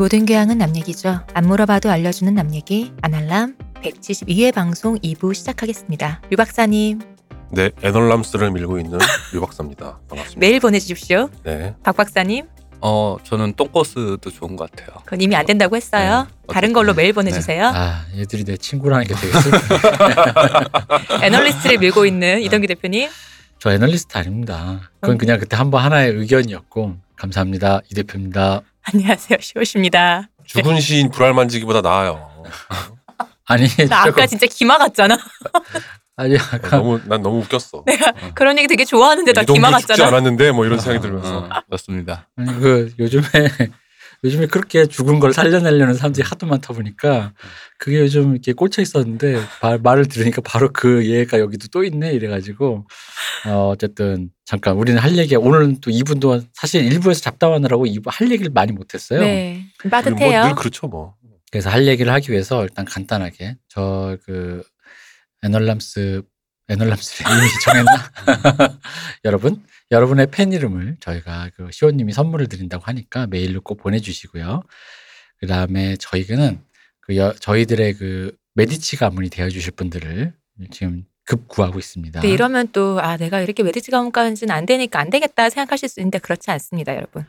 모든 교양은 남 얘기죠. 안 물어봐도 알려주는 남 얘기 아날람 172회 방송 2부 시작하겠습니다. 류 박사님 네, 에널람스를 밀고 있는 류 박사입니다. 반갑습니다. 메일 보내주십시오. 네, 박 박사님 어 저는 똥꼬스도 좋은 것 같아요. 그건 이미 안 된다고 했어요. 네, 다른 걸로 메일 네. 보내주세요. 아, 얘들이 내 친구라는 게 되게 슬퍼. 애널리스트를 밀고 있는 이동규 대표님 저 애널리스트 아닙니다. 그건 그냥 그때 한번 하나의 의견이었고 감사합니다. 이 대표입니다. 안녕하세요 시옷입니다. 죽은 시인 불알 만지기보다 나아요. 아니, 나 아까 진짜 기마 같잖아. 아니 어, 아까 너무 난 너무 웃겼어. 그런 얘기 되게 좋아하는데 나 기마 이동규 죽지 같잖아. 않았는데 뭐 이런 생각이 들면서 어, 맞습니다. 아니 그 요즘에 요즘에 그렇게 죽은 걸 살려내려는 사람들이 하도 많다 보니까 그게 요즘 이렇게 꽂혀 있었는데 말, 말을 들으니까 바로 그 얘가 여기도 또 있네 이래가지고 어, 어쨌든 잠깐 우리는 할 얘기 오늘 또 2분 동안 사실 1부에서 잡담하느라고 2부 할 얘기를 많이 못했어요. 네 빠듯해요. 뭐늘 그렇죠 뭐. 그래서 할 얘기를 하기 위해서 일단 간단하게 저 그 에널람스 에널람스를 이미 정했나? 여러분 여러분의 팬 이름을 저희가 그 시호님이 선물을 드린다고 하니까 메일로 꼭 보내주시고요. 그 다음에 저희는 그 여- 저희들의 그 메디치 가문이 되어주실 분들을 지금 급 구하고 있습니다. 네, 이러면 또 아 내가 이렇게 메디치 가문까지는 안 되니까 안 되겠다 생각하실 수 있는데 그렇지 않습니다, 여러분.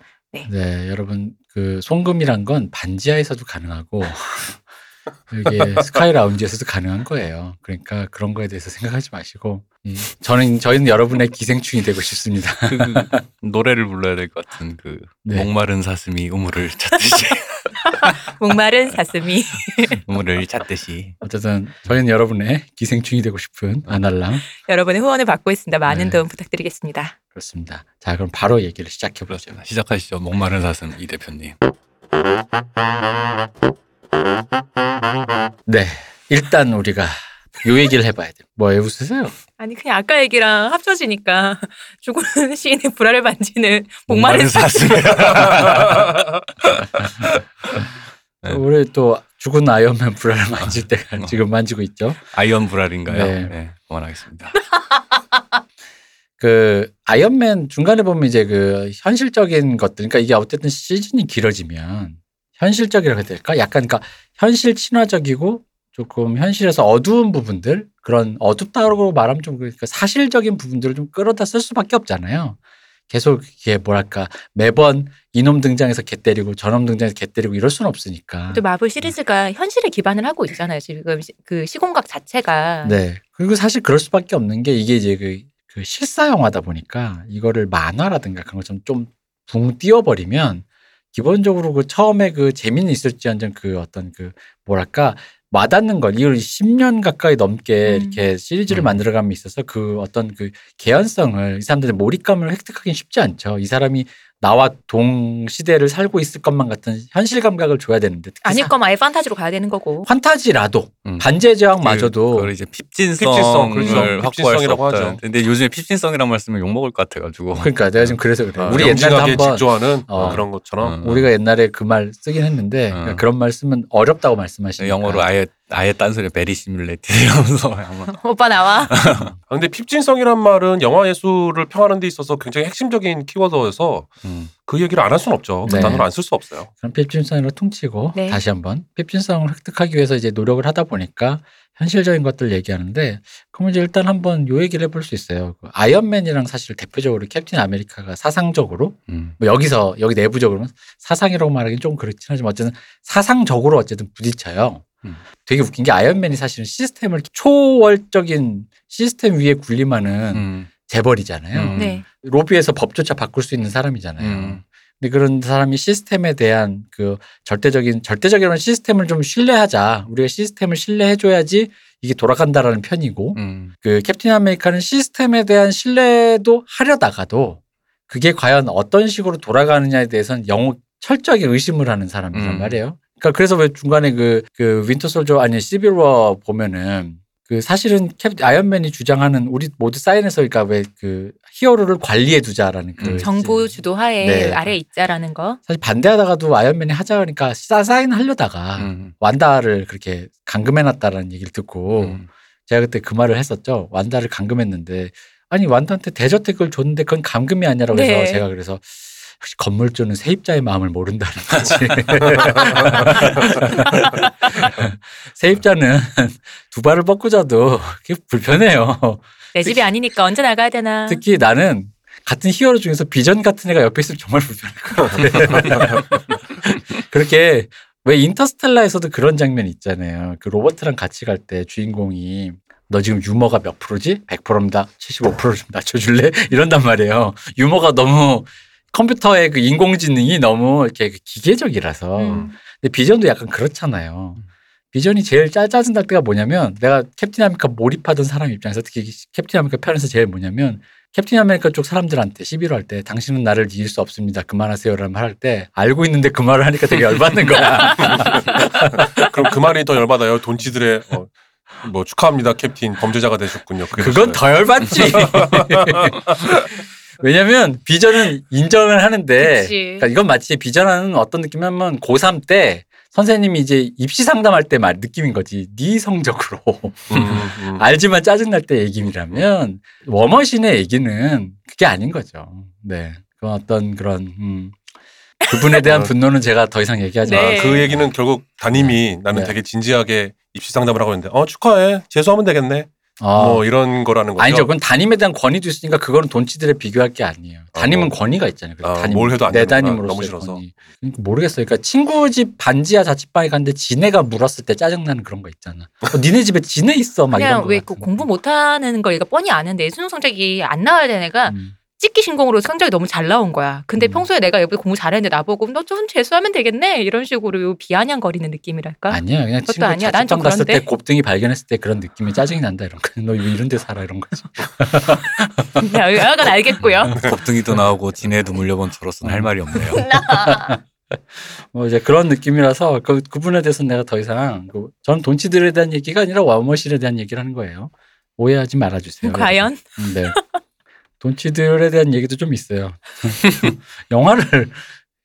네, 여러분 그 송금이란 건 반지하에서도 가능하고 여기 스카이 라운지에서도 가능한 거예요. 그러니까 그런 거에 대해서 생각하지 마시고 이, 저는 저희는 여러분의 기생충이 되고 싶습니다. 그, 그 노래를 불러야 될 것 같은 그 네. 목마른 사슴이 우물을 찾듯이 목마른 사슴이 우물을 찾듯이 어쨌든 저희는 여러분의 기생충이 되고 싶은 아날람 여러분의 후원을 받고 있습니다. 많은 네. 도움 부탁드리겠습니다. 그렇습니다. 자 그럼 바로 얘기를 시작해 보죠. 그렇습니다. 시작하시죠. 목마른 사슴 이 대표님. 네, 일단 우리가 요 얘기를 해봐야 돼요. 뭐에 웃으세요? 아니 그냥 아까 얘기랑 합쳐지니까 죽은 시인의 불화를 만지는 목마른 사슴. 네. 우리 또 죽은 아이언맨 불알을 만질 때가 지금 만지고 있죠. 아이언 불알인가요? 네. 네. 그만하겠습니다. 그 아이언맨 중간에 보면 이제 그 현실적인 것들 그러니까 이게 어쨌든 시즌이 길어지면 현실적이라고 해야 될까? 약간 그러니까 현실 친화적이고 조금 현실에서 어두운 부분들 그런 어둡다고 말하면 좀 그러니까 사실적인 부분들을 좀 끌어다 쓸 수밖에 없잖아요. 계속 이게 뭐랄까 매번 이놈 등장해서 개 때리고 저놈 등장해서 개 때리고 이럴 수는 없으니까. 또 마블 시리즈가 현실에 기반을 하고 있잖아요. 지금 시- 그 시공각 자체가 네. 그리고 사실 그럴 수밖에 없는 게 이게 이제 그, 그 실사 영화다 보니까 이거를 만화라든가 그런 것좀 좀붕 띄워버리면 기본적으로 그 처음에 그 재미는 있을지언정 그 어떤 그 뭐랄까 와닿는 걸 이걸 10년 가까이 넘게 음. 이렇게 시리즈를 음. 만들어감에 있어서 그 어떤 그 개연성을 이 사람들의 몰입감을 획득하기는 쉽지 않죠. 이 사람이 나와 동 시대를 살고 있을 것만 같은 현실 감각을 줘야 되는데 아닐 사- 거면 아예 판타지로 가야 되는 거고. 판타지라도 음. 반지의 제왕마저도 그걸 이제 핍진성을 핍진성, 그렇죠. 확보할 수 없다. 하죠. 근데 요즘에 핍진성이란 말씀을 욕 먹을 것 같아가지고. 그러니까 내가 지금 그래서 그래. 아, 우리 옛날에 한번 직조하는 어. 그런 것처럼 음. 우리가 옛날에 그 말 쓰긴 했는데 그러니까 어. 그런 말 쓰면 어렵다고 말씀하시니까 영어로 아예 아예 딴소리 베리 시뮬레이트 이러면서 아마 오빠 나와. 아, 근데 핍진성이란 말은 영화 예술을 평하는 데 있어서 굉장히 핵심적인 키워드여서 음. 그 얘기를 안 할 수는 없죠. 그 네. 단어를 안 쓸 수 없어요. 그럼 핍진성으로 퉁치고 네. 다시 한번 핍진성을 획득하기 위해서 이제 노력을 하다 보니까 현실적인 것들 얘기하는데 그럼 이제 일단 한번 요 얘기를 해볼 수 있어요. 그 아이언맨이랑 사실 대표적으로 캡틴 아메리카가 사상적으로 음. 뭐 여기서 여기 내부적으로는 사상이라고 말하기는 좀 그렇긴 하지만 어쨌든 사상적으로 어쨌든 부딪혀요. 음. 되게 웃긴 게 아이언맨이 사실은 시스템을 초월적인 시스템 위에 군림하는 음. 재벌이잖아요. 음. 네. 로비에서 법조차 바꿀 수 있는 사람이잖아요. 음. 근데 그런 사람이 시스템에 대한 그 절대적인 절대적인 시스템을 좀 신뢰하자. 우리가 시스템을 신뢰해줘야지 이게 돌아간다라는 편이고 음. 그 캡틴 아메리카는 시스템에 대한 신뢰도 하려다가도 그게 과연 어떤 식으로 돌아가느냐에 대해서는 영 철저하게 의심을 하는 사람이란 음. 말이에요. 그러니까 그래서 왜 중간에 그, 그 윈터 솔저 아니 시빌워 보면은 그 사실은 캡 아이언맨이 주장하는 우리 모두 사인해서 그러니까 왜 그 히어로를 관리해 두자라는 그 음, 정부 주도하에 네. 아래 있자라는 거. 사실 반대하다가도 아이언맨이 하자 그러니까 싸 사인 하려다가 음. 완다를 그렇게 감금해 놨다라는 얘기를 듣고 음. 제가 그때 그 말을 했었죠. 완다를 감금했는데 아니 완다한테 대저택을 줬는데 그건 감금이 아니라고 해서 네. 제가 그래서 역시 건물주는 세입자의 마음을 모른다는 거지. 세입자는 두 발을 뻗고 자도 그게 불편해요. 내 집이 아니니까 언제 나가야 되나. 특히 나는 같은 히어로 중에서 비전 같은 애가 옆에 있으면 정말 불편할 것 같아. 그렇게 왜 인터스텔라에서도 그런 장면 있잖아요. 그 로버트랑 같이 갈 때 주인공이 너 지금 유머가 몇 프로지? 100%입니다. 75%좀 낮춰줄래? 이런단 말이에요. 유머가 너무 컴퓨터의 그 인공지능이 너무 이렇게 그 기계적이라서. 음. 근데 비전도 약간 그렇잖아요. 비전이 제일 짜, 짜증 날 때가 뭐냐면 내가 캡틴 아메리카 몰입하던 사람 입장에서 특히 캡틴 아메리카 편에서 제일 뭐냐면 캡틴 아메리카 쪽 사람들한테 시비를 할 때 당신은 나를 이길 수 없습니다. 그만하세요라는 말 할 때 알고 있는데 그 말을 하니까 되게 열받는 거야. 그럼 그 말이 더 열받아요. 돈 치들의 어, 뭐 축하합니다, 캡틴 범죄자가 되셨군요. 그게 그건 더 열받지. 왜냐면 비전은 인정을 하는데. 그러니까 이건 마치 비전하는 어떤 느낌이냐면 고3 때 선생님이 이제 입시 상담할 때 말 느낌인 거지. 네 성적으로 음, 음. 알지만 짜증날 때 얘기라면 워머신의 얘기는 그게 아닌 거죠. 네. 그건 어떤 그런 음. 그분에 대한 어. 분노는 제가 더 이상 얘기하지 네. 않아요. 아, 그 얘기는 결국 담임이 나는 네. 되게 진지하게 입시 상담을 하고 있는데 어 축하해 재수하면 되겠네 어. 뭐 이런 거라는 거죠. 아니죠. 그건 담임에 대한 권위도 있으니까 그거는 돈치들에 비교할 게 아니에요. 담임은 뭐. 권위가 있잖아요. 그래서 아, 담임, 뭘 해도 안내 되는구나. 담임으로서 너무 싫어서. 그러니까 모르겠어요. 그러니까 친구 집 반지하 자취방에 갔는데 지네가 물었을 때 짜증나는 그런 거 있잖아. 어, 니네 집에 지네 있어 막 이런 그냥 거. 왜그 같은 거. 공부 못하는 걸 얘가 뻔히 아는데 수능 성적이 안 나와야 되는 애가 음. 찍기 신공으로 성적이 너무 잘 나온 거야. 근데 음. 평소에 내가 옆에 공부 잘했는데 나보고 너 좀 재수하면 되겠네 이런 식으로 비아냥거리는 느낌이랄까. 아니야. 그냥 친구 아니야. 난좀 자취방 갔을 때 그런데. 곱등이 발견했을 때 그런 느낌이 짜증이 난다 이런 거. 너왜 이런 데 살아 이런 거지. 야, 약간 알겠고요. 겁둥이도 나오고 지네도 물려본 저로서는 할 말이 없네요. 뭐 이제 그런 느낌이라서 그 그분에 대해서 는 내가 더 이상 그, 저는 돈치들에 대한 얘기가 아니라 와머실에 대한 얘기를 하는 거예요. 오해하지 말아주세요. 과연 음, 네. 돈치들에 대한 얘기도 좀 있어요. 영화를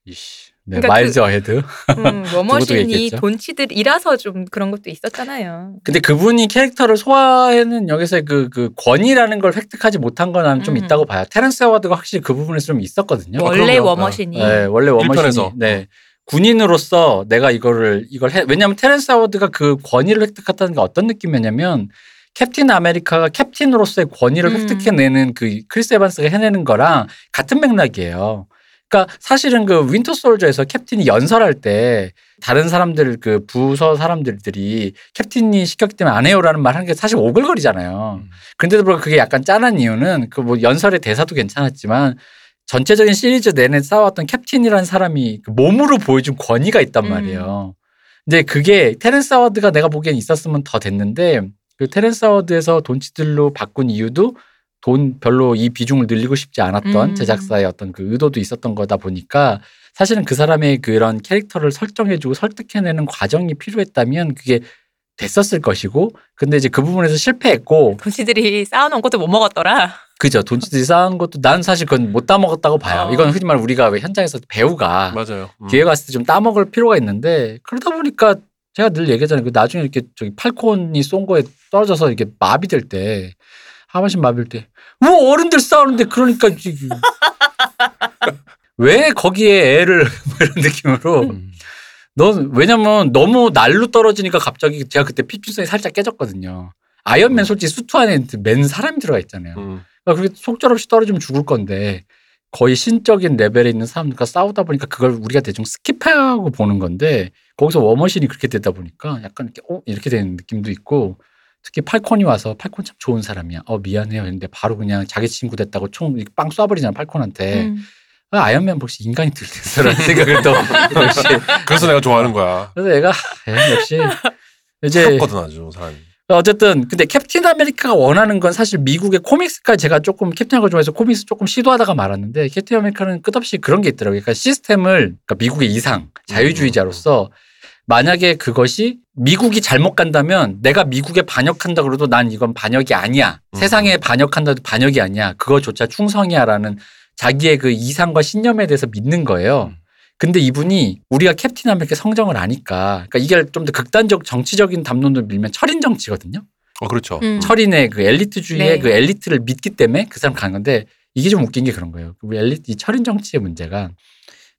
이씨. 네, 그러니까 마일즈 어헤드. 음, 워머신이 얘기했죠. 돈치들이라서 좀 그런 것도 있었잖아요. 근데 그분이 캐릭터를 소화해는 여기서 그, 그 권위라는 걸 획득하지 못한 건 나는 좀 음. 있다고 봐요. 테렌스 하워드가 확실히 그 부분에서 좀 있었거든요. 원래 그럼요. 워머신이 네, 원래 워머신이 일편에서. 네. 군인으로서 내가 이거를 이걸 해 왜냐하면 테렌스 하워드가 그 권위를 획득했다는 게 어떤 느낌이냐면 캡틴 아메리카가 캡틴으로서의 권위를 음. 획득해내는 그 크리스 에반스가 해내는 거랑 같은 맥락이에요. 그러니까 사실은 그 윈터 솔저에서 캡틴이 연설할 때 다른 사람들 그 부서 사람들이 캡틴이 시켰기 때문에 안 해요라는 말 하는 게 사실 오글거리잖아요. 음. 근데도 불구하고 그게 약간 짠한 이유는 그 뭐 연설의 대사도 괜찮았지만 전체적인 시리즈 내내 싸웠던 캡틴이라는 사람이 그 몸으로 보여준 권위가 있단 음. 말이에요. 근데 그게 테렌스 하워드가 내가 보기엔 있었으면 더 됐는데 그 테렌스 하워드에서 돈치들로 바꾼 이유도 돈 별로 이 비중을 늘리고 싶지 않았던 음. 제작사의 어떤 그 의도도 있었던 거다 보니까 사실은 그 사람의 그런 캐릭터를 설정해주고 설득해내는 과정이 필요했다면 그게 됐었을 것이고 근데 이제 그 부분에서 실패했고 돈치들이 쌓아놓은 것도 못 먹었더라. 그죠 돈치들이 쌓은 것도 난 사실 그건 못 따먹었다고 봐요 어. 이건 흔히 말 우리가 왜 현장에서 배우가 맞아요. 음. 기회 갔을 때 좀 따먹을 필요가 있는데 그러다 보니까 제가 늘 얘기하잖아요. 그 나중에 이렇게 저기 팔콘이 쏜 거에 떨어져서 이렇게 마비될 때 하반신 마비될 때뭐 어른들 싸우는데 그러니까 왜 거기에 애를 뭐 이런 느낌으로 음. 넌 왜냐면 너무 날로 떨어지니까 갑자기 제가 그때 피줄성이 살짝 깨졌거든요. 아이언맨 솔직히 수트 안에 맨 사람이 들어가 있잖아요. 음. 그러니까 그게 속절없이 떨어지면 죽을 건데 거의 신적인 레벨에 있는 사람들과 싸우다 보니까 그걸 우리가 대충 skip하고 보는 건데 거기서 워머신이 그렇게 되다 보니까 약간 이렇게 어 이렇게 되는 느낌도 있고 특히 팔콘이 와서 팔콘 참 좋은 사람이야. 어 미안해요. 근데 바로 그냥 자기 친구 됐다고 총 빵 쏴버리잖아 팔콘한테. 음. 아, 아이언맨 혹시 인간이 덜 됐어라는 생각을 또 역시 그래서 내가 좋아하는 거야. 그래서 얘가 에, 역시 이제 부럽거든 아주 사람이. 어쨌든 근데 캡틴 아메리카가 원하는 건 사실 미국의 코믹스까지 제가 조금 캡틴 아메리카 좋아해서 코믹스 조금 시도하다가 말았는데 캡틴 아메리카는 끝없이 그런 게 있더라고요. 그러니까 시스템을 그러니까 미국의 이상 자유주의자로서 만약에 그것이 미국이 잘못 간다면 내가 미국에 반역한다 그래도 난 이건 반역이 아니야. 음. 세상에 반역한다 도 반역이 아니야. 그거조차 충성이야라는 자기의 그 이상과 신념에 대해서 믿는 거예요. 음. 근데 이분이 우리가 캡틴 아메리카 성정을 아니까 그러니까 이게 좀 더 극단적 정치적인 담론을 밀면 철인 정치거든요. 어 그렇죠. 음. 철인의 그 엘리트주의의 네. 그 엘리트를 믿기 때문에 그 사람 가는 건데 이게 좀 웃긴 게 그런 거예요. 우리 엘리트 이 철인 정치의 문제가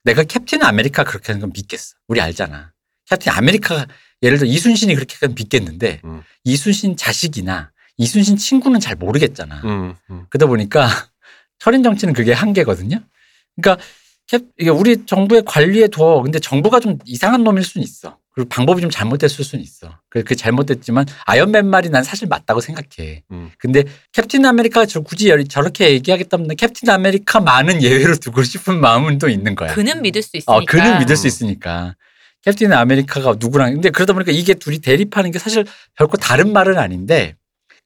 내가 캡틴 아메리카 그렇게 하는 건 믿겠어. 우리 알잖아. 캡틴 아메리카 예를 들어 이순신이 그렇게 하면 믿겠는데 음. 이순신 자식이나 이순신 친구는 잘 모르겠잖아. 음, 음. 그러다 보니까 철인 정치는 그게 한계거든요. 그러니까 캡, 이게 우리 정부의 관리에 둬. 근데 정부가 좀 이상한 놈일 수는 있어. 그리고 방법이 좀 잘못됐을 수는 있어. 그, 그 잘못됐지만 아이언맨 말이 난 사실 맞다고 생각해. 음. 근데 캡틴 아메리카가 저 굳이 여- 저렇게 얘기하겠다면 캡틴 아메리카 많은 예외로 두고 싶은 마음은 또 있는 거야. 그는 믿을 수 있으니까. 어, 그는 믿을 수 음. 있으니까. 캡틴 아메리카가 누구랑 근데 그러다 보니까 이게 둘이 대립하는 게 사실 결코 다른 말은 아닌데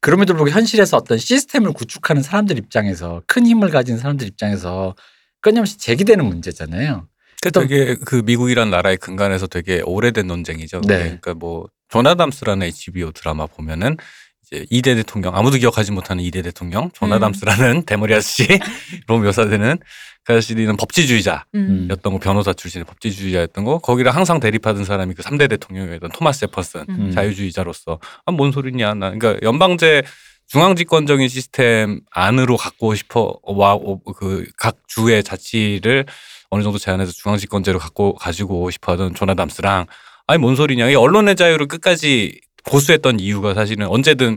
그럼에도 불구하고 현실에서 어떤 시스템을 구축하는 사람들 입장에서 큰 힘을 가진 사람들 입장에서 끊임없이 제기되는 문제잖아요. 그 되게 그 미국이란 나라의 근간에서 되게 오래된 논쟁이죠. 그게. 네. 그러니까 뭐 조나담스라는 HBO 드라마 보면은 이제 이대 대통령 아무도 기억하지 못하는 이대 대통령 조나담스라는 대머리 아저씨로 묘사되는 그 아저씨는 법치주의자. 음. 였던 거 변호사 출신의 법치주의자였던 거 거기랑 항상 대립하던 사람이 그 3대 대통령이었던 토마스 제퍼슨 음. 자유주의자로서 아 뭔 소리냐 나 그러니까 연방제 중앙집권적인 시스템 안으로 갖고 싶어 와 그 각 주의 자치를 어느 정도 제한해서 중앙집권제로 갖고 가지고 싶어하던 조나담스랑 아니 뭔 소리냐 이 언론의 자유를 끝까지 보수했던 이유가 사실은 언제든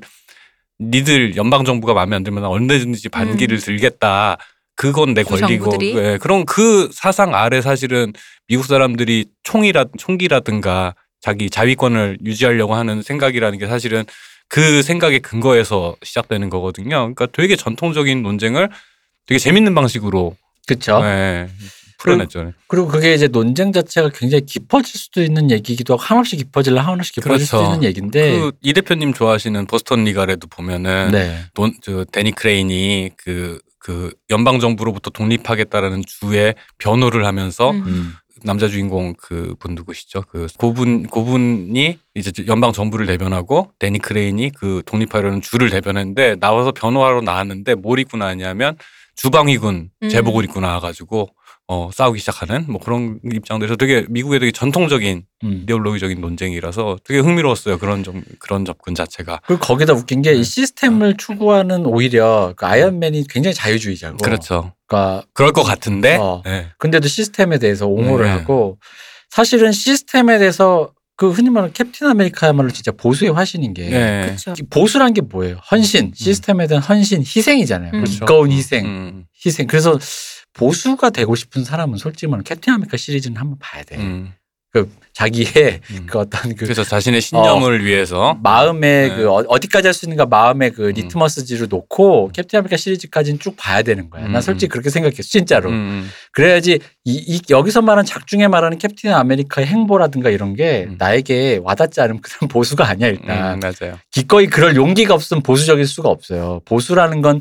니들 연방 정부가 마음에 안 들면 언제든지 반기를 음. 들겠다. 그건 내그 권리고? 예, 그런 그 사상 아래 사실은 미국 사람들이 총이라 총기라든가 자기 자위권을 유지하려고 하는 생각이라는 게 사실은 그 생각의 근거에서 시작되는 거거든요. 그러니까 되게 전통적인 논쟁을 되게 재밌는 방식으로 그렇죠. 예, 풀어냈죠. 그리고 그게 이제 논쟁 자체가 굉장히 깊어질 수도 있는 얘기기도 하고 한없이 깊어질라 한없이 깊어질 수도 그렇죠. 있는 얘기인데 그 이 대표님 좋아하시는 보스턴 리갈에도 보면은 네. 돈, 저 데니 크레인이 그, 그 연방 정부로부터 독립하겠다라는 주의 변호를 하면서 음. 음. 남자 주인공 그 분 누구시죠? 그 고분 고분이 이제 연방 정부를 대변하고 데니 크레인이 그 독립하려는 주를 대변했는데 나와서 변호하러 나왔는데 뭘 입고 나왔냐면 주방위군 음. 제복을 입고 나와가지고 어 싸우기 시작하는 뭐 그런 입장들에서 되게 미국의 되게 전통적인 음. 이데올로기적인 논쟁이라서 되게 흥미로웠어요 그런 점 그런 접근 자체가 그리고 거기다 웃긴 게이 네. 시스템을 추구하는 오히려 그 아이언맨이 굉장히 자유주의자고 그렇죠 그러니까 그럴 것 같은데 어. 네. 근데도 시스템에 대해서 옹호를 네. 하고 사실은 시스템에 대해서 그 흔히 말하는 캡틴 아메리카야말로 진짜 보수의 화신인 게 네. 그렇죠. 보수란 게 뭐예요? 헌신, 시스템에 대한 헌신, 희생이잖아요. 음. 두꺼운 희생, 음, 희생. 그래서 보수가 되고 싶은 사람은 솔직히 말하면 캡틴 아메리카 시리즈는 한번 봐야 돼. 음, 그 자기의 음. 그 어떤 그 그래서 자신의 신념을 위해서 마음의 네. 그 어- 어디까지 할 수 있는가 마음의 그 음. 리트머스지를 놓고 캡틴 아메리카 시리즈까지는 쭉 봐야 되는 거야. 음. 난 솔직히 그렇게 생각했어. 진짜로. 음, 그래야지 이, 이 여기서 말하는 작중에 말하는 캡틴 아메리카의 행보라든가 이런 게 음. 나에게 와닿지 않으면 그 사람 보수가 아니야 음, 일단. 맞아요. 기꺼이 그럴 용기가 없으면 보수적일 수가 없어요. 보수라는 건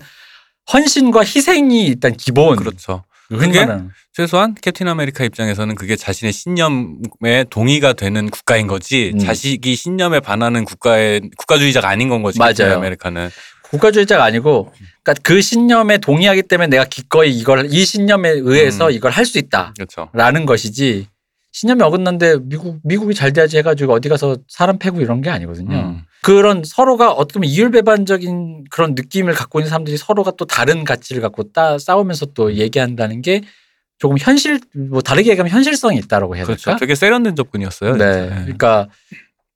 헌신과 희생이 일단 기본. 그렇죠. 그게. 최소한 캡틴 아메리카 입장에서는 그게 자신의 신념에 동의가 되는 국가인 거지 음. 자식이 신념에 반하는 국가의 국가주의자가 아닌 건 거지 캡틴 맞아요. 아메리카는 국가주의자가 아니고 그러니까 그 신념에 동의하기 때문에 내가 기꺼이 이걸 이 신념에 의해서 음. 이걸 할 수 있다. 그렇죠. 라는 것이지 신념이 어긋난데 미국 미국이 잘 돼야지 해가지고 어디 가서 사람 패고 이런 게 아니거든요. 음. 그런 서로가 어떻게 보면 이율배반적인 그런 느낌을 갖고 있는 사람들이 서로가 또 다른 가치를 갖고 따 싸우면서 또 얘기한다는 게 조금 현실 뭐 다르게 얘기하면 현실성이 있다라고 해야 그렇죠. 될까? 되게 세련된 접근이었어요. 네. 진짜. 그러니까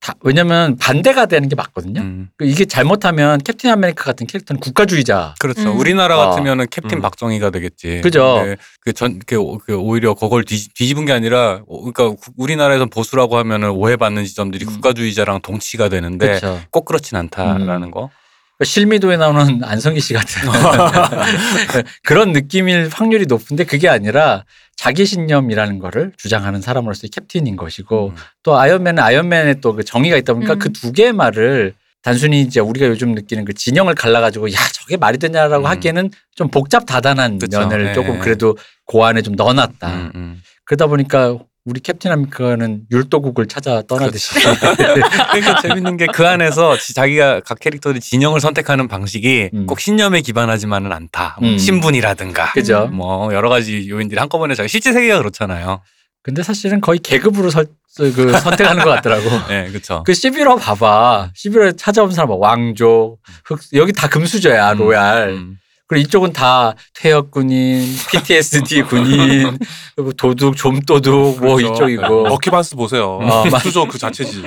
다, 왜냐면 반대가 되는 게 맞거든요. 음. 그 이게 잘못하면 캡틴 아메리카 같은 캐릭터는 국가주의자. 그렇죠. 음. 우리나라 아. 같으면은 캡틴 음. 박정희가 되겠지. 그죠. 그전 그, 오- 그 오히려 그걸 뒤, 뒤집은 게 아니라 오- 그러니까 구- 우리나라에서 보수라고 하면은 오해받는 지점들이 음. 국가주의자랑 동치가 되는데 그렇죠. 꼭 그렇진 않다라는 음. 거. 그 실미도에 나오는 안성기 씨 같은 그런 느낌일 확률이 높은데 그게 아니라 자기 신념이라는 거를 주장하는 사람으로서의 캡틴인 것이고 음. 또 아이언맨은 아이언맨의 또 그 정의가 있다 보니까 음. 그두 개의 말을 단순히 이제 우리가 요즘 느끼는 그 진영을 갈라가지고 야 저게 말이 되냐라고 음. 하기에는 좀 복잡 다단한 그쵸. 면을 네. 조금 그래도 그 안에 좀 넣어놨다. 음, 음. 그러다 보니까 우리 캡틴 아메리카는 율도국을 찾아 떠나듯이 그러니까 재밌는 게 그 안에서 지- 자기가 각 캐릭터들이 진영을 선택하는 방식이 음. 꼭 신념에 기반하지만은 않다. 뭐 음. 신분이라든가 그죠? 뭐 여러 가지 요인들이 한꺼번에 자기 실제 세계가 그렇잖아요. 근데 사실은 거의 계급으로 설, 그 선택하는 것 같더라고. 네, 그렇죠. 그 시빌 워 봐봐. 시빌 워에 찾아온 사람 봐. 왕조, 흑, 여기 다 금수저야, 음, royal. 음. 그리고 이쪽은 다 퇴역 군인, PTSD 군인, 그리고 도둑, 좀도둑 뭐 그렇죠. 이쪽이고. 버키 반즈 보세요. 어, 맞- 수저 그 자체지.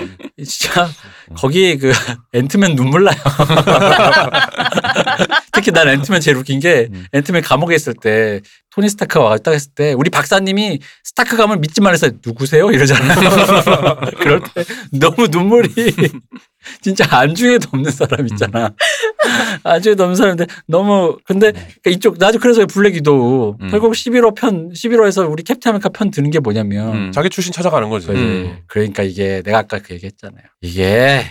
진짜 거기 그 앤트맨 눈물 나요. 특히 난 앤트맨 제일 웃긴 게 음. 앤트맨 감옥에 있을 때 토니 스타크가 왔다 했을 때 우리 박사님이 스타크 가는 믿지 말랬어 누구세요 이러잖아요. 그럴 때 너무 눈물이 진짜 안중에도 없는 사람 있잖아. 안중에도 없는 사람인데 너무 근데 그러니까 이쪽 나도 그래서 블랙 위도우 음. 결국 시빌 워 편 시빌 워에서 우리 캡틴 아메리카 편 드는 게 뭐냐면 음. 자기 출신 찾아가는 거지. 그지. 음. 그러니까 이게 내가 아까 그 얘기했잖아요. 이게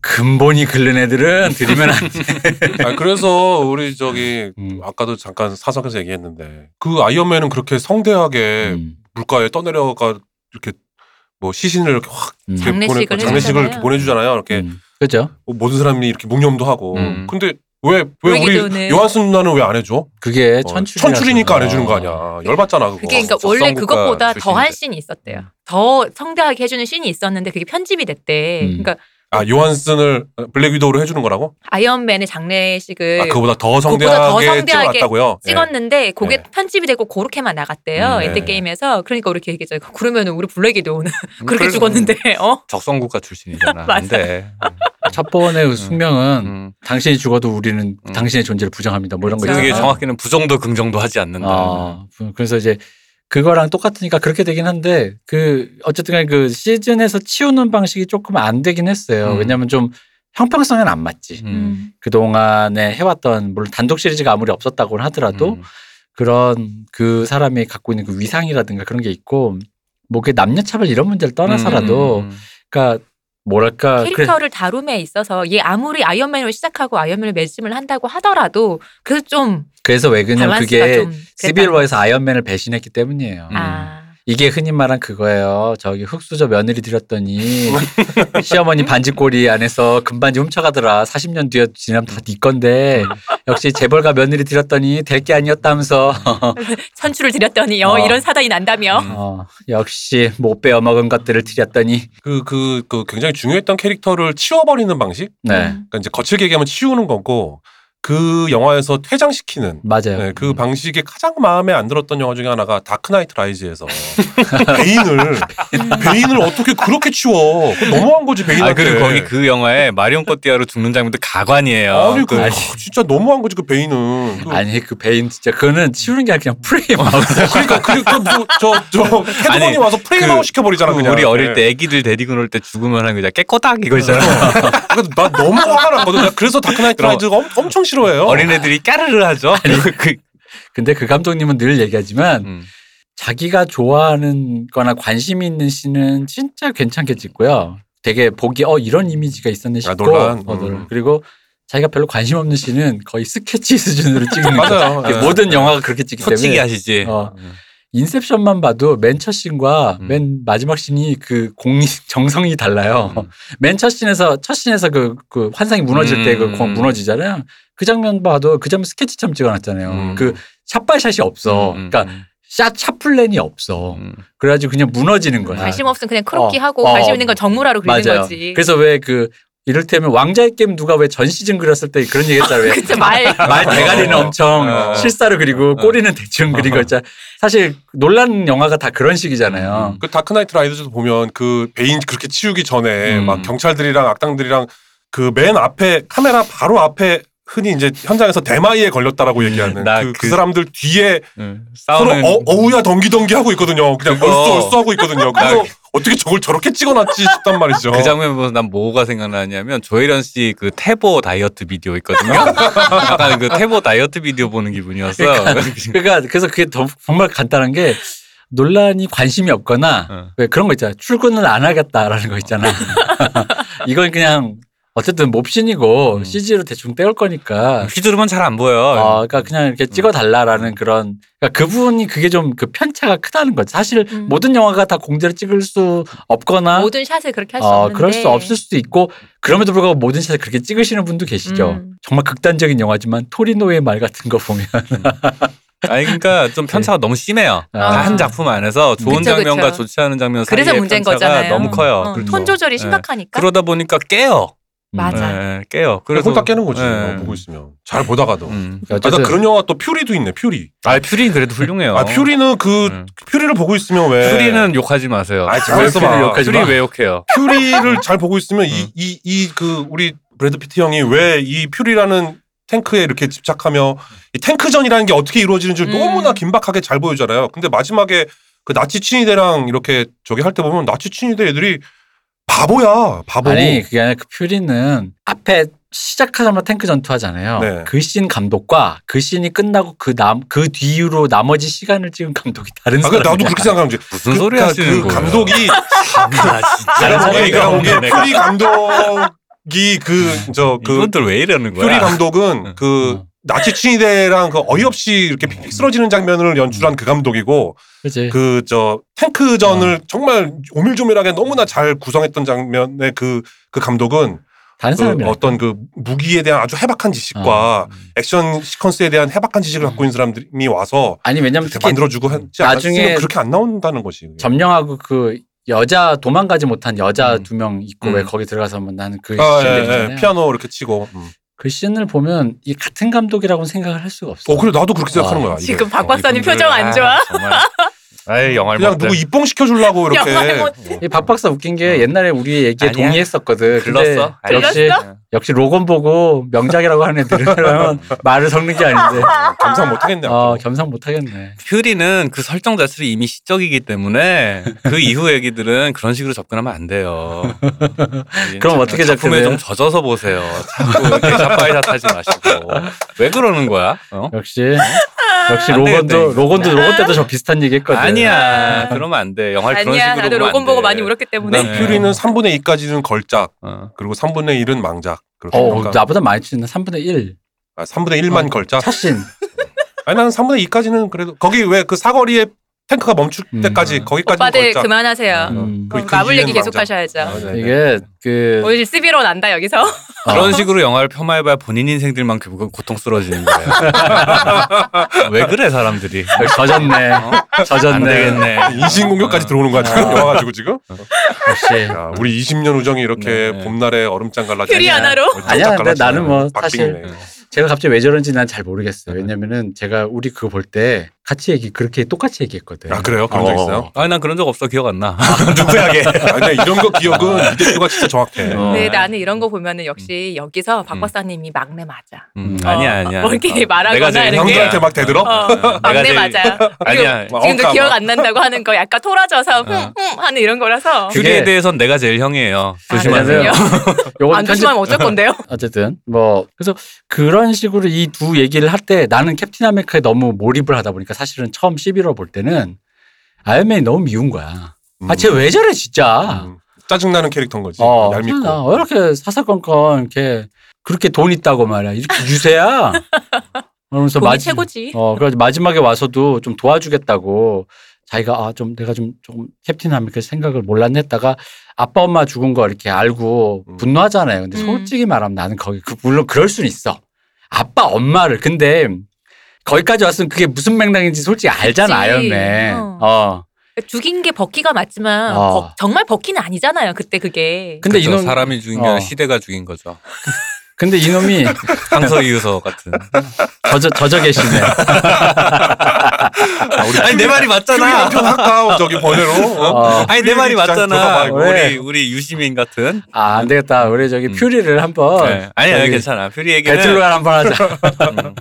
근본이 그른 애들은 들이면 안 돼. 아, 그래서 우리 저기 음. 아까도 잠깐 사석에서 얘기했는데 그 아이언맨은 그렇게 성대하게 음. 물가에 떠내려가 이렇게 뭐 시신을 이렇게 확 음. 이렇게 장례식을 보내- 장례식을 해주잖아요. 이렇게 보내주잖아요. 이렇게 음. 그죠? 뭐 모든 사람이 이렇게 묵념도 하고. 음. 근데 왜왜 우리. 요한슨 누나는 왜 안 해줘? 그게 어, 천출 천출이니까 안 해주는 거 아니야. 열받잖아 그거. 그게 그러니까 적성국가 원래 그것보다 더한 출신인데. 씬이 있었대요. 더 성대하게 해주는 씬이 있었는데 그게 편집이 됐대. 음. 그러니까 아 요한슨을 블랙 위도우로 해주는 거라고? 아이언맨의 장례식을 아 그거보다 더 성대하게, 더 성대하게 찍어놨다고요? 예. 찍었는데 그게 네. 편집이 되고 그렇게만 나갔대요. 음, 엔드 네. 게임에서 그러니까 우리 이렇게 얘기했죠. 그러면 우리 블랙 위도우는 그렇게 그래서 죽었는데 어 적성국가 출신이잖아. 맞아. 안 돼. 첩보원의 그 숙명은 음. 당신이 죽어도 우리는 음. 당신의 존재를 부정합니다. 뭐 이런 거 그렇죠. 그게. 정확히는 부정도 긍정도 하지 않는다. 아, 그래서 이제 그거랑 똑같으니까 그렇게 되긴 한데 그 어쨌든 간에 그 시즌에서 치우는 방식이 조금 안 되긴 했어요. 음. 왜냐면 좀 형평성에는 안 맞지. 음. 그동안에 해왔던 물론 단독 시리즈가 아무리 없었다고는 하더라도 음. 그런 그 사람이 갖고 있는 그 위상이라든가 그런 게 있고 뭐 그 남녀 차별 이런 문제를 떠나서라도 음. 그러니까 뭐랄까 그래 캐릭터를 다룸에 있어서 얘 아무리 아이언맨으로 시작하고 아이언맨을 매짐을 한다고 하더라도 그래서 좀 그래서 왜 그냥 그게 좀 시빌워에서 아이언맨을 배신했기 때문이에요. 음. 아 이게 흔히 말한 그거예요. 저기 흑수저 며느리 들였더니 시어머니 반지꼬리 안에서 금반지 훔쳐가더라. 40년 뒤에 지나면 다 네 건데 역시 재벌가 며느리 들였더니 될 게 아니었다면서 선출을 드렸더니 어, 어. 이런 사단이 난다며 음. 어, 역시 못 빼어 먹은 것들을 들였더니 그, 그, 그 굉장히 중요했던 캐릭터를 치워버리는 방식? 네 음. 그러니까 이제 거칠게 얘기하면 치우는 거고 그 영화에서 퇴장시키는 맞아요. 네, 그 방식이 가장 마음에 안 들었던 영화 중에 하나가 다크나이트 라이즈에서 베인을 베인을 어떻게 그렇게 치워? 너무한 거지 아 베인한테. 그리고 거기 그 영화에 마리옹 꼬띠아르 죽는 장면도 가관이에요. 아니 그 그- 아니. 진짜 너무한 거지 그 베인은. 그, 아니 그 베인 진짜 그거는 치우는 게 아니라 그냥 프레임 아웃. 그러니까 그저저 헤드건이 아니, 와서 프레임 그- 아웃 시켜버리잖아 그 그냥. 우리 어릴 네. 때 애기들 데리고 놀 때 죽으면 하는 거. 깨꼬닥 이거 있잖아. 그래서 나 너무 화가 났거든. 나 그래서 다크나이트 라이즈가 엄, 엄청 싫어해요. 어린애들이 까르르 하죠. 그, 근데 그 감독님은 늘 얘기하지만 음. 자기가 좋아하는 거나 관심이 있는 씬은 진짜 괜찮게 찍고요. 되게 보기 어 이런 이미지가 있었네 싶고 아, 놀란. 어, 음. 놀란. 그리고 자기가 별로 관심 없는 씬은 거의 스케치 수준으로 찍는 거. 맞아요. 네. 모든 영화가 그렇게 찍기 솔직히 때문에 하시지. 어. 인셉션만 봐도 맨 첫 씬과 음. 맨 마지막 씬이 그공 정성이 달라요. 음. 맨첫 씬에서 첫 씬에서 그, 그 환상이 무너질 때그 음. 무너지잖아요. 그 장면 봐도 그 장면 스케치처럼 찍어놨잖아요. 음. 그 샷발샷이 없어. 음, 음, 그러니까 샷, 샷 플랜이 없어. 음. 그래가지고 그냥 무너지는 거야. 관심 없으면 그냥 크로키 어, 하고 어. 관심 있는 건 정밀화로 그리는 맞아요. 거지. 그래서 왜 그 이를테면 왕좌의 게임 누가 왜 전 시즌 그렸을 때 그런 얘기 했잖아요. 왜 그쵸 말 말 대가리는 어. 엄청 어. 실사로 그리고 꼬리는 대충 그리고 있잖아. 사실 놀란 영화가 다 그런 식이잖아요. 그 다크나이트 라이즈도 보면 그 베인 그렇게 치우기 전에 음. 막 경찰들이랑 악당들이랑 그 맨 앞에 카메라 바로 앞에 흔히 이제 현장에서 대마이에 걸렸다라고 얘기하는 나 그, 그 그- 사람들 뒤에 음. 서로 싸우는 어, 어우야 덩기덩기 하고 있거든요. 그냥 얼쑤 얼쑤 하고 있거든요. 그래서 어떻게 저걸 저렇게 찍어놨지 싶단 말이죠. 그 장면 보면 난 뭐가 생각나냐면 조혜련 씨 그 태보 다이어트 비디오 있거든요. 약간 그 태보 다이어트 비디오 보는 기분이었어. 그러니까 그래서 그게 더 정말 간단한 게 논란이 관심이 없거나 어. 왜 그런 거 있잖아. 출근을 안 하겠다라는 거 있잖아. 이건 그냥 어쨌든 몹신이고 음. CG로 대충 때울 거니까. 휘두르면 잘 안 보여. 어, 그러니까 그냥 이렇게 찍어달라라는 그런. 그러니까 그분이 그게 좀 그 편차가 크다는 거지. 사실 음. 모든 영화가 다 공대로 찍을 수 없거나 모든 샷을 그렇게 할수 어, 없는데 그럴 수 없을 수도 있고 그럼에도 불구하고 모든 샷을 그렇게 찍으시는 분도 계시죠. 음. 정말 극단적인 영화지만 토리노의 말 같은 거 보면 아니 그러니까 좀 편차가 너무 심해요. 아. 한 작품 안에서 좋은 그쵸, 장면과 그쵸. 좋지 않은 장면 그래서 사이의 문제인 편차가 거잖아요. 너무 커요. 어, 그리고 톤 조절이 네. 심각하니까. 그러다 보니까 깨요. 맞아. 예, 깨요. 그래서 그래서 홀딱 깨는 거지. 예. 어, 보고 있으면 잘 보다가도. 음. 아, 나 어쨌든 그런 영화 또 퓨리도 있네. 퓨리. 아 퓨리는 그래도 훌륭해요. 아 퓨리는 그 음. 퓨리를 보고 있으면 왜? 퓨리는 욕하지 마세요. 아이, 잘 퓨리 봐. 욕하지 퓨리 왜 욕해요? 퓨리를 잘 보고 있으면 음. 이이 이 그 우리 브래드 피트 형이 왜 이 퓨리라는 탱크에 이렇게 집착하며 이 탱크전이라는 게 어떻게 이루어지는지 를 음. 너무나 긴박하게 잘 보여주잖아요. 근데 마지막에 그 나치 친위대랑 이렇게 저기 할 때 보면 나치 친위대 애들이 바보야, 바보. 아니 그게 아니라 그 퓨리는 앞에 시작하자마자 탱크 전투하잖아요. 네. 그씬 감독과 그 씬이 끝나고 그남그 뒤로 나머지 시간을 찍은 감독이 다른 아, 사람. 그 나도 그렇게 생각하는 거지. 무슨 그, 소리 그러니까 하시는 그 거예요? 감독이 내가 보기에 내가 보기에 퓨리 감독이 그 저그 이분들 왜 이러는 거야? 퓨리 감독은 응. 그 어. 나치 친위대랑 그 어이없이 이렇게 픽픽 쓰러지는 장면을 연출한 그 감독이고 그지. 그저 탱크전을 정말 오밀조밀하게 너무나 잘 구성했던 장면의 그그 감독은 다른 그 사람이 어떤 그 무기에 대한 아주 해박한 지식과 액션 시퀀스에 대한 해박한 지식을 갖고 있는 사람들이 와서 아니 왜냐면 특히 만들어주고 하지 나중에 그렇게 안 나온다는 것이 점령하고 그 여자 도망가지 못한 여자 음. 두명 있고 음. 왜 거기 들어가서 뭐 나는 그 아, 씬 예. 예, 피아노 이렇게 치고 음. 그 씬을 보면 이 같은 감독이라고 생각을 할 수가 없어. 어 그래 나도 그렇게 생각하는 아, 거야 지금 이게. 박 박사님 이분들, 표정 안 좋아? 아, 정말. 아이 영화를 그냥 못해. 누구 입봉 시켜주려고 이렇게 박 박사 웃긴 게 옛날에 우리 얘기에 아니야. 동의했었거든. 글렀어? 역시 글렀어? 역시 로건 보고 명작이라고 하는 애들은 말을 섞는 게 아닌데. 감상 못하겠네 어. 겸상 못 하겠네. 퓨리는 그 설정 자체를 이미 시적이기 때문에 그 이후 얘기들은 그런 식으로 접근하면 안 돼요. 그럼 어떻게 작품에? 좀 젖어서 보세요. 자꾸 이렇게 샷바이샷 하지 마시고 왜 그러는 거야? 어? 역시 역시 안 로건도. 로건도 로건 때도 저 비슷한 얘기 했거든. 아니야, 그러면 안 돼. 영화를 그런 아니야 식으로 나도 보면 로건 안 보고 돼. 많이 울었기 때문에 네. 퓨리는 3분의 2까지는 걸작 어. 그리고 3분의 1은 망작 그렇게 어, 그러니까 나보다 많이 치는 3분의 1. 아, 3분의 1만 어. 걸작 차신. 아니 나는 3분의 2까지는 그래도 거기 왜 그 사거리에 탱크가 멈출 음. 때까지 거기까지는 오빠들 걸작 그만하세요 음. 그- 어, 그 마블 얘기 계속 망작. 하셔야죠 아, 네, 네. 이게 그 오늘 스비로 난다 여기서 그런 식으로 영화를 폄하해봐야 본인 인생들만 결국 고통스러워지는 거예요. 왜 그래 사람들이? 젖었네. 안 젖었네. 되겠네. 인신공격까지 들어오는 거야 지금 어. 영화 가지고 지금 역시. 야, 우리 20년 우정이 이렇게 네. 봄날에 얼음장 갈라지 퓨리 하나로? 아니야, 근데 나는 뭐 사실 박빙이네. 제가 갑자기 왜 저런지 난 잘 모르겠어요. 왜냐면은 제가 우리 그거 볼 때 같이 얘기 그렇게 똑같이 얘기했거든. 아 그래요 그런 적 어. 있어요? 아니 난 그런 적 없어 기억 안 나. 누구야게 아, 근데 이런 거 기억은 이 대표가 진짜 정확해 어. 근데 나는 이런 거 보면은 역시 여기서 박 음. 박사님이 막내 맞아 음, 어. 아니야 아니야. 뭐 이렇게 어, 말하거나 내가 제일 이런 게- 형들한테 막 대들어? 어, 막내 제일- 맞아요 아니야. 지금도 어, 기억 안 난다고 하는 거 약간 토라져서 흠 흠 하는 이런 거라서 퓨리에 대해선 내가 제일 형이에요. 아, 조심하세요. 안 조심하면 어쩔 건데요? 어쨌든 뭐 그래서 그런 식으로 이 두 얘기를 할 때 나는 캡틴 아메리카에 너무 몰입을 하다 보니까 사실은 처음 11월 볼 때는 아이언맨이 너무 미운 거야. 아, 쟤 왜 저래 진짜. 음. 짜증나는 캐릭터인 거지 어, 얄밉고 아, 왜 이렇게 사사건건 이렇게 그렇게 돈 있다고 말이야. 이렇게 유세야. 그러면서 돈이 마지- 최고지. 어, 그래서 마지막에 와서도 좀 도와주겠다고 자기가 아, 좀 내가 좀 조금 캡틴 아메리카 생각을 몰랐네 했다가 아빠 엄마 죽은 거 이렇게 알고 음. 분노하잖아요. 근데 음. 솔직히 말하면 나는 거기 그 물론 그럴 수는 있어. 아빠 엄마를 근데 거기까지 왔으면 그게 무슨 맥락인지 솔직히 알잖아 그치. 아이언맨. 어. 어. 죽인 게 버키가 맞지만 어. 버- 정말 버키는 아니잖아요. 그때 그게. 근데 그쵸, 이놈 사람이 죽인 게 아니라 어. 시대가 죽인 거죠. 근데 이놈이 항소이유서 같은. 저저 저저 계시네. 아, 우리 아니 내 말이 맞잖아. 남편 할까 저기 번외로 어? 어. 아니 내 말이 맞잖아. 우리 우리 유시민 같은. 아, 안 되겠다. 우리 저기 음. 퓨리를 한번 네. 아니 아니 괜찮아. 퓨리 얘기는 배틀로얄 한번 하자. 음,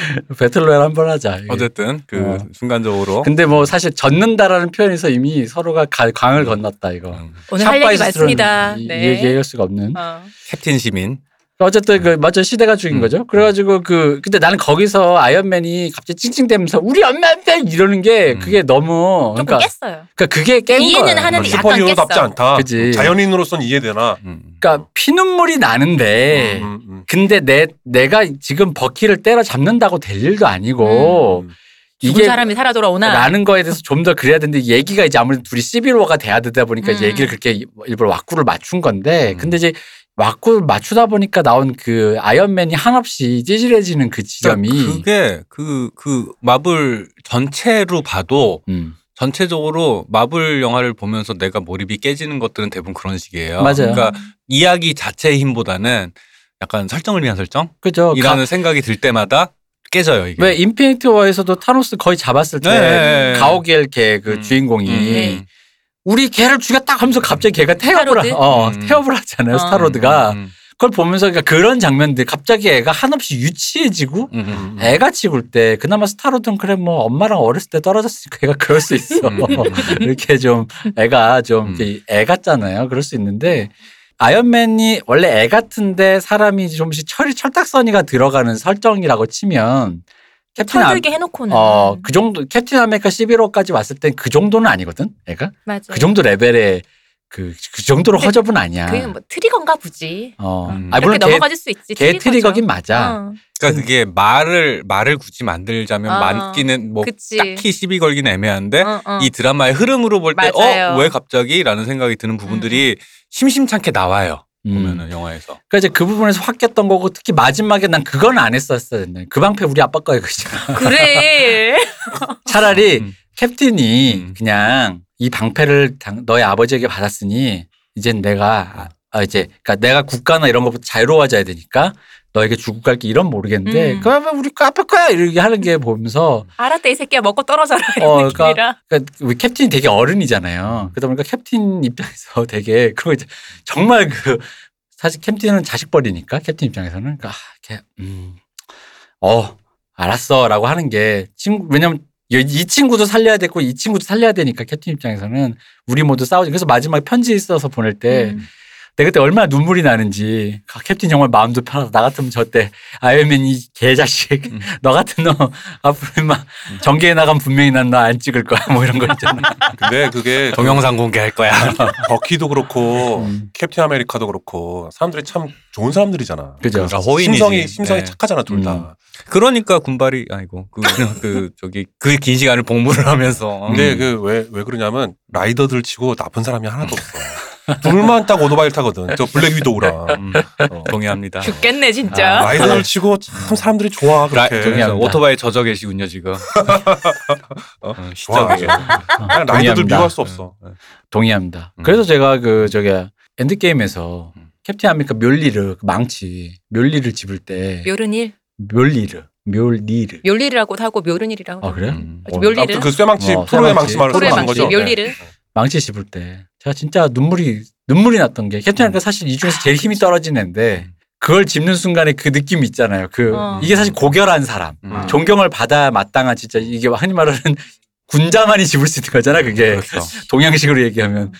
배틀로얄 한 번 하자. 이게. 어쨌든 그 어. 순간적으로 근데 뭐 사실 젖는다라는 표현에서 이미 서로가 가- 강을 건넜다 이거. 음, 오늘 할 얘기 많습니다. 이- 네. 이 얘기할 수가 없는. 어. 캡틴 시민. 어쨌든 그 맞아 시대가 죽인 음. 거죠. 그래가지고 그 근데 나는 거기서 아이언맨이 갑자기 찡찡대면서 우리 엄마한테 이러는 게 음. 그게 너무 조금 그러니까, 깼어요. 그러니까 그게 깬 이해는 거예요. 하는데 뭐 약간 슈퍼히어로답지 깼어. 않다 그지. 자연인으로선 이해되나 음. 그러니까 피눈물이 나는데 음, 음, 근데 내 내가 지금 버키를 때려 잡는다고 될 일도 아니고 음. 죽은 사람이 살아 돌아오나. 라는 거에 대해서 좀 더 그래야 되는데 얘기가 이제 아무래도 둘이 시빌워가 돼야 되다 보니까 음. 얘기를 그렇게 일부러 왁구를 맞춘 건데 음. 근데 이제 왁구를 맞추다 보니까 나온 그 아이언맨이 한없이 찌질해지는 그 지점이 그게 그그 마블 전체로 봐도 음. 전체적으로 마블 영화를 보면서 내가 몰입이 깨지는 것들은 대부분 그런 식이에요. 맞아요. 그러니까 이야기 자체의 힘보다는 약간 설정을 위한 설정? 그죠. 이라는 생각이 들 때마다 깨져요, 이게. 왜 인피니티 워에서도 타노스 거의 잡았을 때 네. 가오갤 걔그 음. 주인공이 음. 우리 걔를 죽였다 하면서 갑자기 걔가 태업을? 하, 어, 음. 태업을 하잖아요 어. 스타로드가 음, 그걸 보면서 그러니까 그런 장면들 갑자기 애가 한없이 유치해지고 음, 음, 음. 애가 치굴 때 그나마 스타로드는 그래 뭐 엄마랑 어렸을 때 떨어졌으니까 애가 그럴 수 있어 음. 이렇게 좀 애가 좀 애 같잖아요 그럴 수 있는데 아이언맨이 원래 애 같은데 사람이 좀씩 철이 철딱서니가 들어가는 설정이라고 치면 캡틴 아, 철들게 해놓고는. 어, 그 정도, 캡틴 아메리카 시빌 워까지 왔을 땐 그 정도는 아니거든, 애가? 맞아. 그 정도 레벨의 그, 그 정도로 허접은 아니야. 그게 뭐 트리건가 보지. 어. 음. 아, 물론 걔, 넘어가질 수 있지. 걔 트리거죠. 트리거긴 맞아. 어. 그러니까 그게 말을 말을 굳이 만들자면 어. 맞기는 뭐 그치. 딱히 시비 걸기는 애매한데 어, 어. 이 드라마의 흐름으로 볼 때. 어 왜 갑자기라는 생각이 드는 부분들이 심심찮게 나와요 음. 보면은 영화에서 그러니까 이제 그 부분에서 확 깼던 거고 특히 마지막에 난 그건 안 했었어야 했네. 그 방패 우리 아빠 거야, 그잖아. 그래. 차라리 음. 캡틴이 음. 그냥 이 방패를 당- 너의 아버지에게 받았으니 이젠 내가 아, 아, 이제 그러니까 내가 국가나 이런 것부터 자유로워져야 되니까 너에게 주고 갈게 이런 모르겠는데 음. 그러면 우리 거 아빠 거야 이렇게 하는 게 보면서 알았다 이 새끼야 먹고 떨어져라 어, 느낌이라. 그러니까 우리 캡틴이 되게 어른이잖아요. 그러다 보니까 캡틴 입장에서 되게 그리고 이제 정말 그 사실 캡틴은 자식벌이니까 캡틴 입장에서는 그러니까 아, 걔, 음, 어, 알았어라고 하는 게 친구 왜냐면 이- 이 친구도 살려야 되고 이 친구도 살려야 되니까 캡틴 입장에서는 우리 모두 싸우지. 그래서 마지막에 편지 써서 보낼 때 음. 내가 그때 얼마나 눈물이 나는지 아, 캡틴 정말 마음도 편하다. 나 같으면 저때 아이언맨 이 개자식 음. 너 같은 너 앞으로 막 전개에 나가면 분명히 난너안 찍을 거야 뭐 이런 거 있잖아. 근데 그게 동영상 공개할 거야. 버키도 그렇고 음. 캡틴 아메리카도 그렇고 사람들이 참 좋은 사람들이잖아. 그죠. 그 아, 호인이지. 심성이 심성이 네. 착하잖아 둘 다. 음. 그러니까 군발이 아이고 그, 그 저기 그 긴 시간을 복무를 하면서 근데 음. 그왜왜 그러냐면 라이더들 치고 나쁜 사람이 하나도 없어. 둘만 딱 오토바이를 타거든. 저 블랙 위도우랑. 음, 어. 동의합니다. 죽겠네 진짜. 아, 라이더들 치고 참 사람들이 좋아 라, 그렇게. 동의합니다. 오토바이 젖어 계시군요 지금. 어? 어. 시적이에요. 그냥 라이더들 동의합니다. 미워할 수 없어. 동의합니다. 음. 그래서 제가 그 저기 엔드 게임에서 음. 캡틴 아메리카 묠니르 그 망치 묠니르 집을 때 묘르닐, 묠니르 묠니르 묘리라고도 하고 묘르닐이라고. 아 그래요? 음. 어? 아무튼 그 쇠망치 어, 토르의. 망치 말을 쓰는 거죠. 묘리를. 네. 망치 집을 때 제가 진짜 눈물이 눈물이 났던 게 캡틴 아메리카 사실 이 중에서 제일 힘이 떨어진 애인데 음. 그걸 집는 순간에 그 느낌 있잖아요. 그 어. 이게 사실 고결한 사람 음. 존경을 받아 마땅한 진짜 이게 흔히 말하는 군자만이 집을 수 있는 거잖아. 그게 그렇죠. 동양식으로 얘기하면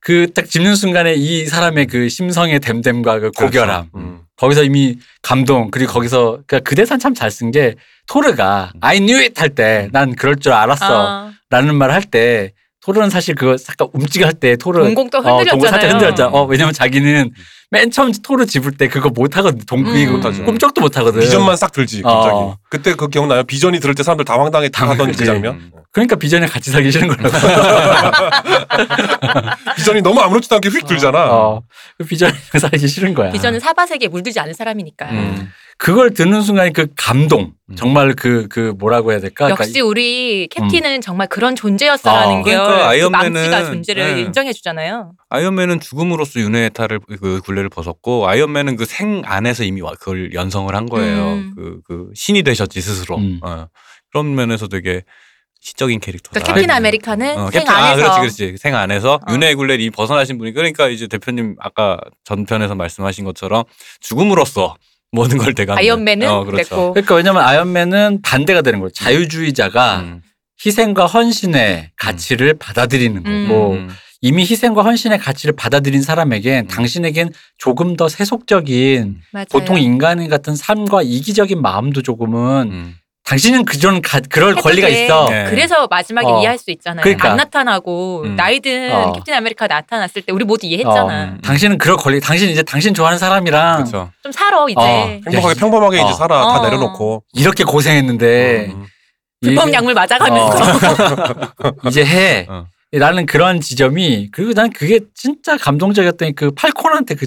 그딱 집는 순간에 이 사람의 그 심성의 댐댐과 그 고결함 음. 거기서 이미 감동 그리고 거기서 그그 대사는 참 잘 쓴 게 토르가 I knew it 할 때 난 그럴 줄 알았어 아, 라는 말할 때 토르는 사실 그거 잠깐 움찔할 때 토르 동공 또 어, 동공 살짝 흔들렸잖아요. 흔들렸잖아. 어, 왜냐면 자기는 맨 처음 토르 집을 때 그거 못 하거든. 동그 음. 못하죠. 꿈쩍도 못 하거든. 비전만 싹 들지 갑자기. 어. 그때 그 기억나요? 비전이 들을 때 사람들 다 황당해 하던 그 그치. 장면. 음. 그러니까 비전에 같이 살기 싫은 거라고. 비전이 너무 아무렇지도 않게 휙 들잖아. 어, 그 비전에 살기 싫은 거야. 비전은 사바세계에 물들지 않은 사람이니까. 음. 그걸 듣는 순간 그 감동. 음. 정말 그, 그 뭐라고 해야 될까? 역시 그러니까 우리 캡틴은 정말 그런 존재였어라는 어. 게 그러니까 그 아이언맨은- 망치가 존재를 네. 인정해 주잖아요. 아이언맨은 죽음으로써 윤회의 탈을 그 굴레를 벗었고 아이언맨은 그 생 안에서 이미 와- 그걸 연성을 한 거예요. 음. 그, 그 신이 되셨지 스스로. 음. 어. 그런 면에서 되게 시적인 캐릭터다. 그러니까 캡틴 아메리카는 어, 생 캡틴 아 안에서 그렇지 그렇지 생 안에서 어. 윤회의 굴레를 이미 벗어나신 분이 그러니까 이제 대표님 아까 전편에서 말씀하신 것처럼 죽음으로써 모든 걸 대가 아이언맨은 어, 그렇죠. 됐고 그러니까 왜냐면 아이언맨은 반대가 되는 거예요. 자유주의자가 음. 희생과 헌신의 가치를 받아들이는 음. 거고 음. 이미 희생과 헌신의 가치를 받아들인 사람에겐 음. 당신에겐 조금 더 세속적인 맞아요. 보통 인간 같은 삶과 이기적인 마음도 조금은 음. 당신은 그전 가- 그럴 권리가 돼. 있어. 네. 그래서 마지막에 어. 이해할 수 있잖아요. 그러니까. 안 나타나고 음. 나이든 어. 캡틴 아메리카 나타났을 때 우리 모두 이해했잖아. 음. 당신은 그럴 권리. 당신 이제 당신 좋아하는 사람이랑 그렇죠. 좀 살아 이제. 어. 행복하게 야, 평범하게 어. 이제 살아 다 어. 내려놓고. 이렇게 고생했는데 음. 불법 약물 맞아가면서 어. 이제 해. 어. 라는 그런 지점이 그리고 난 그게 진짜 감동적이었던 게그 팔콘한테 그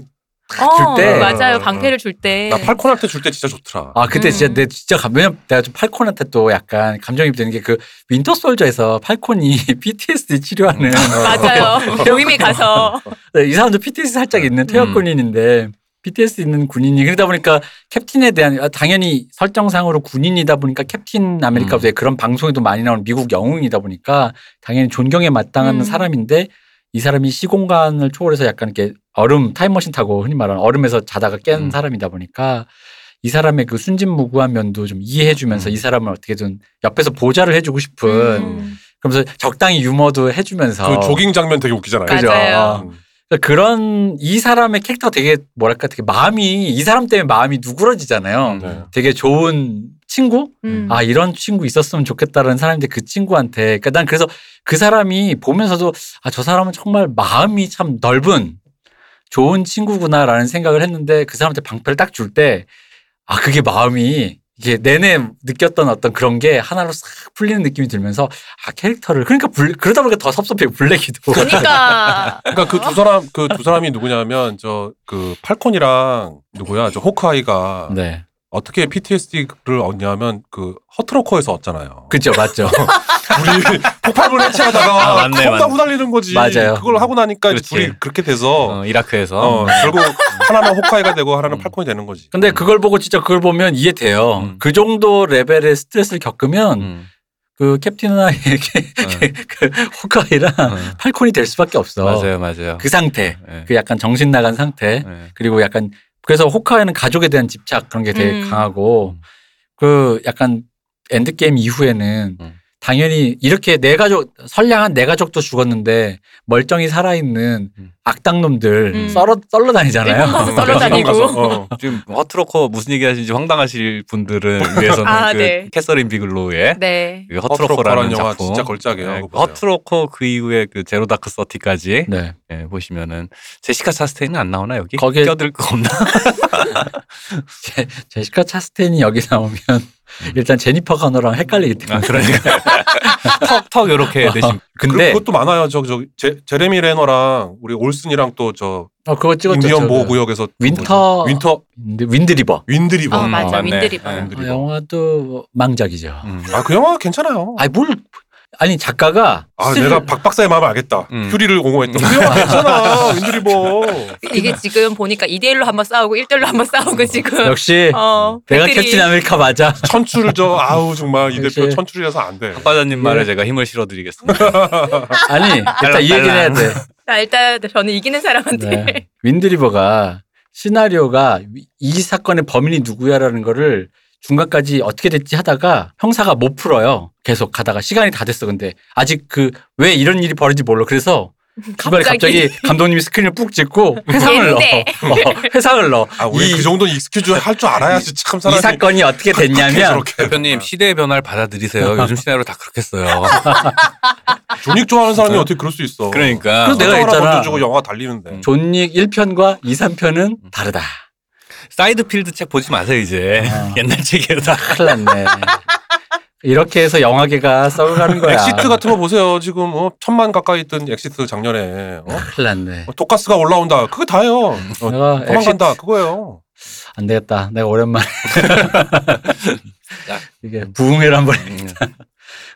어, 때. 맞아요. 방패를 줄 때. 나 팔콘한테 줄 때 진짜 좋더라. 아 그때 음. 진짜 내 진짜 감 왜냐면 내가 좀 팔콘한테 또 약간 감정이 되는 게 그 윈터 솔저에서 팔콘이 PTSD 치료하는 맞아요. 모임에 가서. 네, 이 사람도 PTSD 살짝 있는 퇴역 음. 군인인데 PTSD 있는 군인이 그러다 보니까 캡틴에 대한 아, 당연히 설정상으로 군인이다 보니까 캡틴 아메리카 음. 음. 그런 방송에도 많이 나오는 미국 영웅이다 보니까 당연히 존경에 마땅한 음. 사람인데 이 사람이 시공간을 초월해서 약간 이렇게 얼음 타임머신 타고 흔히 말하는 얼음에서 자다가 깬 음. 사람이다 보니까 이 사람의 그 순진무구한 면도 좀 이해해주면서 음. 이 사람을 어떻게든 옆에서 보좌를 해주고 싶은 음. 그러면서 적당히 유머도 해주면서 그 조깅 장면 되게 웃기잖아요. 맞아요. 그죠? 음. 그러니까 그런 이 사람의 캐릭터 되게 뭐랄까 되게 마음이 이 사람 때문에 마음이 누그러지잖아요. 음. 네. 되게 좋은 친구? 음. 아 이런 친구 있었으면 좋겠다라는 사람인데 그 친구한테 그러니까 난 그래서 그 사람이 보면서도 아 저 사람은 정말 마음이 참 넓은 좋은 친구구나라는 생각을 했는데 그 사람한테 방패를 딱 줄 때 아 그게 마음이 이게 내내 느꼈던 어떤 그런 게 하나로 싹 풀리는 느낌이 들면서 아 캐릭터를. 그러니까 불, 그러다 보니까 더 섭섭해 블랙이도. 그러니까. 그러니까 그 두 사람 그 두 사람이 누구냐면 저 그 팔콘이랑 누구야? 저 호크아이가 네. 어떻게 PTSD를 얻냐면 그 허트로커에서 얻잖아요. 그죠 맞죠 둘이 폭발물 해체하다가 아, 맞네, 겁나 맞네. 후달리는 거지. 맞아요. 그걸 하고 나니까 이제 그렇지. 둘이 그렇게 돼서 어, 이라크에서 어, 결국 하나는 호카이가 되고 하나는 음. 팔콘이 되는 거지. 근데 그걸 보고 진짜 그걸 보면 이해돼요 음. 그 정도 레벨의 스트레스를 겪으면 음. 그 캡틴 하나에게 그 호크아이랑 어. 팔콘이 될 수밖에 없어 맞아요, 맞아요. 그 상태 예. 그 약간 정신 나간 상태 예. 그리고 약간 그래서 호크아이는 가족에 대한 집착 그런 게 되게 음. 강하고 음. 그 약간 엔드 게임 이후에는 음. 당연히 이렇게 내 가족 선량한 내 가족도 죽었는데 멀쩡히 살아있는 음. 악당놈들 음. 썰어 썰러 다니잖아요. 일본 가서 썰러 다니고. 어. 지금 허트로커 무슨 얘기 하시는지 황당하실 분들은 위해서는 아, 그 네. 캐서린 비글로의 네. 그 허트로커라는 영화 작품. 진짜 걸작이에요. 네, 보세요. 허트로커 그 이후에 그 제로 다크 서티까지 네. 예, 보시면은 제시카 차스테인은 안 나오나 여기? 거기에- 껴들 거 없나? 제, 제시카 차스텐이 여기 나오면 일단 제니퍼 가너랑 헷갈리기 때문에. 아, 그러니까 턱 턱 이렇게 대신 근데 그, 것도 많아요. 저, 저 제, 제레미 레너랑 우리 올슨이랑 또 저 어, 그거 찍었죠. 인디언 저거. 보호 구역에서 그 윈터? 윈터 윈드, 윈드 리버. 윈드리버. 어, 음, 맞아. 맞네. 윈드리버. 예. 아, 영화도 망작이죠. 음. 아 그 영화 괜찮아요. 아니 뭘 아니 작가가 아 스틸- 내가 박 박사의 마음을 알겠다. 음. 그 영화 괜찮아. 윈드리버. 이게 지금 보니까 2대1로 한번 싸우고 1대1로 한번 싸우고 지금. 역시 어, 내가 battle이- 캡틴 아메리카 맞아. 천출 저 아우 정말 이 대표. 천출이라서 안 돼. 박 과장님 말에 예. 제가 힘을 실어드리겠습니다. 아니 일단 이 얘기는 해야 돼. 자, 일단 저는 이기는 사람한테. 네. 윈드리버가 시나리오가 이 사건의 범인이 누구야라는 거를 중간까지 어떻게 됐지 하다가 형사가 못 풀어요. 계속 가다가 시간이 다 됐어. 근데 아직 그 왜 이런 일이 벌어진지 몰라. 그래서 중간에 갑자기. 갑자기 감독님이 스크린을 꾹 찍고 회상을 넣어. 어, 회상을 넣어. 아 우리 이, 그 정도는 excuse 할 줄 알아야지 참이 사람이 사건이 어떻게 됐냐면 대표님 시대의 변화를 받아들이세요. 요즘 시나리오 다 그렇게 써요. 존 윅 좋아하는 사람이 어떻게 그럴 수 있어? 그러니까 그래서 내가 있잖아. 던져주고 영화 달리는데. 음. 존 윅 1편과 2, 3편은 다르다. 시드 필드 책 보지 마세요 이제 어. 옛날 책이에요 다. 큰일 났네. 이렇게 해서 영화계가 썩어가는 거야. 엑시트 같은 거 보세요. 지금 어, 천만 가까이 뜬 엑시트 작년에 어? 큰일 났네. 어, 독가스가 올라온다. 그게 다예요. 어, 도망간다. 그거예요. 안 되겠다. 내가 오랜만에 이게 부흥회를 한번 해. 음.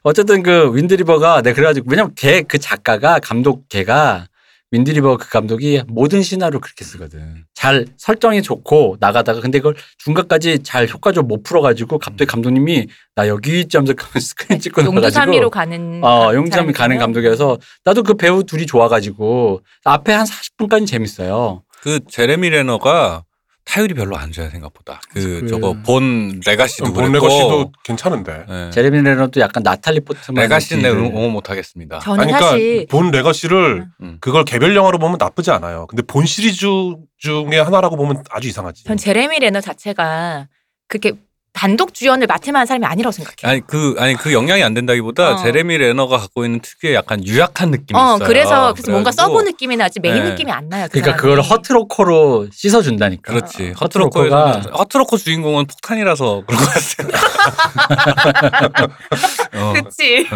어쨌든 그 윈드리버가 내가 그래가지고 왜냐면 걔 그 작가가 감독 걔가 윈드리버 그 감독이 모든 시나리오 그렇게 쓰거든. 잘 설정이 좋고 나가다가 근데 그걸 중간까지 잘 효과적으로 못 풀어가지고 갑자기 감독님이 나 여기 있자면서 스크린 찍고 용두삼이로 나가지고 가는. 어 용두사미 가는. 감독이어서 나도 그 배우 둘이 좋아가지고 앞에 한 40분까지 재밌어요. 그 제레미 레너가 타율이 별로 안 좋아요 생각보다. 그 그- 저거 본 레가시도 본 그랬고. 레거시도 괜찮은데. 네. 제레미 레너도 약간 나탈리 포트만 레가시는 내가 못하겠습니다. 저는 아니, 그러니까 사실 본 레거시를 음. 그걸 개별 영화로 보면 나쁘지 않아요. 근데 본 시리즈 중에 하나라고 보면 아주 이상하지. 전 제레미 레너 자체가 그렇게 단독 주연을 맡을 만한 사람이 아니라고 생각해요. 아니 그 아니 그 역량이 안 된다기보다 어. 제레미 레너가 갖고 있는 특유의 약간 유약한 느낌이 어, 있어요. 그래서 그래서 뭔가 그래가지고 sub 느낌이 나지 메인 네. 느낌이 안 나요. 그 그러니까 사람이. 그걸 허트로커로 씻어준다니까. 그렇지. 어, 허트로커가 허트로커 주인공은 폭탄이라서 그런 것 같아요. 어, 그치.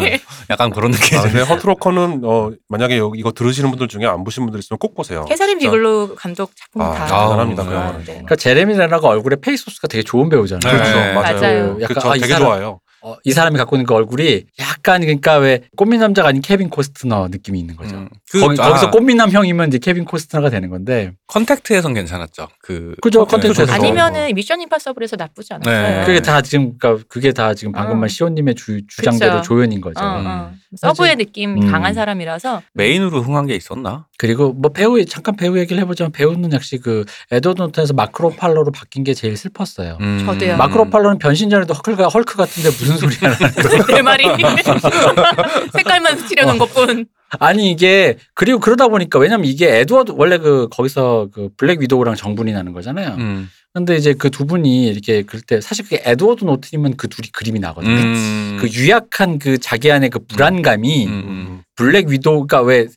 약간 그런 느낌이 아, 근데 좀 허트로커는 어, 만약에 여기 이거 들으시는 분들 중에 안 보신 분들 있으면 꼭 보세요. 캐서린. 비글로 감독 작품 아, 다 대단합니다, 그 아, 영화는. 네. 그러니까 제레미 레너가 얼굴에 페이소스가 되게 좋은 배우잖아요. 그렇죠. 네, 맞아요. 맞아요. 그 약간 그쵸, 아, 이 되게 사람, 좋아요. 어, 이 사람이 갖고 있는 그 얼굴이 약간 그러니까 왜 꽃미남자가 아닌 케빈 코스트너 느낌이 있는 거죠. 음. 그, 거기, 아, 거기서 꽃미남 형이면 이제 케빈 코스트너가 되는 건데 컨택트에선 괜찮았죠. 그 그죠, 컨택트에서. 컨택트에서. 아니면은 미션 임파서블에서 나쁘지 않았어요. 네. 그게 다 지금 그러니까 그게 다 지금 방금만 어. 시온님의 주, 주장대로 그쵸. 조연인 거죠. 어, 음. 어. sub의 느낌 음. 강한 사람이라서 main으로 흥한 게 있었나? 그리고 뭐 배우 잠깐 배우 얘기를 해보자면 배우는 역시 그 에드워드 노튼에서 마크 러팔로로 바뀐 게 제일 슬펐어요. 음. 저도요. 마크 러팔로는 변신 전에도 헐크가 헐크 같은데 무슨 소리야? 내 말이 색깔만 칠해놓은 것뿐. 아니 이게 그리고 그러다 보니까 왜냐면 이게 에드워드 원래 그 거기서 그 블랙 위도우랑 정분이 나는 거잖아요. 음. 근데 이제 그 두 분이 이렇게 그럴 때 사실 그게 에드워드 노튼이면 그 둘이 그림이 나거든요. 음. 그 유약한 그 자기 안의 그 불안감이 음. 음. 블랙 위도우가 왜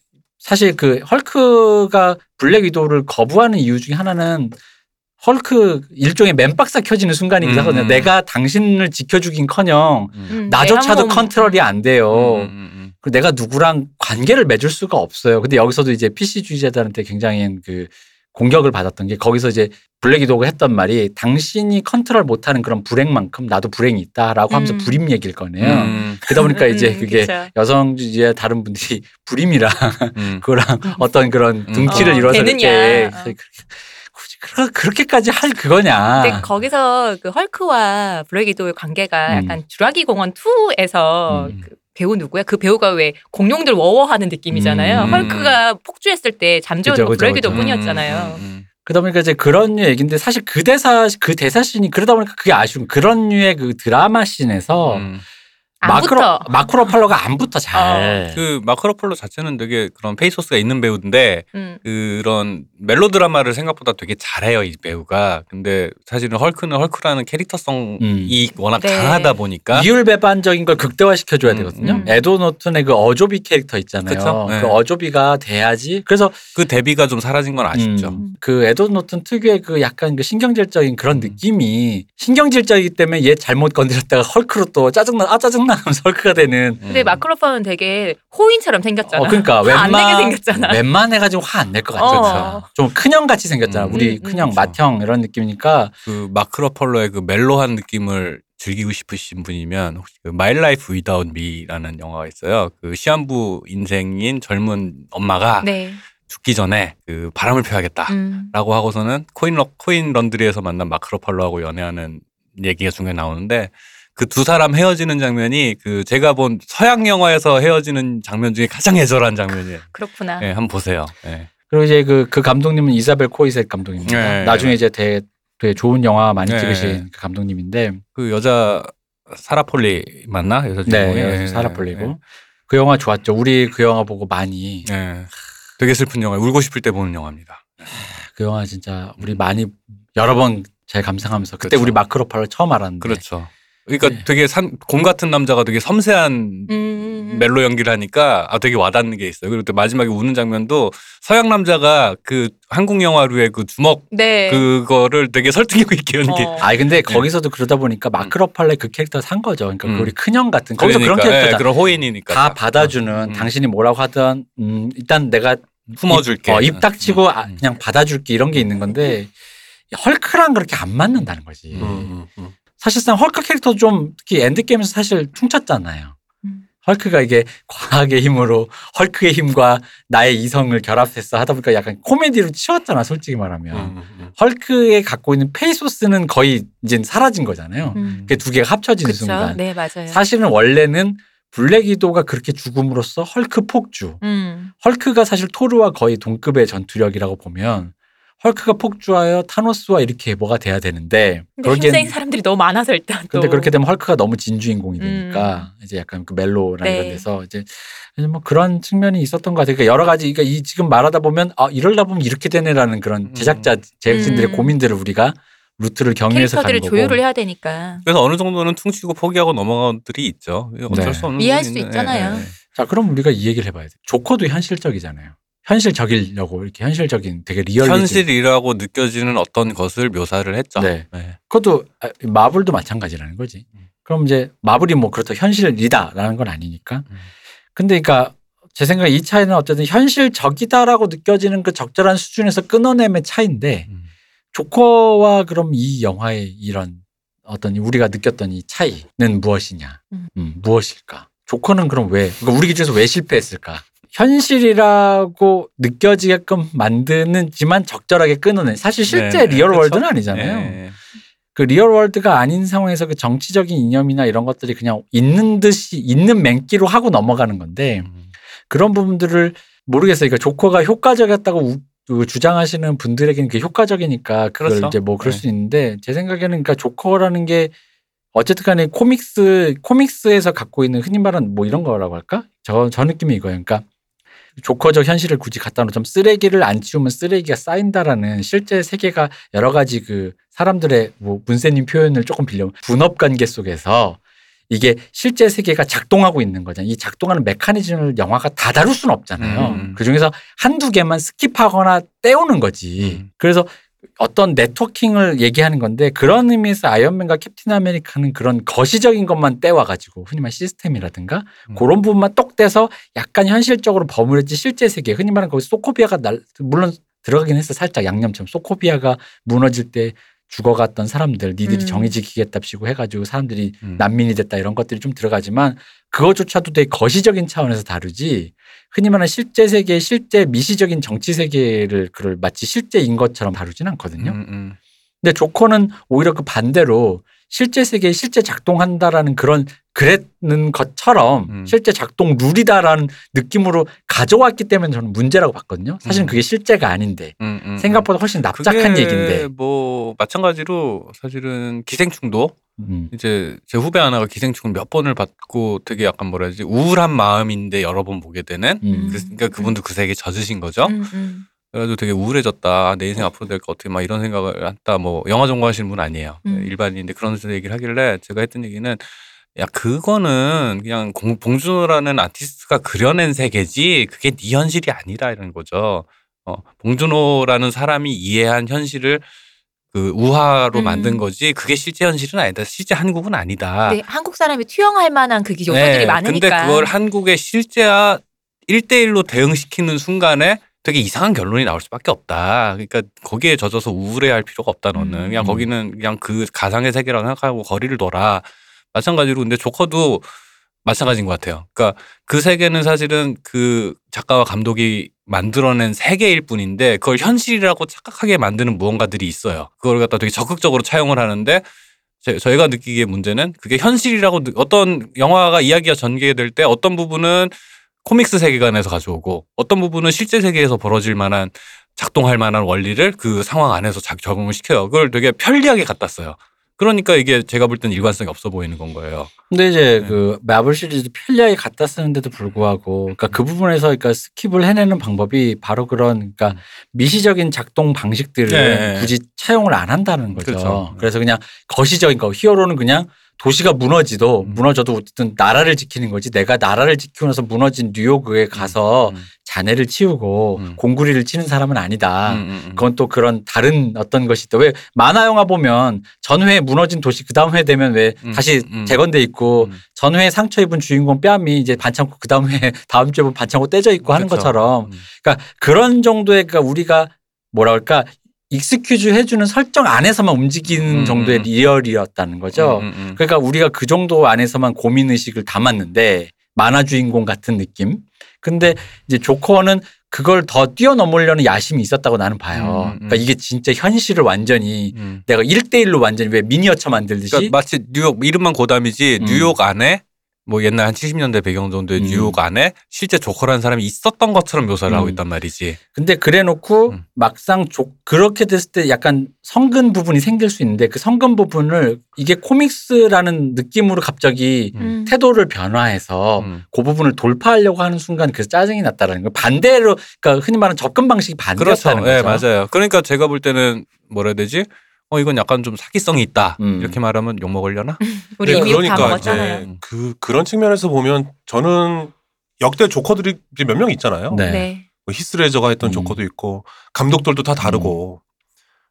사실 그 헐크가 블랙 위도우를 거부하는 이유 중에 하나는 헐크 일종의 man box가 켜지는 순간이기도 음. 하거든요. 내가 당신을 지켜주긴커녕 음. 음, 나조차도 컨트롤이 안 돼요. 음, 음, 음. 그리고 내가 누구랑 관계를 맺을 수가 없어요. 근데 여기서도 이제 PC 주의자들한테 굉장히 그 공격을 받았던 게 거기서 이제 블랙 위도우가 했던 말이 당신이 컨트롤 못하는 그런 불행만큼 나도 불행이 있다라고 하면서 음. 불임 얘기를 꺼내요. 음, 그러다 보니까 이제 음, 그게 그쵸. 여성주의자 다른 분들이 불임이랑 음. 그거랑 어떤 그런 음. 등치를 어, 이뤄서. 이렇게 어. 굳이 그렇게까지 할 그거냐. 근데 거기서 그 헐크와 블랙 위도우의 관계가 음. 약간 주라기 공원 2에서 음. 그 배우 누구야? 그 배우가 왜 공룡들 워워하는 느낌이잖아요. 음. 헐크가 폭주했을 때 그죠, 블랙 위도우. 뿐이었잖아요. 그러다 보니까 이제 그런 류의 얘기인데 사실 그 대사 그 대사 씬이 그러다 보니까 그게 아쉬운 그런 류의 그 드라마 씬에서 음. 안 마크로 붙어. 마크로 팔로가 안 붙어 잘. 그 마크 러폴로 자체는 되게 그런 페이소스가 있는 배우인데 음. 그런 멜로 드라마를 생각보다 되게 잘해요 이 배우가. 근데 사실은 헐크는 헐크라는 캐릭터성이 음. 워낙 네. 강하다 보니까 이율 배반적인 걸 극대화 시켜줘야 음, 되거든요. 음. 에도 노튼의 그 어조비 캐릭터 있잖아요. 그쵸? 네. 그 어조비가 돼야지. 그래서 그 데뷔가 좀 사라진 건 아쉽죠. 음, 그 에도 노튼 특유의 그 약간 그 신경질적인 그런 음. 느낌이 신경질적이기 때문에 얘 잘못 건드렸다가 헐크로 또 짜증나 아 짜증나 하면서 헐크가 되는. 근데 음. 마크 러팔로는 되게 호인처럼 생겼잖아. 어 그러니까 화안 내게 웬만 생겼잖아. 웬만해가지고 화 안 낼 것 같죠. 어. 좀 큰형 같이 생겼잖아. 음. 우리 음, 음, 큰형. 맏형 이런 느낌이니까 그 마크 러폴로의 그 멜로한 느낌을 즐기고 싶으신 분이면 혹시 그 My Life Without Me라는 영화가 있어요. 그 시한부 인생인 젊은 엄마가 네. 죽기 전에 그 바람을 펴야겠다. 음. 라고 하고서는 코인 러, coin laundry에서 만난 마크 러폴로하고 연애하는 얘기가 중간에 나오는데 그 두 사람 헤어지는 장면이 그 제가 본 서양 영화에서 헤어지는 장면 중에 가장 애절한 장면이에요. 그렇구나. 예, 한번 보세요. 예. 그리고 이제 그, 그 감독님은 이사벨 코이셋 감독입니다. 네. 나중에 이제 되게, 되게 좋은 영화 많이 네. 찍으신 그 감독님인데 그 여자 사라폴리 맞나? 여자 주인공이? 네, 예, 사라폴리고 예, 그 영화 좋았죠. 우리 그 영화 보고 많이 예. 되게 슬픈 영화. 울고 싶을 때 보는 영화입니다. 그 영화 진짜 우리 많이 여러 번 잘 감상하면서 그때 그렇죠. 우리 마크로파를 처음 알았는데 그렇죠. 그러니까 네. 되게 산, 곰 같은 남자가 되게 섬세한 음. 멜로 연기를 하니까 아 되게 와닿는 게 있어요. 그리고 또 마지막에 우는 장면도 서양 남자가 그 한국 영화류의 그 주먹 네. 그거를 되게 설득력 있게 연기. 어. 아니 근데 거기서도 그러다 보니까 마크로팔레 그 캐릭터 산 거죠. 그러니까 음. 우리 큰형 같은 거기서 그런 그러니까, 캐릭터다. 예, 그런 호인이니까 다 받아주는 음. 당신이 뭐라고 하든 음, 일단 내가 품어줄게. 입, 어, 입 닥치고 아, 음. 그냥 받아줄게 이런 게 있는 건데 헐크랑 그렇게 안 맞는다는 거지. 음, 음, 음. 사실상 헐크 캐릭터 좀 특히 엔드게임에서 사실 퉁쳤잖아요. 음. 헐크가 이게 과학의 힘으로 헐크의 힘과 나의 이성을 결합해서 하다 보니까 약간 코미디로 치웠잖아, 솔직히 말하면. 음, 음. 헐크에 갖고 있는 페이소스는 거의 이제 사라진 거잖아요. 음. 그게 두 개가 합쳐지는 그쵸. 순간. 네, 맞아요. 사실은 원래는 블랙 위도가 그렇게 죽음으로써 헐크 폭주. 음. 헐크가 사실 토르와 거의 동급의 전투력이라고 보면 헐크가 폭주하여 타노스와 이렇게 뭐가 돼야 되는데 힘센 사람들이 너무 많아서 일단 또. 근데 그렇게 되면 헐크가 너무 진주인공이 되니까 음. 이제 약간 그 멜로나 네. 이런 데서 이제 뭐 그런 측면이 있었던 것 같아요. 그러니까 여러 가지 그러니까 이 지금 말하다 보면 아 이럴다 보면 이렇게 되네라는 그런 음. 제작자 제작진들의 음. 고민들을 우리가 루트를 경유해서 가는 캐릭터들을 거고. 조율을 해야 되니까. 그래서 어느 정도는 퉁치고 포기하고 넘어간 들이 있죠. 어쩔 네. 수 없는 이해할 부분인데, 있잖아요. 예, 예. 자, 그럼 우리가 이 얘기를 해봐야 돼. 조커도 현실적이잖아요. 현실적이려고 이렇게 현실적인 되게 리얼리즘. 현실이라고 느껴지는 어떤 것을 묘사를 했죠. 네. 네. 그것도 아, 마블도 마찬가지라는 거지. 그럼 이제 마블이 뭐 그렇다 현실이다라는 건 아니니까. 음. 근데 그러니까 제 생각에 이 차이는 어쨌든 현실적이다라고 느껴지는 그 적절한 수준에서 끊어냄의 차이인데 음. 조커와 그럼 이 영화의 이런 어떤 우리가 느꼈던 이 차이는 무엇이냐? 음. 음, 무엇일까? 조커는 그럼 왜? 그러니까 우리 기준에서 왜 실패했을까? 현실이라고 느껴지게끔 만드는지만 적절하게 끊어내. 사실 실제 네, 네, real 그렇죠. world는 아니잖아요. 예. 그 real world가 아닌 상황에서 그 정치적인 이념이나 이런 것들이 그냥 있는 듯이 있는 맹기로 하고 넘어가는 건데 음. 그런 부분들을 모르겠어요. 그러니까 조커가 효과적이었다고 우- 그 주장하시는 분들에게는 그게 효과적이니까 그걸 그렇죠. 이제 뭐 그럴 네. 수 있는데 제 생각에는 그러니까 조커라는 게 어쨌든 간에 코믹스 코믹스에서 갖고 있는 흔히 말하는 뭐 이런 거라고 할까? 저 저 느낌이 이거예요. 그러니까 조커적 현실을 굳이 갖다 놓자면 쓰레기를 안 치우면 쓰레기가 쌓인다라는 실제 세계가 여러 가지 그 사람들의 뭐 문세님 표현을 조금 빌려 분업 관계 속에서 이게 실제 세계가 작동하고 있는 거잖아요. 이 작동하는 메커니즘을 영화가 다 다룰 수는 없잖아요. 음. 그 중에서 한두 개만 skip하거나 떼우는 거지. 음. 그래서 어떤 networking을 얘기하는 건데 그런 의미에서 아이언맨과 캡틴 아메리카는 그런 거시적인 것만 떼와가지고 흔히 말하는 시스템이라든가 음. 그런 부분만 똑 떼서 약간 현실적으로 버무렸지 실제 세계 흔히 말하는 거기 소코비아가 날 물론 들어가긴 했어 살짝 양념처럼 소코비아가 무너질 때 죽어갔던 사람들 니들이 음. 정의 지키겠답시고 해가지고 사람들이 음. 난민이 됐다 이런 것들이 좀 들어가지만 그것조차도 되게 거시적인 차원에서 다루지 흔히 말하는 실제 세계 실제 미시적인 정치 세계를 그걸 마치 실제인 것처럼 다루진 않거든요. 음, 음. 근데 조커는 오히려 그 반대로 실제 세계에 실제 작동한다라는 그런 그랬는 것처럼 음. 실제 작동 룰이다라는 느낌으로 가져왔기 때문에 저는 문제라고 봤거든요. 사실은 음. 그게 실제가 아닌데 음, 음, 생각보다 훨씬 납작한 그게 얘기인데. 뭐 마찬가지로 사실은 기생충도 음. 이제 제 후배 하나가 기생충을 몇 번을 받고 되게 약간 뭐라 해야지 우울한 마음인데 여러 번 보게 되는 음. 그, 그러니까 그분도 그 세계에 젖으신 거죠. 그래가지고 되게 우울해졌다. 내 인생 앞으로 될까 어떻게 막 이런 생각을 했다. 뭐 영화 전공하시는 분 아니에요. 음. 일반인인데 그런 식으로 얘기를 하길래 제가 했던 얘기는 야 그거는 그냥 공- 봉준호라는 아티스트가 그려낸 세계지 그게 네 현실이 아니라 이런 거죠. 어, 봉준호라는 사람이 이해한 현실을 그 우화로 음. 만든 거지 그게 실제 현실은 아니다. 실제 한국은 아니다. 근데 한국 사람이 투영할 만한 그게 요소들이 네, 많으니까. 근데 그걸 한국의 실제와 1대1로 대응시키는 순간에 되게 이상한 결론이 나올 수밖에 없다. 그러니까 거기에 젖어서 우울해할 필요가 없다 너는. 음. 그냥 거기는 그냥 그 가상의 세계라고 생각하고 거리를 둬라. 마찬가지로 근데 조커도 마찬가지인 것 같아요. 그러니까 그 세계는 사실은 그 작가와 감독이 만들어낸 세계일 뿐인데 그걸 현실이라고 착각하게 만드는 무언가들이 있어요. 그걸 갖다 되게 적극적으로 차용을 하는데 제- 저희가 느끼기에 문제는 그게 현실이라고 느- 어떤 영화가 이야기가 전개될 때 어떤 부분은 comics 세계관에서 가져오고 어떤 부분은 실제 세계에서 벌어질 만한 작동할 만한 원리를 그 상황 안에서 자- 적용을 시켜요. 그걸 되게 편리하게 갖다 써요. 그러니까 이게 제가 볼 땐 일관성이 없어 보이는 건 거예요. 근데 이제 네. 그 마블 시리즈 편리하게 갖다 쓰는데도 불구하고 그러니까 그 부분에서 그러니까 skip을 해내는 방법이 바로 그런 그러니까 미시적인 작동 방식들을 네. 굳이 차용을 안 한다는 거죠. 그렇죠. 그래서 그냥 거시적인 거 히어로는 그냥 도시가 무너지도 음. 무너져도 어쨌든 나라를 지키는 거지 내가 나라를 지키고 나서 무너진 뉴욕에 가서 음, 자네를 치우고 음. 공구리를 치는 사람은 아니다. 음, 음, 음. 그건 또 그런 다른 어떤 것이 있다. 왜 만화 영화 보면 전회 무너진 도시 그 다음 회 되면 왜 음, 다시 음. 재건돼 있고 음. 전회 상처 입은 주인공 뺨이 이제 반창고 그 다음 회 다음 주에 보면 반창고 떼져 있고 하는 그렇죠. 것처럼 음. 그러니까 그런 정도의 그러니까 우리가 뭐라 그럴까 excuse 해주는 설정 안에서만 움직이는 음, 정도의 음. real이었다는 거죠. 음, 음, 음. 그러니까 우리가 그 정도 안에서만 고민 의식을 담았는데 만화 주인공 같은 느낌. 근데 이제 조커는 그걸 더 뛰어넘으려는 야심이 있었다고 나는 봐요. 음, 음. 그러니까 이게 진짜 현실을 완전히 음. 내가 1대1로 완전히 왜 미니어처 만들듯이 그러니까 마치 뉴욕 이름만 고담이지 음. 뉴욕 안에 뭐 옛날 한 70년대 배경 정도의 음. 뉴욕 안에 실제 조커라는 사람이 있었던 것처럼 묘사를 하고 음. 있단 말이지. 근데 그래 놓고 음. 막상 조, 그렇게 됐을 때 약간 성근 부분이 생길 수 있는데 그 성근 부분을 이게 코믹스라는 느낌으로 갑자기 음. 태도를 변화해서 음. 그 부분을 돌파하려고 하는 순간 그래서 짜증이 났다라는 거 반대로 그러니까 흔히 말하는 접근 방식이 그렇죠. 반대였다는 예, 거죠. 맞아요. 그러니까 제가 볼 때는 뭐라 해야 되지? 어 이건 약간 좀 사기성이 있다 음. 이렇게 말하면 욕 먹으려나? 우리 네, 이미 욕다 그러니까 먹었잖아요. 이제 그 그런 측면에서 보면 저는 역대 조커들이 몇 명 있잖아요. 네. 네. 뭐 히스 레저가 했던 음. 조커도 있고 감독들도 다 다르고.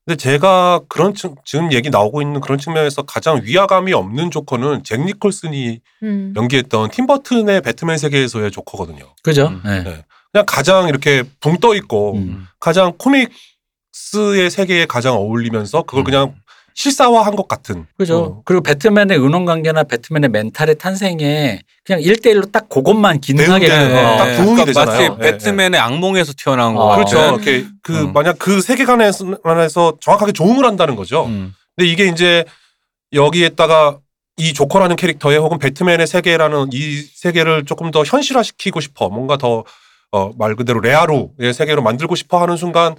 근데 제가 그런 측, 지금 얘기 나오고 있는 그런 측면에서 가장 위화감이 없는 조커는 잭 니콜슨이 음. 연기했던 팀 버튼의 배트맨 세계에서의 조커거든요. 그죠? 음. 네. 네. 그냥 가장 이렇게 붕 떠 있고 음. 가장 comics의 세계에 가장 어울리면서 그걸 음. 그냥 실사화한 것 같은. 그죠. 어, 그리고 배트맨의 은원 관계나 배트맨의 멘탈의 탄생에 그냥 1대1로 딱 그것만 기능하게 되는 거. 거. 딱 부응이 그러니까 되잖아요. 마치 예, 배트맨의 악몽에서 튀어나온 거 어. 그렇죠. 이렇게 그 음. 만약 그 세계관에서 안에서 정확하게 조응을 한다는 거죠. 음. 근데 이게 이제 여기에다가 이 조커라는 캐릭터에 혹은 배트맨의 세계라는 이 세계를 조금 더 현실화시키고 싶어 뭔가 더 어, 말 그대로 레아루의 세계로 만들고 싶어 하는 순간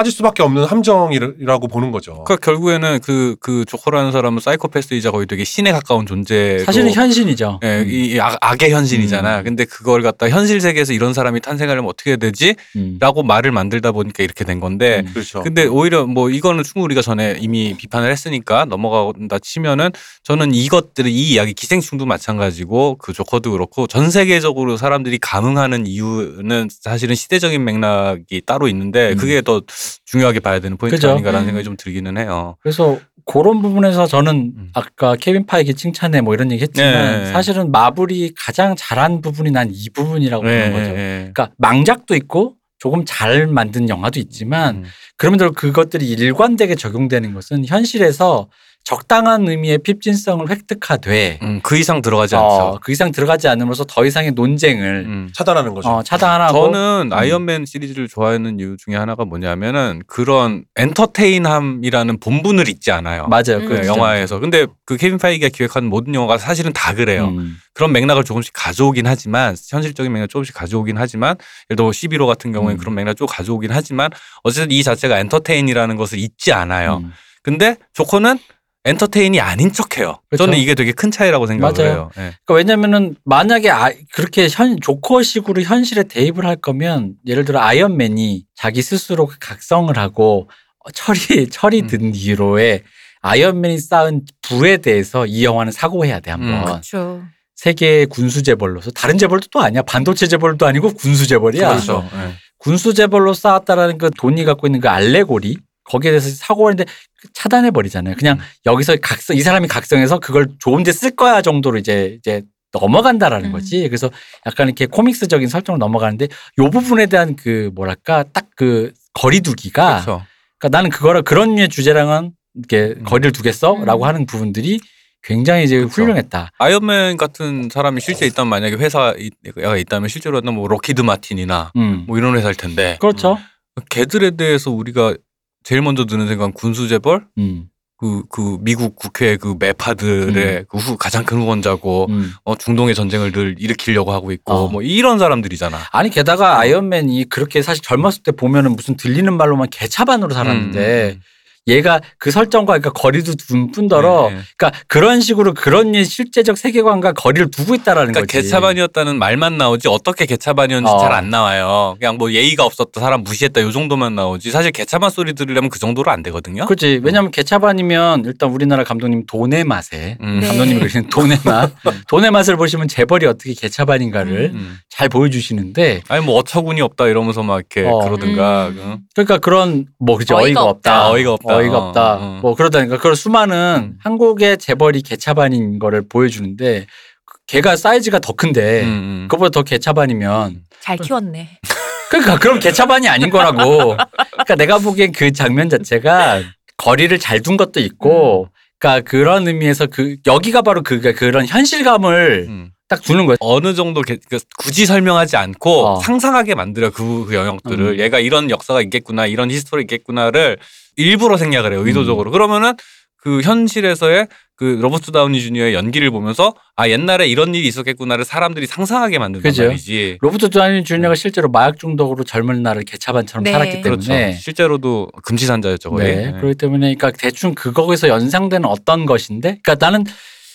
빠질 수밖에 없는 함정이라고 보는 거죠. 그러니까 결국에는 그, 그 조커라는 사람은 사이코패스이자 거의 되게 신에 가까운 존재로 사실은 현신이죠. 예, 음. 이 악, 악의 현실이잖아. 음. 근데 그걸 갖다 현실 세계에서 이런 사람이 탄생하려면 어떻게 해야 되지? 음. 라고 말을 만들다 보니까 이렇게 된 건데 음. 그렇죠. 근데 오히려 뭐 이거는 충분히 우리가 전에 이미 비판을 했으니까 넘어간다 치면은 저는 이것들을 이 이야기 기생충도 마찬가지고 그 조커도 그렇고 전 세계적으로 사람들이 감흥하는 이유는 사실은 시대적인 맥락이 따로 있는데 음. 그게 더 중요하게 봐야 되는 포인트 그죠. 아닌가라는 음. 생각이 좀 들기는 해요. 그래서 그런 부분에서 저는 음. 아까 케빈 파이기 칭찬해 뭐 이런 얘기 했지만 네. 사실은 마블이 가장 잘한 부분이 난 이 부분이라고 보는 거죠. 예. 그러니까 망작도 있고 조금 잘 만든 영화도 있지만 음. 그럼에도 그것들이 일관되게 적용되는 것은 현실에서 적당한 의미의 핍진성을 획득하되 음, 그 이상 들어가지 않죠. 어, 그 이상 들어가지 않음으로써 더 이상의 논쟁을 음. 차단하는 거죠. 어, 차단하고 저는 아이언맨 시리즈를 좋아하는 이유 중에 하나가 뭐냐면은 그런 entertain함이라는 본분을 잊지 않아요. 맞아요. 음. 그그 영화에서. 근데 그 케빈 파이기가 기획한 모든 영화가 사실은 다 그래요. 음. 그런 맥락을 조금씩 가져오긴 하지만 현실적인 맥락 조금씩 가져오긴 하지만 예를 들어 11호 같은 경우에 음. 그런 맥락 좀 가져오긴 하지만 어쨌든 이 자체가 엔터테인이라는 것을 잊지 않아요. 음. 근데 조커는 엔터테인이 아닌 척해요. 그렇죠. 저는 이게 되게 큰 차이라고 생각을 맞아요. 해요. 예. 그러니까 왜냐면은 만약에 아, 그렇게 현 조커식으로 현실에 대입을 할 거면 예를 들어 아이언맨이 자기 스스로 그 각성을 하고 어, 철이 철이 음. 든 뒤로에 아이언맨이 쌓은 부에 대해서 이 영화는 사고해야 돼 한번 음. 그렇죠. 세계의 군수 재벌로서 다른 재벌도 또 아니야 반도체 재벌도 아니고 군수 재벌이야 그렇죠. 예. 군수 재벌로 쌓았다라는 그 돈이 갖고 있는 그 알레고리 거기에 대해서 사고하는데 차단해 버리잖아요. 그냥 음. 여기서 각성 이 사람이 각성해서 그걸 좋은데 쓸 거야 정도로 이제 이제 넘어간다라는 음. 거지. 그래서 약간 이렇게 코믹스적인 설정으로 넘어가는데 요 부분에 대한 그 뭐랄까 딱 그 거리두기가 그렇죠. 그러니까 나는 그거를 그런 류의 주제랑은 이렇게 음. 거리를 두겠어라고 음. 하는 부분들이 굉장히 이제 그렇죠. 훌륭했다. 아이언맨 같은 사람이 실제 있다면 만약에 회사가 있다면 실제로 뭐 록히드 마틴이나 음. 뭐 이런 회사일 텐데 그렇죠. 걔들에 대해서 우리가 제일 먼저 드는 생각은 군수재벌 음. 그, 그 미국 국회 그 매파들의 그 후, 가장 큰 후원자고 음. 어, 중동의 전쟁을 늘 일으키려고 하고 있고 어. 뭐 이런 사람들이잖아. 아니 게다가 아이언맨이 그렇게 사실 젊었을 때 보면은 무슨 들리는 말로만 개차반으로 살았는데 음, 얘가 그 설정과 그러니까 거리도 둔 뿐더러 네, 네. 그러니까 그런 식으로 그런 실제적 세계관과 거리를 두고 있다라는 그러니까 거지. 개차반이었다는 말만 나오지 어떻게 개차반이었는지 어. 잘안 나와요. 그냥 뭐 예의가 없었다, 사람 무시했다 요 정도만 나오지. 사실 개차반 소리 들으려면 그 정도로 안 되거든요. 그렇지. 왜냐하면 개차반이면 일단 우리나라 감독님 돈의 맛에 음. 네. 감독님이 그리는 돈의 맛, 돈의 맛을 보시면 재벌이 어떻게 개차반인가를 음. 잘 보여주시는데 아니 뭐 어처구니 없다 이러면서 막 이렇게 어. 그러든가. 음. 응? 그러니까 그런 뭐 그죠 어이가 어이가 없다, 없다. 어이가 없다. 어이가 어, 없다, 어. 뭐 그러다니까 그런 수많은 음. 한국의 재벌이 개차반인 거를 보여주는데 걔가 사이즈가 더 큰데 음, 음. 그거보다 더 개차반이면 잘 키웠네. 그러니까 그럼 개차반이 아닌 거라고. 그러니까 내가 보기엔 그 장면 자체가 거리를 잘 둔 것도 있고, 그러니까 그런 의미에서 그 여기가 바로 그 그런 현실감을 음. 딱 주는 거예요. 어느 정도 개- 그 굳이 설명하지 않고 어. 상상하게 만들어 그, 그 영역들을 음. 얘가 이런 역사가 있겠구나 이런 history 있겠구나를 일부러 생략을 해요 의도적으로 그러면은 그 현실에서의 그 로버트 다우니 주니어의 연기를 보면서 아 옛날에 이런 일이 있었겠구나를 사람들이 상상하게 만든단 그죠. 말이지 로버트 다니 주니어가 실제로 마약 중독으로 젊은 날을 개차반처럼 네. 살았기 그렇죠 때문에 실제로도 금지산자였죠 거의 네. 네. 그렇기 때문에 그러니까 대충 그거에서 연상되는 어떤 것인데, 그러니까 나는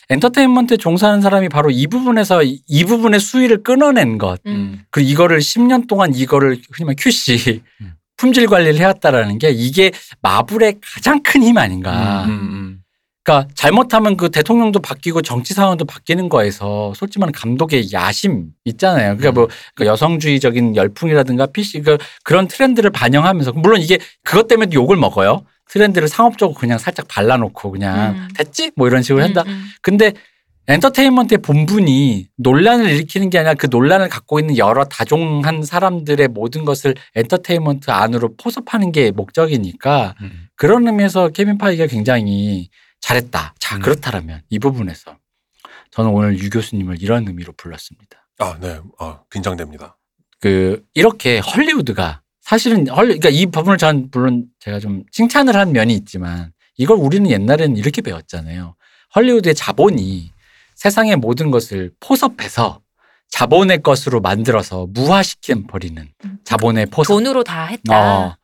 엔터테인먼트에 종사하는 사람이 바로 이 부분에서 이, 이 부분의 수위를 끊어낸 것. 음. 그리고 이거를 10년 동안 이거를 흔히 말 QC 음. 품질 관리를 해왔다라는 게 이게 마블의 가장 큰 힘 아닌가. 음, 음. 그러니까 잘못하면 그 대통령도 바뀌고 정치 상황도 바뀌는 거에서 솔직히 말하면 감독의 야심 있잖아요. 그러니까 뭐 그러니까 여성주의적인 열풍이라든가 PC 그 그런 트렌드를 반영하면서 물론 이게 그것 때문에 욕을 먹어요. 트렌드를 상업적으로 그냥 살짝 발라놓고 그냥 음. 됐지 뭐 이런 식으로 한다. 음, 음. 근데 엔터테인먼트의 본분이 논란을 일으키는 게 아니라 그 논란을 갖고 있는 여러 다종한 사람들의 모든 것을 엔터테인먼트 안으로 포섭하는 게 목적이니까 음. 그런 의미에서 케빈 파이기가 굉장히 잘했다. 자, 음. 그렇다면 이 부분에서 저는 오늘 유 교수님을 이런 의미로 불렀습니다. 아, 네. 아, 긴장됩니다. 그 이렇게 헐리우드가 사실은 헐리 그러니까 이 부분을 전 물론 제가 좀 칭찬을 한 면이 있지만 이걸 우리는 옛날에는 이렇게 배웠잖아요. 헐리우드의 자본이 세상의 모든 것을 포섭해서 자본의 것으로 만들어서 무화시켜 버리는 음. 자본의 포섭. 돈으로 다 했다. 어,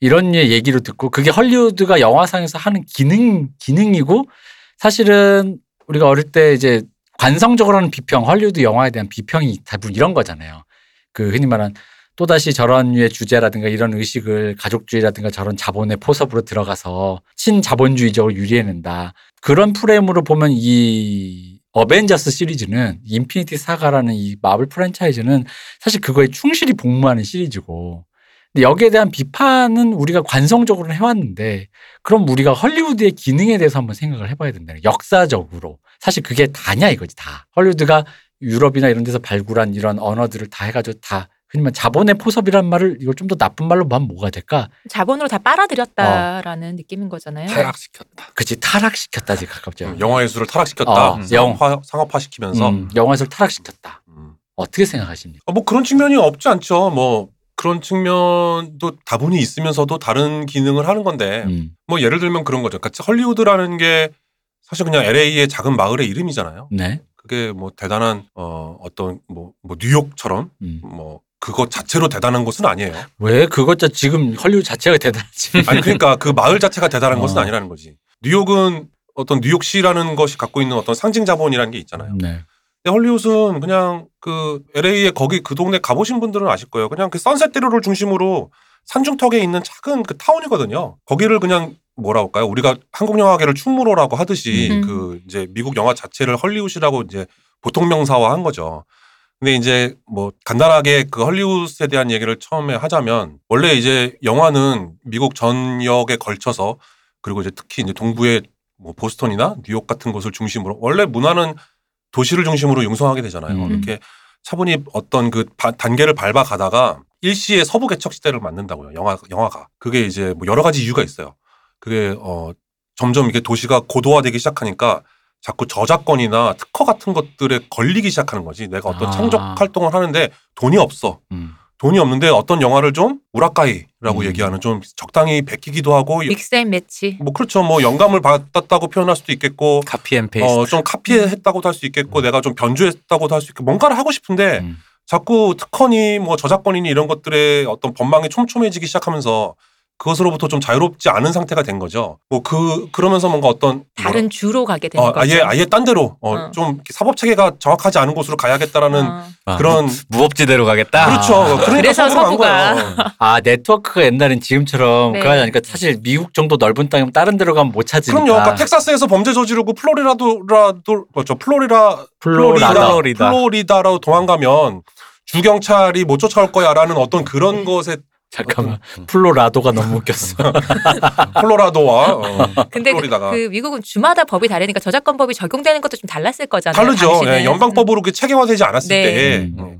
이런 얘기를 듣고 그게 헐리우드가 영화상에서 하는 기능 기능이고 사실은 우리가 어릴 때 이제 관성적으로는 비평 헐리우드 영화에 대한 비평이 대부분 이런 거잖아요. 그 흔히 말한 또다시 저런 류의 주제라든가 이런 의식을 가족주의라든가 저런 자본의 포섭으로 들어가서 친자본주의적으로 유리해낸다. 그런 프레임으로 보면 이 어벤져스 시리즈는 인피니티 사가라는 이 마블 프랜차이즈는 사실 그거에 충실히 복무하는 시리즈고 근데 여기에 대한 비판은 우리가 관성적으로 해왔는데 그럼 우리가 헐리우드의 기능에 대해서 한번 생각을 해봐야 된다. 역사적으로 사실 그게 다냐 이거지 다. 헐리우드가 유럽이나 이런 데서 발굴한 이런 언어들을 다 해가지고 다 말 자본의 포섭이란 말을 이걸 좀 더 나쁜 말로 하면 뭐가 될까? 자본으로 다 빨아들였다라는 느낌인 거잖아요. 타락시켰다. 그치 타락시켰다지 가깝죠. 음, 영화 예술을 타락시켰다. 어, 상업화, 상업화시키면서. 음, 영화에서 타락시켰다. 음. 어떻게 생각하십니까? 어, 뭐 그런 측면이 없지 않죠. 뭐 그런 측면도 다분히 있으면서도 다른 기능을 하는 건데 음, 뭐 예를 들면 그런 거죠. 그러니까 헐리우드라는 게 사실 그냥 LA의 작은 마을의 이름이잖아요. 네. 그게 뭐 대단한 어 어떤 뭐, 뭐 뉴욕처럼 음. 뭐 그것 자체로 대단한 것은 아니에요. 왜 그것 자 지금 헐리우드 자체가 대단하지? 아니 그러니까 그 마을 자체가 대단한 어. 것은 아니라는 거지. 뉴욕은 어떤 뉴욕시라는 것이 갖고 있는 어떤 상징 자본이라는 게 있잖아요. 네. 근데 헐리우드는 그냥 그 LA에 거기 그 동네 가보신 분들은 아실 거예요. 그냥 그 선셋 대로를 중심으로 산중턱에 있는 작은 그 타운이거든요. 거기를 그냥 뭐라 할까요? 우리가 한국 영화계를 충무로라고 하듯이 음. 그 이제 미국 영화 자체를 헐리우드라고 이제 보통 명사화한 거죠. 근데 이제 뭐 간단하게 그 헐리우드에 대한 얘기를 처음에 하자면 원래 이제 영화는 미국 전역에 걸쳐서 그리고 이제 특히 이제 동부의 뭐 보스턴이나 뉴욕 같은 곳을 중심으로 원래 문화는 도시를 중심으로 융성하게 되잖아요. 음. 이렇게 차분히 어떤 그 바- 단계를 밟아 가다가 일시의 서부 개척 시대를 맞는다고요. 영화 영화가 그게 이제 뭐 여러 가지 이유가 있어요. 그게 어 점점 이게 도시가 고도화되기 시작하니까 자꾸 저작권이나 특허 같은 것들에 걸리기 시작하는 거지. 내가 어떤 아. 창작 활동을 하는데 돈이 없어. 음. 돈이 없는데 어떤 영화를 좀 우라카이라고 음. 얘기하는 좀 적당히 베끼기도 하고 mix and match. 뭐 그렇죠. 뭐 영감을 받았다고 표현할 수도 있겠고 copy and paste. 어 좀 카피했다고도 할 수 있겠고 내가 좀 변주했다고도 할 수 있고 뭔가를 하고 싶은데 음. 자꾸 특허니 뭐 저작권이니 이런 것들의 어떤 법망이 촘촘해지기 시작하면서 그것으로부터 좀 자유롭지 않은 상태가 된 거죠. 뭐 그 그러면서 뭔가 어떤 다른 주로 가게 되는 어, 거죠. 아예 아예 딴 데로 어, 어. 좀 사법 체계가 정확하지 않은 곳으로 가야겠다라는 어. 아, 그런 무법지대로 가겠다. 그렇죠. 그러니까 그래서. 거예요. 아 네트워크가 옛날엔 지금처럼 네. 그러니까 사실 미국 정도 넓은 땅이면 다른 데로 가면 못 찾으니까. 그럼요. 그러니까 텍사스에서 범죄 저지르고 플로리다도라도 뭐죠 플로리다 플로리다. 플로리다. 플로리다로 도망가면 주 경찰이 못 쫓아올 거야라는 어떤 그런 것에 잠깐만 플로라도가 너무 웃겼어. 콜로라도와 어, 근데 그, 플로리다가 그 미국은 주마다 법이 다르니까 저작권법이 적용되는 것도 좀 달랐을 거잖아요. 다르죠. 예, 연방법으로 그 체계화되지 않았을 네. 때. 음. 어,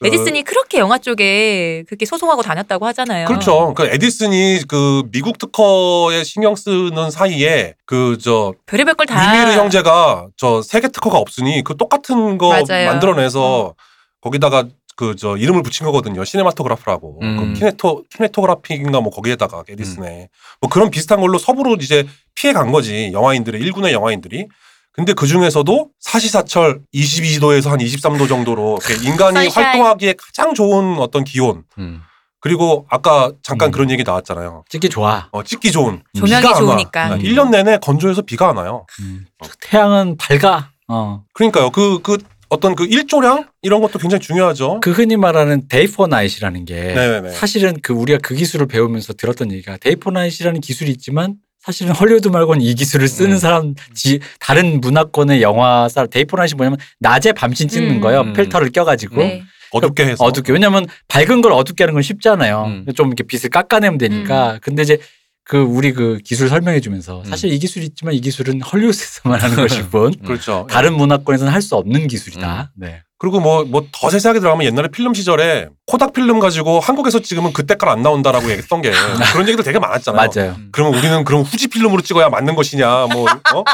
그- 에디슨이 그렇게 영화 쪽에 그렇게 소송하고 다녔다고 하잖아요. 그렇죠. 그 에디슨이 그 미국 특허에 신경 쓰는 사이에 그 저 별의별 걸 다. 유미르 형제가 저 세계 특허가 없으니 그 똑같은 거 맞아요. 만들어내서 거기다가 그 저 이름을 붙인 거거든요. 시네마토그라프라고. 음. 그 키네토 키네토그라픽인가 뭐 거기에다가 에디슨에 뭐 그런 비슷한 걸로 서부로 이제 피해 간 거지. 영화인들의 일군의 영화인들이. 근데 그 중에서도 사시사철 22도에서 한 23도 정도로 인간이. 활동하기에 가장 좋은 어떤 기온. 음. 그리고 아까 잠깐 음. 그런 얘기 나왔잖아요. 찍기 좋아. 어, 찍기 좋은. 조명이 비가 안 와. 좋으니까. 음. 1년 내내 건조해서 비가 안 와요. 음. 태양은 밝아. 어. 그러니까요. 그, 그, 어떤 그 일조량 이런 것도 굉장히 중요하죠. 그 흔히 말하는 day for night이라는 게 네네네. 사실은 그 우리가 그 기술을 배우면서 들었던 얘기가 day for night이라는 기술이 있지만 사실은 헐리우드 말고는 이 기술을 쓰는 음. 사람 지 다른 문화권의 영화 사람 day for night이 뭐냐면 낮에 밤신 찍는 음. 거예요. 음. 필터를 껴가지고 네. 어둡게 해서. 어둡게 왜냐면 밝은 걸 어둡게 하는 건 쉽잖아요. 음. 좀 이렇게 빛을 깎아내면 음. 되니까. 근데 이제 그 우리 그 기술 설명해 주면서 사실 이 기술이 있지만 이 기술은 헐리우드에서만 하는 것일 뿐 그렇죠. 다른 문화권에서는 할 수 없는 기술이다. 네. 그리고 뭐 뭐 더 세세하게 들어가면 옛날에 필름 시절에 코닥 필름 가지고 한국에서 찍으면 그때깔 안 나온다라고 얘기했던 게 그런 얘기도 되게 많았잖아요. 맞아요. 그러면 우리는 그럼 후지 필름으로 찍어야 맞는 것이냐 뭐 어?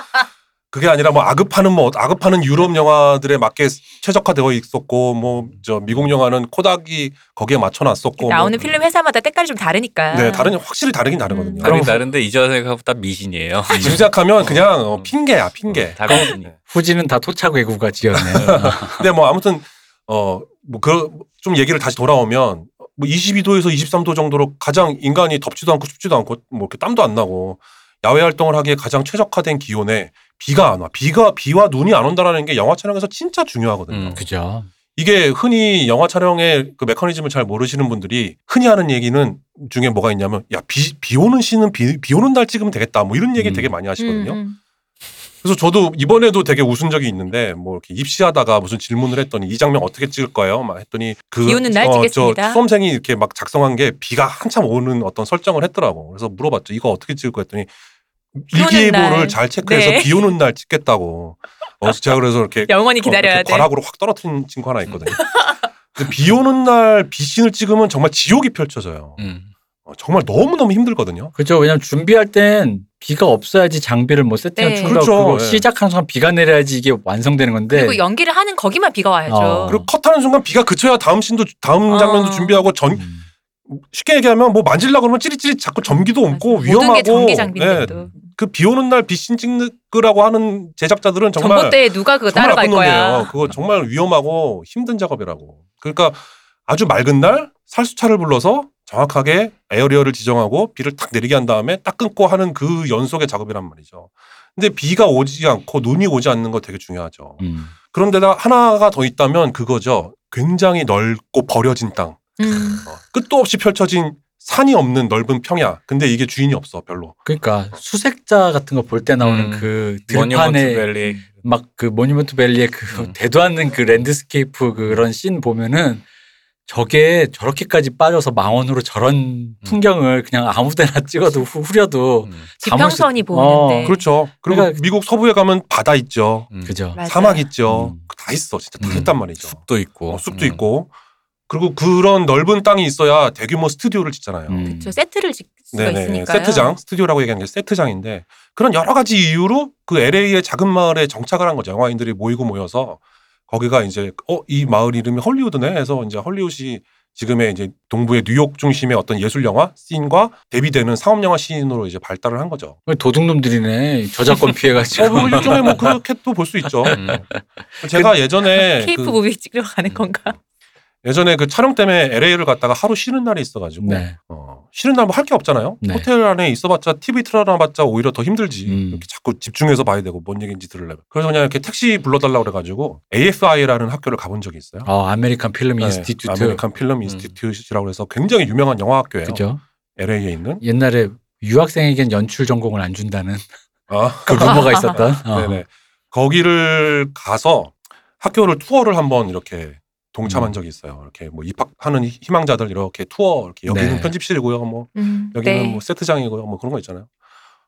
그게 아니라 뭐 아급하는 뭐 아급하는 유럽 영화들에 맞게 최적화되어 있었고 뭐 저 미국 영화는 코닥이 거기에 맞춰 놨었고 나오는 뭐 필름 회사마다 때깔이 좀 다르니까. 네 다른 확실히 다르긴 다르거든요. 음. 다른 다른데 이전 생각보다 미신이에요. 지금 생각하면 그냥 어, 핑계야 핑계. 다 미신이. 후지는 다 토착 외구가 지었네. 근데 뭐 아무튼 어뭐그좀 얘기를 다시 돌아오면 뭐 22도에서 23도 정도로 가장 인간이 덥지도 않고 춥지도 않고 뭐 이렇게 땀도 안 나고 야외 활동을 하기에 가장 최적화된 기온에 비가 안 와. 비가 비와 눈이 안 온다라는 게 영화 촬영에서 진짜 중요하거든요. 음. 그죠. 이게 흔히 영화 촬영의 그 메커니즘을 잘 모르시는 분들이 흔히 하는 얘기는 중에 뭐가 있냐면 야비 비 오는 시는 비, 비 오는 날 찍으면 되겠다 뭐 이런 얘기 음. 되게 많이 하시거든요. 음, 음. 그래서 저도 이번에도 되게 웃은 적이 있는데 뭐 이렇게 입시하다가 무슨 질문을 했더니 이 장면 어떻게 찍을 거예요? 막 했더니 그비 오는 날저 찍겠습니다. 수험생이 이렇게 막 작성한 게 비가 한참 오는 어떤 설정을 했더라고. 그래서 물어봤죠. 이거 어떻게 찍을 거야 했더니 일기예보를 날. 잘 체크해서 네. 비 오는 날 찍겠다고. 어, 제가 그래서 이렇게 영원히 어, 기다려야 이렇게 돼. 괄학으로 확 떨어뜨린 친구 하나 있거든요. 근데 비 오는 날 비신을 찍으면 정말 지옥이 펼쳐져요. 음. 어, 정말 너무너무 힘들거든요. 그죠. 왜냐면 준비할 땐 비가 없어야지 장비를 뭐 세팅을 네. 충분하고 그렇죠. 그거 네. 시작하는 순간 비가 내려야지 이게 완성되는 건데 그리고 연기를 하는 거기만 비가 와야죠. 어. 그리고 컷하는 순간 비가 그쳐야 다음 신도 다음 어. 장면도 준비하고 전 음. 쉽게 얘기하면 뭐 만질라 그러면 찌릿찌릿 자꾸 전기도 옮고 위험하고 게 전기 예, 장비인데도. 그 비 오는 날 비신 찍으라고 하는 제작자들은 정말 전봇대에 누가 그거 정말 따라갈 나쁜 거야. 놈이에요. 그거 정말 위험하고 힘든 작업이라고. 그러니까 아주 맑은 날 살수차를 불러서 정확하게 에어리어를 지정하고 비를 딱 내리게 한 다음에 딱 끊고 하는 그 연속의 작업이란 말이죠. 근데 비가 오지 않고 눈이 오지 않는 거 되게 중요하죠. 음. 그런데다 하나가 더 있다면 그거죠. 굉장히 넓고 버려진 땅. 음. 어, 끝도 없이 펼쳐진 산이 없는 넓은 평야. 근데 이게 주인이 없어 별로. 그러니까 수색자 같은 거 볼 때 나오는 음. 그 들판에 밸리. 막 그 모니먼트 밸리의 그 음. 대도 않는 그 랜드스케이프 그런 씬 보면은 저게 저렇게까지 빠져서 망원으로 저런 풍경을 그냥 아무데나 찍어도 후- 후려도 음. 담을 수- 지평선이 보이는데. 어, 그렇죠. 그리고 그러니까- 미국 서부에 가면 바다 있죠. 음. 그죠. 맞아요. 사막 있죠. 음. 다 있어. 진짜 다 음. 있단 말이죠. 숲도 있고. 어, 숲도 음. 있고. 그리고 그런 넓은 땅이 있어야 대규모 스튜디오를 짓잖아요. 음. 저 세트를 질 수가 네네. 있으니까요. 세트장, 스튜디오라고 얘기하는 게 세트장인데 그런 여러 가지 이유로 그 LA의 작은 마을에 정착을 한 거죠. 영화인들이 모이고 모여서 거기가 이제 어 이 마을 이름이 헐리우드네 해서 이제 헐리우드이 지금의 이제 동부의 뉴욕 중심의 어떤 예술 영화 씬과 대비되는 상업 영화 씬으로 이제 발달을 한 거죠. 도둑놈들이네 저작권 피해가지고 어, 뭐 일종의 뭐 그렇게 또 볼 수 있죠. 음. 제가 예전에 케이프 그 movie 찍으러 가는 건가? 예전에 그 촬영 때문에 LA를 갔다가 하루 쉬는 날이 있어가지고 네. 어, 쉬는 날 뭐 할 게 없잖아요. 네. 호텔 안에 있어봤자 TV 틀어놔봤자 오히려 더 힘들지. 음. 이렇게 자꾸 집중해서 봐야 되고 뭔 얘기인지 들으려면. 그래서 그냥 이렇게 택시 불러달라고 그래가지고 AFI라는 학교를 가본 적이 있어요. 어, American Film 네, Institute American Film Institute라고 해서 굉장히 유명한 영화 학교예요. 그죠? LA에 있는. 옛날에 유학생에겐 연출 전공을 안 준다는 아, 그 루머가 있었던. 어. 네네. 거기를 가서 학교를 투어를 한번 이렇게 동참한 음. 적이 있어요. 이렇게 뭐 입학하는 희망자들 이렇게 투어 이렇게 여기는 네. 편집실이고요. 뭐 음, 여기는 네. 뭐 세트장이고요. 뭐 그런 거 있잖아요.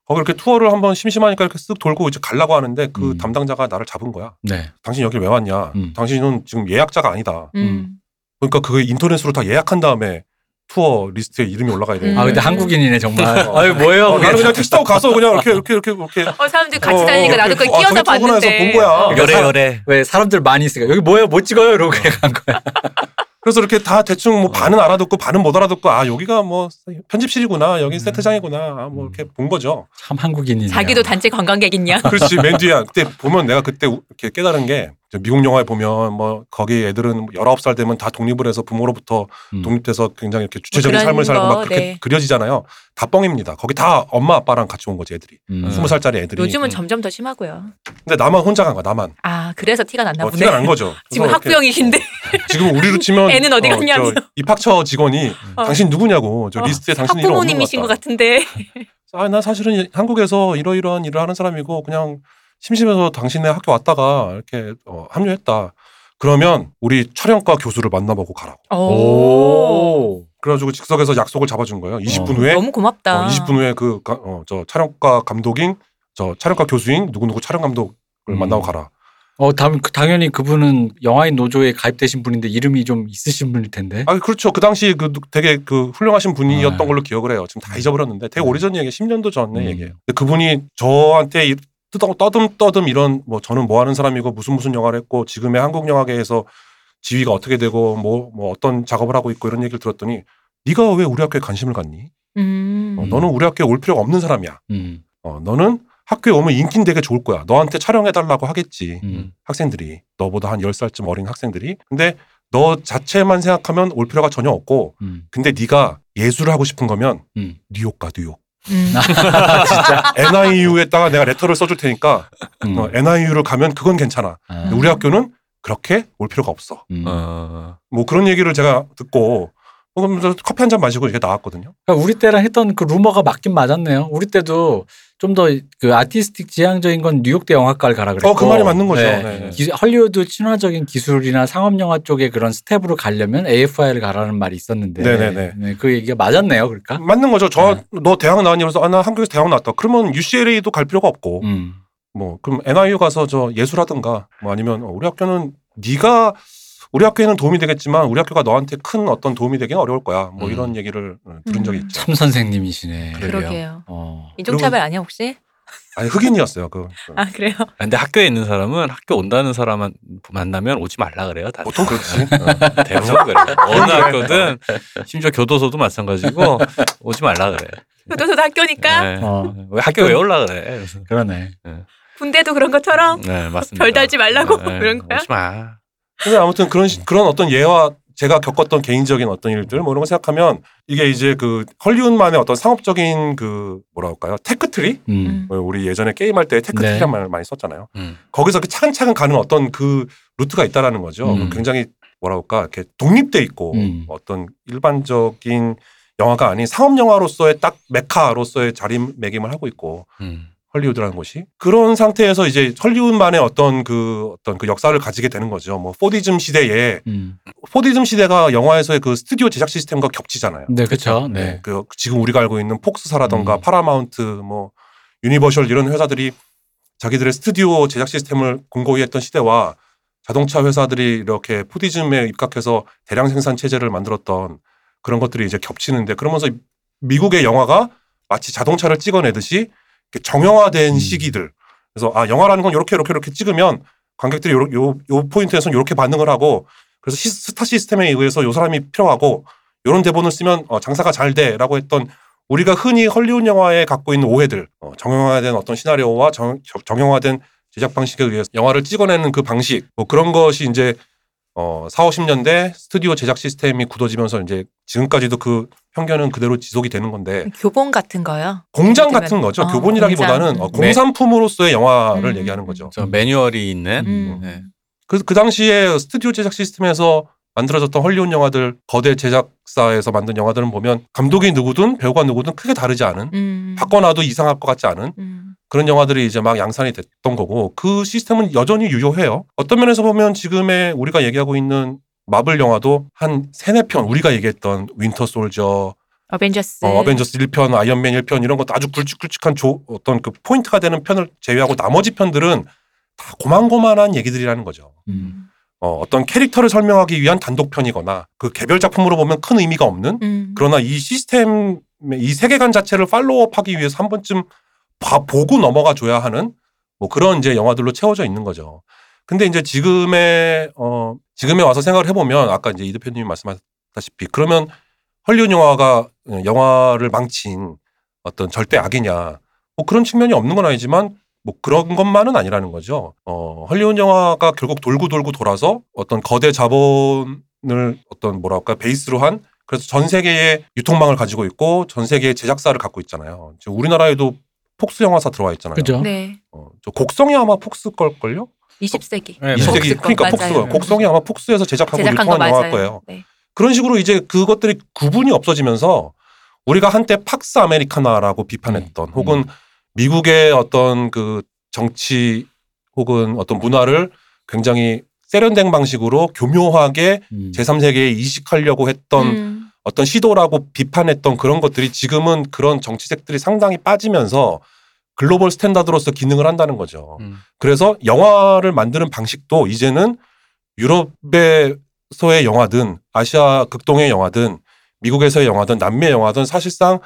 거기 이렇게 투어를 한번 심심하니까 이렇게 쓱 돌고 이제 가려고 하는데 그 음. 담당자가 나를 잡은 거야. 네. 당신 여기 왜 왔냐? 음. 당신은 지금 예약자가 아니다. 음. 그러니까 그거 인터넷으로 다 예약한 다음에 투어 리스트에 이름이 올라가야 돼. 음. 아 근데 한국인이네 정말. 어. 아유 뭐예요? 어, 나는 그냥 택시 타고 가서 그냥 이렇게 이렇게 이렇게 이렇게 어 사람들 같이 어, 다니니까 나도 이렇게, 그걸 아, 끼어서 해서 봤는데. 본 거야. 어. 열애, 열애. 왜 사람들 많이 있으니까 여기 뭐예요? 못 찍어요? 이러고 그냥 간 거야. 그래서 이렇게 다 대충 뭐 어. 반은 알아듣고 반은 못 알아듣고 아 여기가 뭐 편집실이구나 여기 음. 세트장이구나 아, 뭐 이렇게 본 거죠. 참 한국인이네요. 자기도 단체 관광객 있냐? 그렇지 맨 뒤에 그때 보면 내가 그때 우- 이렇게 깨달은 게 미국 영화에 보면 뭐 거기 애들은 19살 되면 다 독립을 해서 부모로부터 음. 독립돼서 굉장히 이렇게 주체적인 그런 삶을 살고 막 거, 그렇게 네. 그려지잖아요. 다 뻥입니다. 거기 다 엄마 아빠랑 같이 온 거지 애들이. 음. 스무 살짜리 애들이. 요즘은 음. 점점 더 심하고요. 근데 나만 혼자 간 거야. 나만. 아 그래서 티가 났나 어, 보네. 티가 난 거죠. 지금 학부형이신데 지금 우리로 치면 애는 어디 어, 갔냐며. 저 입학처 직원이 어. 당신 누구냐고 저 어, 리스트에 당신 이름 없는 것 학부모님이신 것 같다. 같은데. 아, 나 사실은 한국에서 이러이러한 일을 하는 사람이고 그냥 심심해서 당신네 학교 왔다가 이렇게 어, 합류했다. 그러면 우리 촬영과 교수를 만나보고 가라고. 오. 그래가지고 즉석에서 약속을 잡아준 거예요. 20분 어. 후에 너무 고맙다. 어, 20분 후에 그 저 촬영과 감독인 저 촬영과 교수인 누구 누구 촬영 감독을 음. 만나고 가라. 어, 당, 그- 당연히 그분은 영화인 노조에 가입되신 분인데 이름이 좀 있으신 분일 텐데. 아 그렇죠. 그 당시 그 되게 그 훌륭하신 분이었던 아. 걸로 기억을 해요. 지금 다 잊어버렸는데 되게 음. 오래전 얘기, 10년도 전의 음. 얘기예요. 그분이 저한테 이- 뜨더- 떠듬 떠듬 이런 뭐 저는 뭐 하는 사람이고 무슨 무슨 영화를 했고 지금의 한국 영화계에서 지위가 어떻게 되고 뭐뭐 어떤 작업을 하고 있고 이런 얘기를 들었더니 네가 왜 우리 학교에 관심을 갖니? 음. 어, 너는 우리 학교에 올 필요가 없는 사람이야. 음. 어, 너는 학교에 오면 인기 되게 좋을 거야. 너한테 촬영해달라고 하겠지. 음. 학생들이. 너보다 한 10살쯤 어린 학생들이. 근데 너 자체만 생각하면 올 필요가 전혀 없고 음. 근데 네가 예술을 하고 싶은 거면 음. 뉴욕 가 뉴욕. 음. 진짜 NIU에다가 내가 레터를 써줄 테니까 음. 어, NIU를 가면 그건 괜찮아. 아. 근데 우리 학교는 그렇게 올 필요가 없어. 음. 어. 뭐 그런 얘기를 제가 듣고 저 커피 한 잔 마시고 이렇게 나왔거든요. 그러니까 우리 때랑 했던 그 루머가 맞긴 맞았네요. 우리 때도 좀 더 그 아티스틱 지향적인 건 뉴욕대 영화과를 가라 그랬고. 어, 그 말이 맞는 거죠. 네. 네. 기- 헐리우드 친화적인 기술이나 상업 영화 쪽에 그런 스텝으로 가려면 AFI를 가라는 말이 있었는데. 네네네. 네, 그 얘기가 맞았네요. 그러니까. 맞는 거죠. 저 네. 너 대학 나왔니? 그래서 아, 나 한국에서 대학 나왔다. 그러면 UCLA도 갈 필요가 없고 음. 뭐 그럼 NYU 가서 저 예술하든가 뭐 아니면 어, 우리 학교는 네가 우리 학교에는 도움이 되겠지만 우리 학교가 너한테 큰 어떤 도움이 되기는 어려울 거야. 뭐 음. 이런 얘기를 어, 들은 적이 음. 있죠. 참 선생님이시네. 그러게요. 어. 인종차별 아니야 혹시? 아니 흑인이었어요. 그 아 그래요? 근데 학교에 있는 사람은 학교 온다는 사람 만나면 오지 말라 그래요. 다들. 보통 그렇지. 어, 대부분 그래. 어느 학교든 심지어 교도소도 마찬가지고 오지 말라 그래. 교도소도 학교니까 네. 어. 왜 학교 왜 올라 그래? 그러네. 군대도 그런 것처럼 네 맞습니다. 별 달지 말라고 네, 그런 거야? 오지 마. 근데 아무튼 그런 시- 그런 어떤 예와 제가 겪었던 개인적인 어떤 일들 뭐 이런 거 생각하면 이게 이제 그 헐리우드만의 어떤 상업적인 그 뭐라 할까요? tech tree? 음. 음. 뭐 우리 예전에 게임할 때 tech tree란 네. 말을 많이 썼잖아요. 음. 거기서 그 차근차근 가는 어떤 그 루트가 있다라는 거죠. 음. 굉장히 뭐라 할까? 이렇게 독립돼 있고 음. 어떤 일반적인 영화가 아닌 상업 영화로서의 딱 메카로서의 자리매김을 하고 있고 음. 헐리우드라는 곳이 그런 상태에서 이제 헐리우드만의 어떤 그 어떤 그 역사를 가지게 되는 거죠. 뭐 포디즘 시대에 음. 포디즘 시대가 영화에서의 그 스튜디오 제작 시스템과 겹치잖아요. 네, 그렇죠. 네. 그 지금 우리가 알고 있는 폭스사라던가 음. 파라마운트 뭐 유니버셜 이런 회사들이 자기들의 스튜디오 제작 시스템을 공고히 했던 시대와 자동차 회사들이 이렇게 포디즘에 입각해서 대량 생산 체제를 만들었던 그런 것들이 이제 겹치는데 그러면서 미국의 영화가 마치 자동차를 찍어내듯이 정형화된 음. 시기들 그래서 아 영화라는 건 이렇게 이렇게 이렇게 찍으면 관객들이 요, 요, 요 포인트에서는 이렇게 반응을 하고 그래서 시, 스타 시스템에 의해서 요 사람이 필요하고 요런 대본을 쓰면 어, 장사가 잘 돼라고 했던 우리가 흔히 헐리우드 영화에 갖고 있는 오해들 어, 정형화된 어떤 시나리오와 정, 정형화된 제작 방식에 의해서 영화를 찍어내는 그 방식 뭐 그런 것이 이제 어 4, 50년대 스튜디오 제작 시스템이 굳어지면서 이제 지금까지도 그 편견은 그대로 지속이 되는 건데 교본 같은 거요. 공장 같은 거죠. 어, 교본이라기보다는 공장. 어, 공산품으로서의 영화를 음. 얘기하는 거죠. 저 매뉴얼이 있는 음. 네. 그, 그 당시에 스튜디오 제작 시스템에서 만들어졌던 헐리우드 영화들, 거대 제작사에서 만든 영화들은 보면 감독이 누구든 배우가 누구든 크게 다르지 않은, 음. 바꿔놔도 이상할 것 같지 않은 음. 그런 영화들이 이제 막 양산이 됐던 거고 그 시스템은 여전히 유효해요. 어떤 면에서 보면 지금의 우리가 얘기하고 있는 마블 영화도 한 세네 편 우리가 얘기했던 윈터 솔저, 어벤져스. 어, 어벤져스 1편, 아이언맨 1편 이런 것도 아주 굵직굵직한 조, 어떤 그 포인트가 되는 편을 제외하고 나머지 편들은 다 고만고만한 얘기들이라는 거죠. 음. 어, 어떤 캐릭터를 설명하기 위한 단독편이거나 그 개별 작품으로 보면 큰 의미가 없는 음. 그러나 이 시스템 이 세계관 자체를 follow-up하기 위해서 한 번쯤 봐 보고 넘어가 줘야 하는 뭐 그런 이제 영화들로 채워져 있는 거죠. 근데 이제 지금의 어 지금에 와서 생각을 해보면 아까 이제 이 대표님이 말씀하셨다시피 그러면 헐리우드 영화가 영화를 망친 어떤 절대 악이냐 뭐 그런 측면이 없는 건 아니지만 뭐 그런 것만은 아니라는 거죠. 어, 헐리우드 영화가 결국 돌고 돌고 돌아서 어떤 거대 자본을 어떤 뭐랄까 베이스로 한 그래서 전 세계의 유통망을 가지고 있고 전 세계의 제작사를 갖고 있잖아요. 지금 우리나라에도 폭스 영화사 들어와 있잖아요. 그죠? 네. 어, 저 곡성이 아마 폭스 걸걸요? 20세기. 네, 20세기 폭스 거 그러니까 맞아요. 폭스 곡성이 아마 폭스에서 제작하고 유통한 영화일. 거예요. 네. 그런 식으로 이제 그것들이 구분이 없어지면서 우리가 한때 팍스 아메리카나라고 비판했던 음. 혹은 미국의 어떤 그 정치 혹은 어떤 문화를 굉장히 세련된 방식으로 교묘하게 음. 제3세계에 이식하려고 했던 음. 어떤 시도라고 비판했던 그런 것들이 지금은 그런 정치색들이 상당히 빠지면서 글로벌 스탠다드로서 기능을 한다는 거죠. 음. 그래서 영화를 만드는 방식도 이제는 유럽에서의 영화든 아시아 극동의 영화든 미국에서의 영화든 남미의 영화든 사실상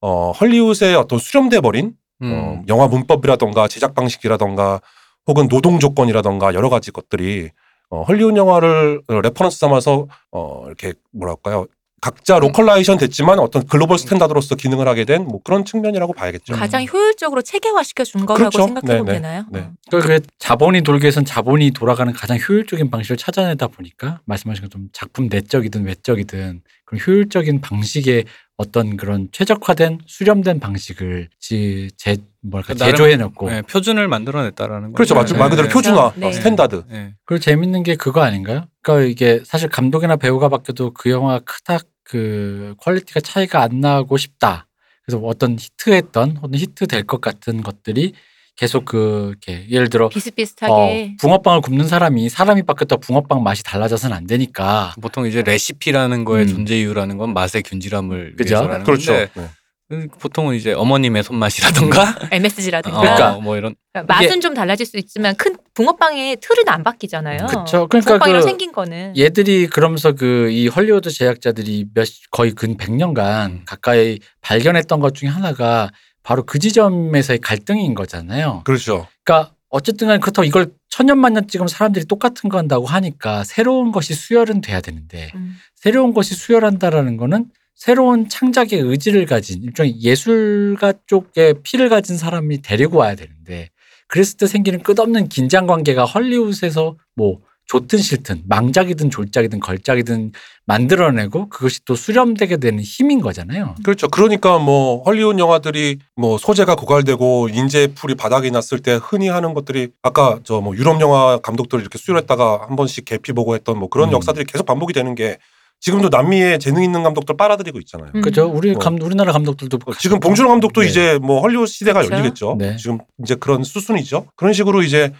어 헐리우드의 어떤 수렴돼 버린 음. 어, 영화 문법이라던가 제작 방식이라던가 혹은 노동 조건이라던가 여러 가지 것들이 어, 헐리우드 영화를 reference 삼아서 어, 이렇게 뭐랄까요 각자 localization 됐지만 어떤 global standard로서 기능을 하게 된 뭐 그런 측면이라고 봐야겠죠. 가장 효율적으로 체계화시켜 준 거라고 그렇죠. 생각해 보면 네, 네, 되나요? 네. 어. 그러니까 그 자본이 돌기 위해선 자본이 돌아가는 가장 효율적인 방식을 찾아내다 보니까 말씀하신 것처럼 작품 내적이든 외적이든 그런 효율적인 방식의 어떤 그런 최적화된 수렴된 방식을 지, 제 뭐랄까 나름- 제조해냈고 네, 표준을 만들어냈다라는 그렇죠. 거죠. 말, 말 그대로 네. 표준화, 네. 어, standard. 네. 그리고 재밌는 게 그거 아닌가요? 그러니까 이게 사실 감독이나 배우가 바뀌어도 그 영화 그닥 그 quality가 차이가 안 나고 싶다. 그래서 어떤 히트했던 혹은 히트 될 것 같은 것들이 계속 그 이렇게 예를 들어 어, 비슷비슷하게 붕어빵을 굽는 사람이 사람이 바뀌었다 붕어빵 맛이 달라져서는 안 되니까 보통 이제 레시피라는 거의 음. 존재 이유라는 건 맛의 균질함을 그죠? 위해서라는 그렇죠. 건데 네. 그 보통은 이제 어머님의 손맛이라던가 MSG라든가 어, 뭐 이런 그러니까 맛은 좀 달라질 수 있지만 큰 붕어빵의 틀은 안 바뀌잖아요. 그쵸. 그러니까 그 생긴 거는 얘들이 그러면서 그 이 헐리우드 제작자들이 몇 거의 근 100년간 음. 가까이 발견했던 것 중에 하나가 바로 그 지점에서의 갈등인 거잖아요. 그렇죠. 그러니까 어쨌든 간에 그렇다고 이걸 천년만년 찍으면 사람들이 똑같은 거 한다고 하니까 새로운 것이 수혈은 돼야 되는데 음. 새로운 것이 수혈한다라는 거는 새로운 창작의 의지를 가진 일종의 예술가 쪽에 피를 가진 사람이 데리고 와야 되는데 그랬을 때 생기는 끝없는 긴장 관계가 헐리우드에서 뭐 좋든 싫든 망작이든 졸작이든 걸작이든 만들어내고 그것이 또 수렴되게 되는 힘인 거잖아요. 그렇죠. 그러니까 뭐 헐리우드 영화들이 뭐 소재가 고갈되고 인재풀이 바닥이 났을 때 흔히 하는 것들이 아까 저 뭐 유럽 영화 감독들 이렇게 수혈했다가 한 번씩 개피 보고 했던 뭐 그런 음. 역사들이 계속 반복이 되는 게 지금도 남미에 재능 있는 감독들 빨아들이고 있잖아요. 음. 그죠? 우리 뭐. 감, 우리나라 감독들도 어, 지금 봉준호 감독도 네. 이제 뭐 헐리우드 시대가 그렇죠. 열리겠죠. 네. 지금 이제 그런 수순이죠. 그런 식으로 이제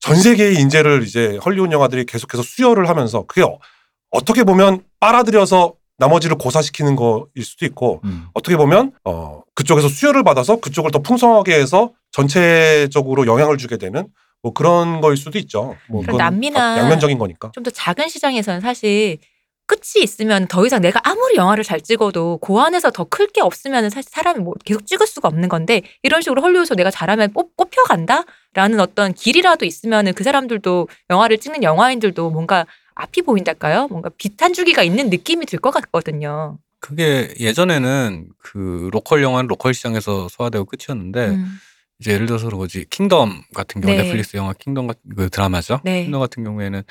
전 세계의 인재를 이제 헐리우드 영화들이 계속해서 수혈을 하면서 그게 어- 어떻게 보면 빨아들여서 나머지를 고사시키는 거일 수도 있고 음. 어떻게 보면 어 그쪽에서 수혈을 받아서 그쪽을 더 풍성하게 해서 전체적으로 영향을 주게 되는 뭐 그런 거일 수도 있죠. 뭐 남미나 양면적인 거니까. 좀 더 작은 시장에서는 사실 끝이 있으면 더 이상 내가 아무리 영화를 잘 찍어도 그 안에서 더 클 게 없으면 사실 사람이 뭐 계속 찍을 수가 없는 건데 이런 식으로 헐리우드에서 내가 잘하면 뽑, 뽑혀간다라는 어떤 길이라도 있으면은 그 사람들도 영화를 찍는 영화인들도 뭔가 앞이 보인달까요? 뭔가 빛 한 줄기가 있는 느낌이 들 것 같거든요. 그게 예전에는 그 local 영화는 local 시장에서 소화되고 끝이었는데 음. 이제 예를 들어서 그거지 킹덤 같은 경우 네. 넷플릭스 영화 킹덤 같은 그 드라마죠. 네. 킹덤 같은 경우에는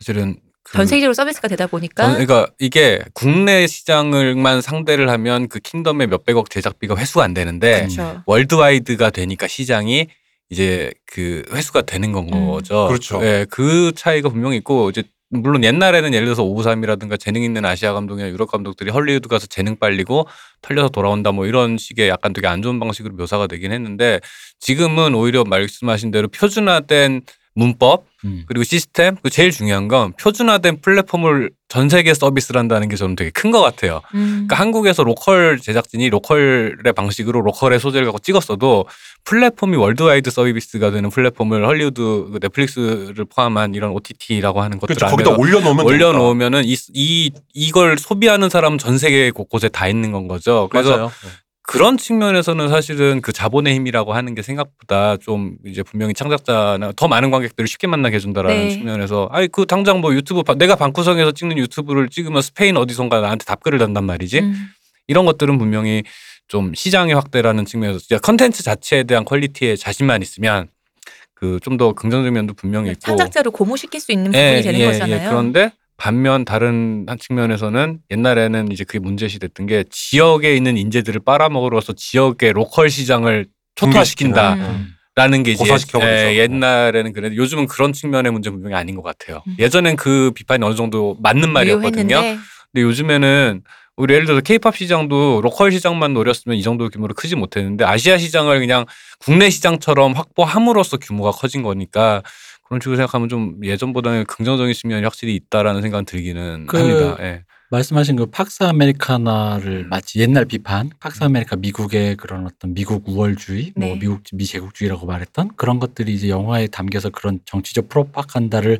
사실은 그 전 세계적으로 서비스가 되다 보니까 전- 그러니까 이게 국내 시장을만 상대를 하면 그 킹덤의 몇백억 제작비가 회수가 안 되는데 그렇죠. worldwide가 되니까 시장이 이제 그 회수가 되는 건 음. 거죠. 그렇죠. 예, 그 차이가 분명히 있고 이제 물론 옛날에는 예를 들어서 오우삼이라든가 재능 있는 아시아 감독이나 유럽 감독들이 헐리우드 가서 재능 빨리고 털려서 돌아온다 뭐 이런 식의 약간 되게 안 좋은 방식으로 묘사가 되긴 했는데 지금은 오히려 말씀하신 대로 표준화된 문법 음. 그리고 시스템 그리고 제일 중요한 건 표준화된 플랫폼을 전 세계 서비스를 한다는 게 저는 되게 큰 것 같아요. 음. 그러니까 한국에서 local 제작진이 local의 방식으로 local의 소재를 갖고 찍었어도 플랫폼이 worldwide 서비스가 되는 플랫폼을 헐리우드 그 넷플릭스를 포함한 이런 OTT라고 하는 것들 그렇죠. 거기다 올려놓으면. 올려놓으면은 이, 이 이걸 소비하는 사람은 전 세계 곳곳에 다 있는 건 거죠. 그래서 맞아요. 그런 측면에서는 사실은 그 자본의 힘이라고 하는 게 생각보다 좀 이제 분명히 창작자나 더 많은 관객들을 쉽게 만나게 해준다라는 네. 측면에서 아니 그 당장 뭐 유튜브 바- 내가 방구석에서 찍는 유튜브를 찍으면 스페인 어디선가 나한테 답글을 단단 말이지 음. 이런 것들은 분명히 좀 시장의 확대라는 측면에서 컨텐츠 자체에 대한 quality에 자신만 있으면 그 좀 더 긍정적인 면도 분명히 있고 창작자를 고무시킬 수 있는 예, 부분이 되는 예, 거잖아요. 예. 그런데 반면 다른 한 측면에서는 옛날에는 이제 그게 문제시 됐던 게 지역에 있는 인재들을 빨아먹음으로써 지역의 local 시장을 초토화시킨다. 음. 라는 게 이제. 예, 옛날에는 그랬는데 요즘은 그런 측면의 문제 분명히 아닌 것 같아요. 음. 예전엔 그 비판이 어느 정도 맞는 말이었거든요. 유효했는데 근데 요즘에는 우리 예를 들어서 케이팝 시장도 local 시장만 노렸으면 이 정도 규모로 크지 못했는데 아시아 시장을 그냥 국내 시장처럼 확보함으로써 규모가 커진 거니까 그런 식으로 생각하면 좀 예전보다는 긍정적인 측면이 확실히 있다라는 생각은 들기는 그 합니다. 예. 말씀하신 그 팍스 아메리카나를 음. 마치 옛날 비판, 팍스 아메리카 미국의 그런 어떤 미국 우월주의, 뭐 네. 미국 미제국주의라고 말했던 그런 것들이 이제 영화에 담겨서 그런 정치적 프로파간다를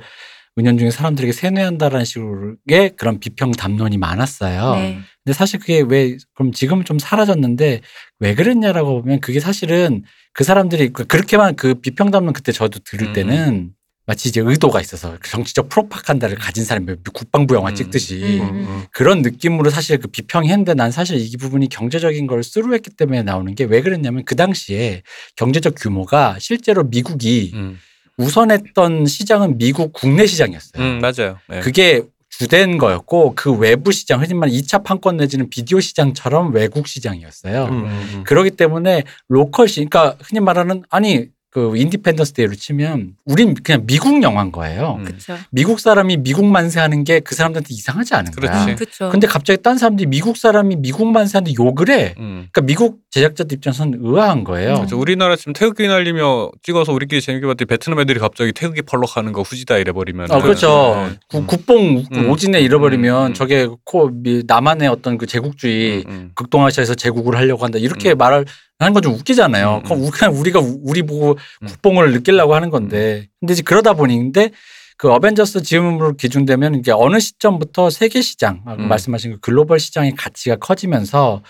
은연중에 사람들에게 세뇌한다라는 식으로의 그런 비평 담론이 많았어요. 네. 근데 사실 그게 왜 그럼 지금은 좀 사라졌는데 왜 그랬냐라고 보면 그게 사실은 그 사람들이 그- 그렇게만 그 비평 담론 그때 저도 들을 음. 때는 마치 이제 의도가 있어서 그 정치적 프로파간다를 가진 사람이 국방부 영화 음. 찍듯이 음. 음, 그런 느낌으로 사실 그 비평이 했는데 난 사실 이 부분이 경제적인 걸 through했기 때문에 나오는 게 왜 그랬냐면 그 당시에 경제적 규모가 실제로 미국이 음. 우선했던 시장은 미국 국내 시장이었어요. 음, 맞아요. 예. 그게 주된 거였고 그 외부 시장 흔히 말하는 2차 판권 내지는 비디오 시장처럼 외국 시장이었어요. 음, 음, 음. 그렇기 때문에 local 시 그러니까 흔히 말하는 아니 그 인디펜던스 데이로 치면 우린 그냥 미국 영화인 거예요. 음. 미국 사람이 미국 만세하는 게 그 사람들한테 이상하지 않은 거야. 그렇지. 근데 갑자기 딴 사람들이 미국 사람이 미국 만세하는데 욕을 해. 음. 그러니까 미국 제작자들 입장에서는 의아한 거예요. 음. 그렇죠. 우리나라 지금 태극기 날리며 찍어서 우리끼리 재밌게 봤더니 베트남 애들이 갑자기 태극기 펄럭하는 거 후지다 이래버리면 아, 그렇죠. 네. 구- 국뽕 음. 오진에 잃어버리면 음, 음. 저게 코 미- 남한의 어떤 그 제국주의 음, 음. 극동아시아에서 제국을 하려고 한다 이렇게 음. 말을 하는 건 좀 웃기잖아요. 음, 그럼 음. 우리- 그냥 우리가 우- 우리 보고 음. 국뽕을 느끼려고 하는 건데 근데 이제 그러다 보니인데 그 어벤져스 지음으로 기준되면 이게 어느 시점부터 세계 시장 아까 음. 말씀하신 그 글로벌 시장의 가치가 커지면서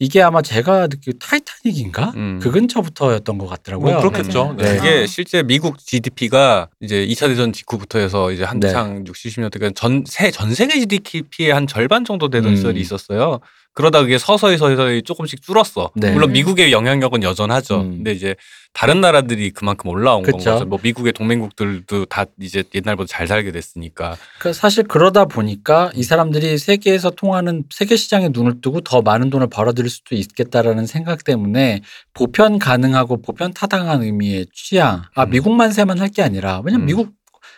이게 아마 제가 느끼기 타이타닉인가 음. 그 근처부터였던 것 같더라고요. 뭐 그렇겠죠. 맞아요. 네. 이게 실제 미국 GDP가 이제 2차 대전 직후부터 해서 이제 한창 60, 70년대까지 전, 세, 전 세계 GDP의 한 절반 정도 되던 음. 시절이 있었어요. 그러다 그게 서서히 서서히 조금씩 줄었어. 네. 물론 음. 미국의 영향력은 여전하죠. 음. 근데 이제 다른 나라들이 그만큼 올라온 건 그쵸. 거죠. 뭐 미국의 동맹국들도 다 이제 옛날보다 잘 살게 됐으니까. 그 사실 그러다 보니까 이 사람들이 세계에서 통하는 세계 시장에 눈을 뜨고 더 많은 돈을 벌어들일 수도 있겠다라는 생각 때문에 보편 가능하고 보편 타당한 의미의 취향. 아 음. 미국 만세만 할 게 아니라 왜냐면 음. 미국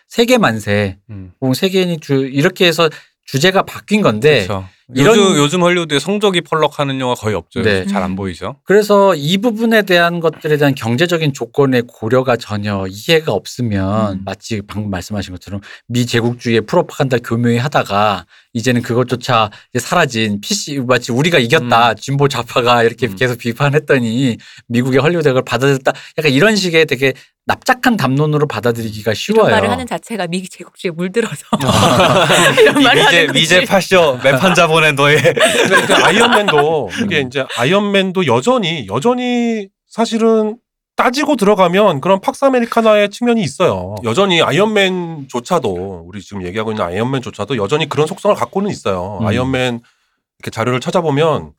세계 만세, 음. 혹은 세계인이 주 이렇게 해서 주제가 바뀐 건데 그렇죠. 이런- 요즘 요즘 헐리우드에 성적이 펄럭하는 영화 거의 없죠. 네. 잘안 음. 보이죠. 그래서 이 부분에 대한 것들에 대한 경제적인 조건의 고려가 전혀 이해가 없으면 음. 마치 방금 말씀하신 것처럼 미 제국주의의 프로파간다 교묘히 하다가 이제는 그것조차 이제 사라진 PC 마치 우리가 이겼다 진보 좌파가 이렇게 음. 계속 비판했더니 미국의 헐리우드가 그걸 받아들였다 약간 이런 식의 되게 납작한 담론으로 받아들이기가 이런 쉬워요. 말을 하는 자체가 미국 제국주의에 물들어서 이런 말을 하는 거지. 파쇼 매판 자본에 너의 근데 그 아이언맨도 이게 이제 아이언맨도 여전히 여전히 사실은 따지고 들어가면 그런 팍스 아메리카나의 측면이 있어요. 여전히 아이언맨조차도 우리 지금 얘기하고 있는 아이언맨조차도 여전히 그런 속성을 갖고는 있어요. 음. 아이언맨 이렇게 자료를 찾아보면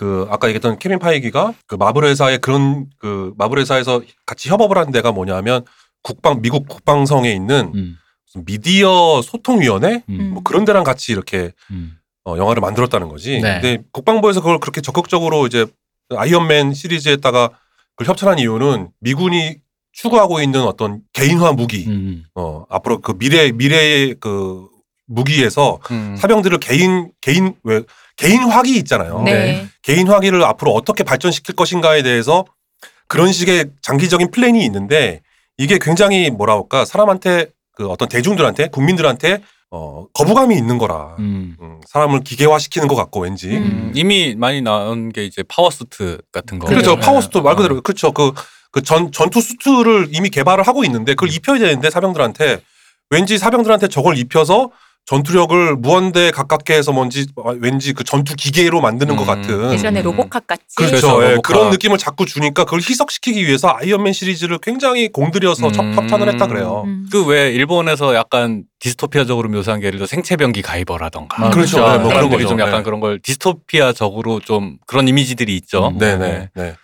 그 아까 얘기했던 케빈 파이기가 그 마블 회사의 그런 그 마블 회사에서 같이 협업을 한 데가 뭐냐면 국방 미국 국방성에 있는 음, 무슨 미디어 소통위원회 음, 뭐 그런 데랑 같이 이렇게 음. 어, 영화를 만들었다는 거지. 네. 근데 국방부에서 그걸 그렇게 적극적으로 이제 아이언맨 시리즈에다가 그걸 협찬한 이유는 미군이 추구하고 있는 어떤 개인화 무기, 음. 어, 앞으로 그 미래, 미래의 그 무기에서 음. 사병들을 개인, 개인, 왜, 개인 화기 있잖아요. 네. 개인 화기를 앞으로 어떻게 발전시킬 것인가에 대해서 그런 식의 장기적인 플랜이 있는데 이게 굉장히 뭐라 할까 사람한테 그 어떤 대중들한테 국민들한테 어, 거부감이 있는 거라. 음. 음, 사람을 기계화시키는 것 같고 왠지. 음. 음, 이미 많이 나온 게 이제 power suit 같은 거. 그렇죠. 네. power suit 말 그대로 어. 그렇죠. 그, 그 전, 전투 수트를 이미 개발을 하고 있는데 그걸 입혀야 되는데 사병들한테 왠지 사병들한테 저걸 입혀서 전투력을 무한대 가깝게 해서 뭔지 어, 왠지 그 전투 기계로 만드는 것 음. 같은 예전에 음. 로보캅 같이 그렇죠. 예, 로보캅. 그런 느낌을 자꾸 주니까 그걸 희석시키기 위해서 아이언맨 시리즈를 굉장히 공들여서 음. 협- 협찬을 했다 그래요. 음. 그왜 일본에서 약간 디스토피아적으로 묘사한 게 예를 들어 생체병기 가이버라던가 아, 그렇죠. 네, 뭐 그런 그런 것들이 거죠. 좀 약간 네. 그런 걸 디스토피아적으로 좀 그런 이미지들이 있죠. 음. 네네. 네.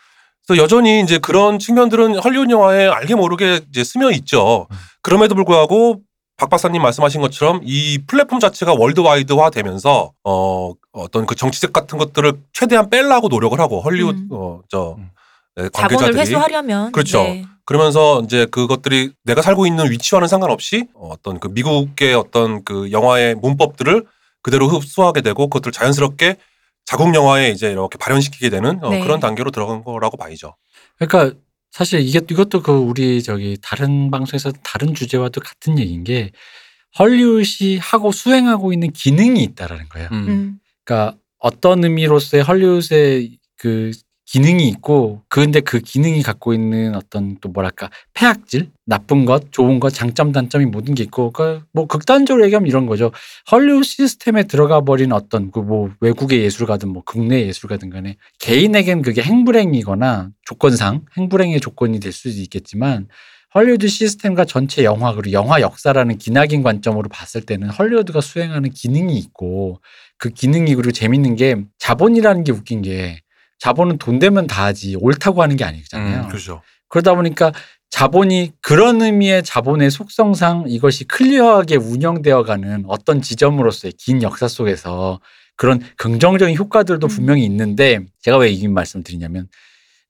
그래서 여전히 이제 그런 측면들은 헐리우드 영화에 알게 모르게 이제 스며 있죠. 음. 그럼에도 불구하고 박 박사님 말씀하신 것처럼 이 플랫폼 자체가 월드와이드화 되면서 어 어떤 그 정치적 같은 것들을 최대한 빼려고 노력을 하고 헐리우드 음. 어저 음. 네, 자본을 관계자들이 회수하려면 그렇죠. 네. 그러면서 이제 그것들이 내가 살고 있는 위치와는 상관없이 어떤 그 미국의 어떤 그 영화의 문법들을 그대로 흡수하게 되고 그것들을 자연스럽게 자국 영화에 이제 이렇게 발현시키게 되는 어, 네. 그런 단계로 들어간 거라고 봐야죠. 그러니까 사실 이게 이것도 그 우리 저기 다른 방송에서 다른 주제와도 같은 얘기인 게 헐리우드이 하고 수행하고 있는 기능이 있다라는 거예요. 음. 음. 그러니까 어떤 의미로서의 헐리우드의 그 기능이 있고 그런데 그 기능이 갖고 있는 어떤 또 뭐랄까 폐악질 나쁜 것 좋은 것 장점 단점이 모든 게 있고 그뭐 극단적으로 얘기하면 이런 거죠. 헐리우드 시스템에 들어가 버린 어떤 그 뭐 외국의 예술가든 뭐 국내 예술가든 간에 개인에겐 그게 행불행이거나 조건상 행불행의 조건이 될 수도 있겠지만 헐리우드 시스템과 전체 영화 그리고 영화 역사라는 기나긴 관점으로 봤을 때는 헐리우드가 수행하는 기능이 있고 그 기능이 그리고 재밌는 게 자본이라는 게 웃긴 게 자본은 돈 되면 다 하지 옳다고 하는 게 아니잖아요. 음, 그렇죠. 그러다 보니까 자본이 그런 의미의 자본의 속성상 이것이 클리어하게 운영되어 가는 어떤 지점으로서의 긴 역사 속에서 그런 긍정적인 효과들도 음. 분명히 있는데 제가 왜 이 말씀을 드리냐면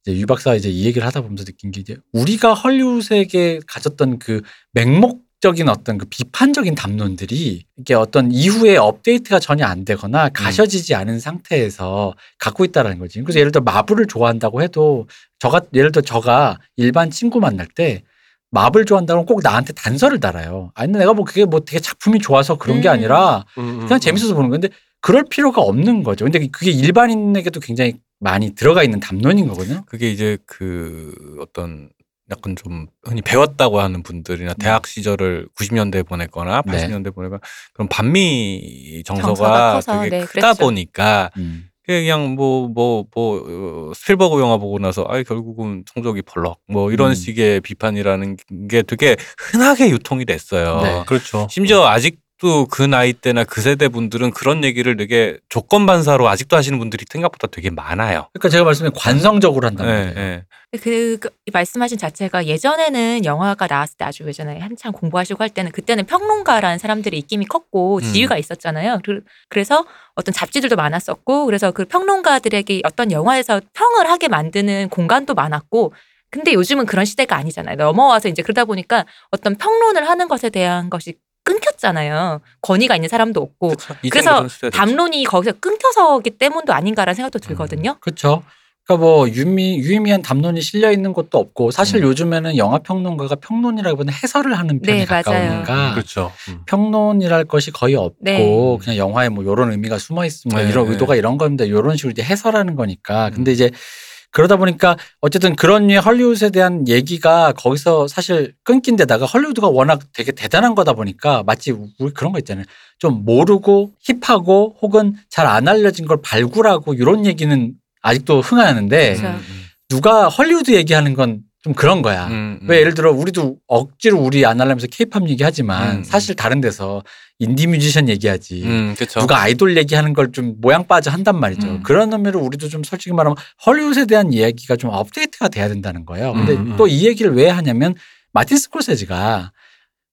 이제 유 박사 이제 이 얘기를 하다 보면서 느낀 게 이제 우리가 헐리우드에게 가졌던 그 맹목 적인 어떤 그 비판적인 담론들이 이게 어떤 이후에 업데이트가 전혀 안 되거나 가셔지지 않은 상태에서 갖고 있다라는 거지. 그래서 예를 들어 마블을 좋아한다고 해도 저가 예를 들어 저가 일반 친구 만날 때 마블 좋아한다고 꼭 나한테 단서를 달아요. 아니 내가 뭐 그게 뭐 되게 작품이 좋아서 그런 게 음. 아니라 음, 그냥 재밌어서 보는 건데 그럴 필요가 없는 거죠. 근데 그게 일반인에게도 굉장히 많이 들어가 있는 담론인 거거든요. 그게 이제 그 어떤 약간 좀 흔히 배웠다고 하는 분들이나 대학 시절을 90년대에 보냈거나 네. 80년대에 보내거나 그런 반미 정서가, 커서, 되게 네, 크다 그랬죠. 보니까 음. 그냥 뭐 뭐뭐 스필버그 영화 보고 나서 아이 결국은 성적이 벌럭 뭐 이런 음. 식의 비판이라는 게 되게 흔하게 유통이 됐어요. 네. 그렇죠. 심지어 아직 도 그 나이 때나 그 세대 분들은 그런 얘기를 되게 조건 반사로 아직도 하시는 분들이 생각보다 되게 많아요. 그러니까 제가 말씀드린 관성적으로 한단 예, 말이에요. 예. 그, 그 말씀하신 자체가 예전에는 영화가 나왔을 때 아주 예전에 한창 공부하시고 할 때는 그때는 평론가라는 사람들의 입김이 컸고 음. 지위가 있었잖아요. 그- 그래서 어떤 잡지들도 많았었고 그래서 그 평론가들에게 어떤 영화에서 평을 하게 만드는 공간도 많았고 근데 요즘은 그런 시대가 아니잖아요. 넘어와서 이제 그러다 보니까 어떤 평론을 하는 것에 대한 것이 끊겼잖아요. 권위가 있는 사람도 없고 그래서. 담론이 거기서 끊겨서기 때문도 아닌가라는 생각도 들거든요. 그렇죠. 그러니까 뭐 유미 유의미한 담론이 실려 있는 것도 없고 사실 음. 요즘에는 영화 평론가가 평론이라기보다는 해설을 하는 편에 네. 가까우니까 그렇죠. 음. 평론이랄 것이 거의 없고 네. 그냥 영화에 뭐 이런 의미가 숨어 있으면 네, 이런 네. 의도가 이런 겁니다. 이런 식으로 이제 해설하는 거니까. 근데 음. 이제 그러다 보니까 어쨌든 그런 류의 헐리우드에 대한 얘기가 거기서 사실 끊긴 데다가 헐리우드가 워낙 되게 대단한 거다 보니까 마치 우리 그런 거 있잖아요. 좀 모르고 힙하고 혹은 잘 안 알려진 걸 발굴하고 이런 얘기는 아직도 흥하는데 그렇죠. 음, 누가 헐리우드 얘기하는 건 좀 그런 거야. 음, 음. 왜 예를 들어 우리도 억지로 우리 안 하려면서 케이팝 얘기하지만 음. 사실 다른 데서 인디 뮤지션 얘기하지. 음. 누가 아이돌 얘기하는 걸 좀 모양 빠져 한단 말이죠. 음. 그런 의미로 우리도 좀 솔직히 말하면 헐리우드에 대한 이야기가 좀 업데이트가 돼야 된다는 거예요. 근데 음, 음. 또이 얘기를 왜 하냐면 마틴 스콜세지가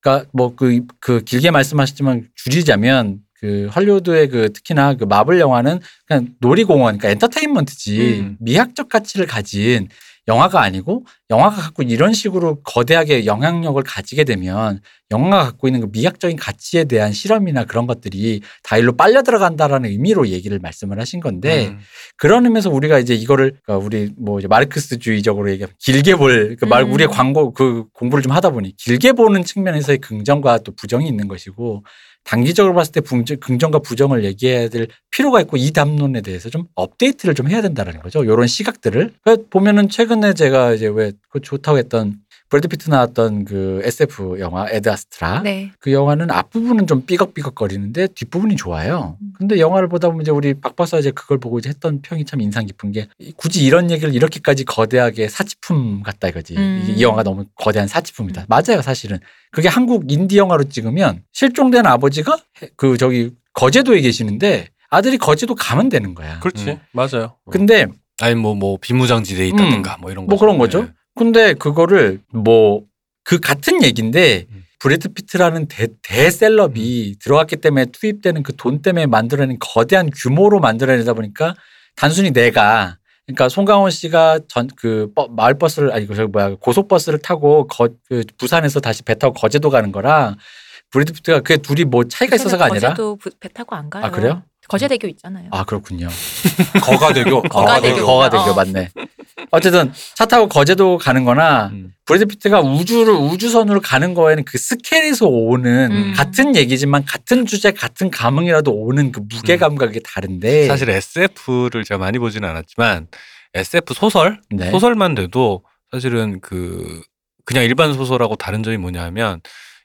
그러니까 뭐그 그 길게 말씀하셨지만 줄이자면 그 헐리우드의 그 특히나 그 마블 영화는 그냥 놀이공원 그러니까 엔터테인먼트지 음. 미학적 가치를 가진 영화가 아니고 영화가 갖고 이런 식으로 거대하게 영향력을 가지게 되면 영화가 갖고 있는 그 미학적인 가치에 대한 실험이나 그런 것들이 다 일로 빨려 들어간다라는 의미로 얘기를 말씀을 하신 건데 음. 그런 의미에서 우리가 이제 이거를 그러니까 우리 뭐 이제 마르크스주의적으로 얘기하면 길게 볼그말 음. 우리의 광고 그 공부를 좀 하다 보니 길게 보는 측면에서의 긍정과 또 부정이 있는 것이고 단기적으로 봤을 때 붕- 긍정과 부정을 얘기해야 될 필요가 있고 이 담론에 대해서 좀 업데이트를 좀 해야 된다는 거죠. 이런 시각들을 보면은 최근에 제가 이제 왜 그 좋다고 했던 브래드 피트 나왔던 그 SF 영화 에드 아스트라 네. 그 영화는 앞부분은 좀 삐걱삐걱거리는데 뒷부분이 좋아요. 음. 근데 영화를 보다 보면 이제 우리 박 박사 이제 그걸 보고 이제 했던 평이 참 인상 깊은 게 굳이 이런 얘기를 이렇게까지 거대하게 사치품 같다 이거지. 음. 이 영화가 너무 거대한 사치품이다. 맞아요, 사실은. 그게 한국 인디 영화로 찍으면 실종된 아버지가 해- 그 저기 거제도에 계시는데 아들이 거제도 가면 되는 거야. 그렇지 음. 맞아요. 근데 아니 뭐뭐 비무장지대에 있다든가 뭐 이런 거. 뭐 그런 거죠. 근데 그거를 뭐 그 같은 얘기인데 음. 브래드 피트라는 대, 대celeb이 들어갔기 때문에 투입되는 그 돈 때문에 만들어낸 거대한 규모로 만들어내다 보니까 단순히 내가 그러니까 송강호 씨가 전 그 마을 버스를 아니 그 저기 뭐야 고속 버스를 타고 거, 그 부산에서 다시 배 타고 거제도 가는 거랑 브래드 피트가 그게 둘이 뭐 차이가 있어서가 아니라 거제도 부- 배 타고 안 가요. 아, 그래요? 거제대교 있잖아요. 아 그렇군요. 거가대교. 거가대교. 거가대교 어. 맞네. 어쨌든 차 타고 거제도 가는 거나 음. 브래드 피트가 우주를 우주선으로 가는 거에는 그 스케일에서 오는 음. 같은 얘기지만 같은 주제 같은 감흥이라도 오는 그 무게감과 그게 다른데 사실 SF를 제가 많이 보지는 않았지만 SF 소설 네. 소설만 돼도 사실은 그 그냥 일반 소설하고 다른 점이 뭐냐면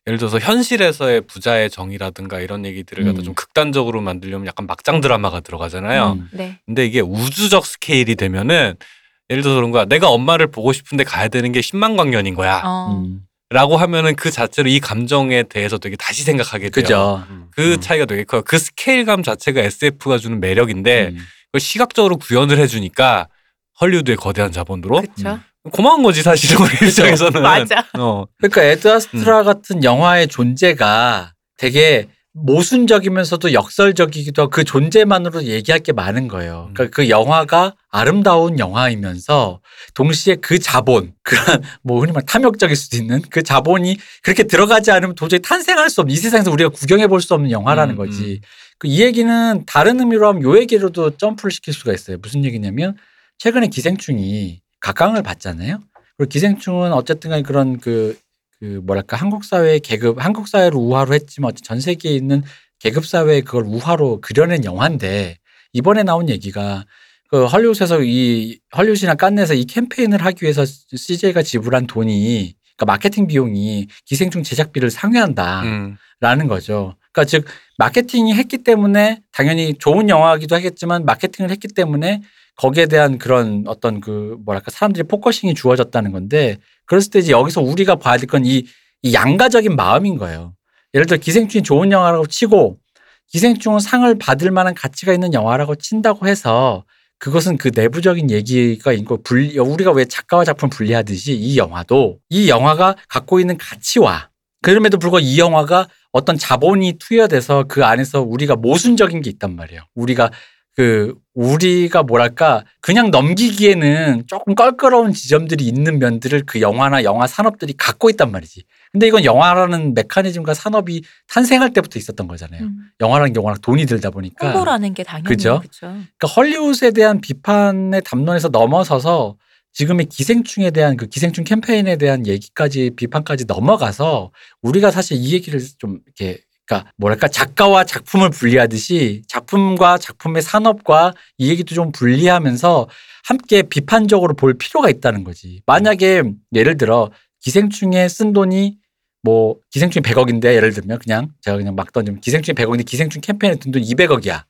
예를 들어서 현실에서의 부자의 정의라든가 이런 얘기들을 갖다 음. 좀 극단적으로 만들려면 약간 막장 드라마가 들어가잖아요. 음. 네. 근데 이게 우주적 스케일이 되면은 예를 들어서 그런 거야. 내가 엄마를 보고 싶은데 가야 되는 게 10만 광년인 거야. 어. 음. 라고 하면은 그 자체로 이 감정에 대해서 되게 다시 생각하게 돼요. 그죠. 음. 그 음. 차이가 되게 커요. 그 스케일감 자체가 SF가 주는 매력인데 음. 그걸 시각적으로 구현을 해주니까 헐리우드의 거대한 자본으로 그렇죠. 고마운 거지 사실은 우리 입장에서는. 맞아. 어. 그러니까 음. 에드 아스트라 같은 영화의 존재가 되게 모순적이면서도 역설적이기도 하고 그 존재만으로 얘기할 게 많은 거예요. 음. 그러니까 그 영화가 아름다운 영화이면서 동시에 그 자본, 그런 뭐 흔히 말 탐욕적일 수도 있는 그 자본이 그렇게 들어가지 않으면 도저히 탄생할 수 없는 이 세상에서 우리가 구경해 볼 수 없는 영화라는 음, 거지. 그 이 얘기는 다른 의미로 하면 요 얘기로도 점프를 시킬 수가 있어요. 무슨 얘기냐면 최근에 기생충이 각광을 받잖아요. 그리고 기생충은 어쨌든 간에 그런 그, 그 뭐랄까 한국 사회의 계급, 한국 사회를 우화로 했지만 전 세계에 있는 계급 사회의 그걸 우화로 그려낸 영화인데 이번에 나온 얘기가 그 헐리우드에서 이 헐리우드나 깐네에서 이 캠페인을 하기 위해서 CJ가 지불한 돈이 그러니까 마케팅 비용이 기생충 제작비를 상회한다라는 음. 거죠. 그러니까 즉 마케팅이 했기 때문에 당연히 좋은 영화이기도 하겠지만 마케팅을 했기 때문에 거기에 대한 그런 어떤 그 뭐랄까 사람들이 focusing이 주어졌다는 건데 그랬을 때 이제 여기서 우리가 봐야 될 건 이 이 양가적인 마음인 거예요. 예를 들어 기생충이 좋은 영화라고 치고 기생충은 상을 받을 만한 가치가 있는 영화라고 친다고 해서 그것은 그 내부적인 얘기가 있고 분리, 우리가 왜 작가와 작품 분리하듯이 이 영화도 이 영화가 갖고 있는 가치와 그럼에도 불구하고 이 영화가 어떤 자본이 투여돼서 그 안에서 우리가 모순적인 게 있단 말이에요. 우리가 그 우리가 뭐랄까 그냥 넘기기에는 조금 껄끄러운 지점들이 있는 면들을 그 영화나 영화 산업들이 갖고 있단 말이지. 근데 이건 영화라는 메커니즘과 산업이 탄생할 때부터 있었던 거잖아요. 음. 영화라는 게 워낙 돈이 들다 보니까. 홍보라는 게 당연히 그죠? 그러니까 헐리우드에 대한 비판의 담론에서 넘어서서 지금의 기생충에 대한 그 기생충 캠페인에 대한 얘기까지 비판까지 넘어가서 우리가 사실 이 얘기를 좀 이렇게 그러니까 뭐랄까 작가와 작품을 분리하듯이 작품과 작품의 산업과 이 얘기도 좀 분리하면서 함께 비판적으로 볼 필요가 있다는 거지. 만약에 예를 들어 기생충에 쓴 돈이 뭐 기생충이 100억인데 예를 들면 그냥 제가 그냥 막 던지면 기생충이 100억인데 기생충 캠페인에 든 돈 200억이야.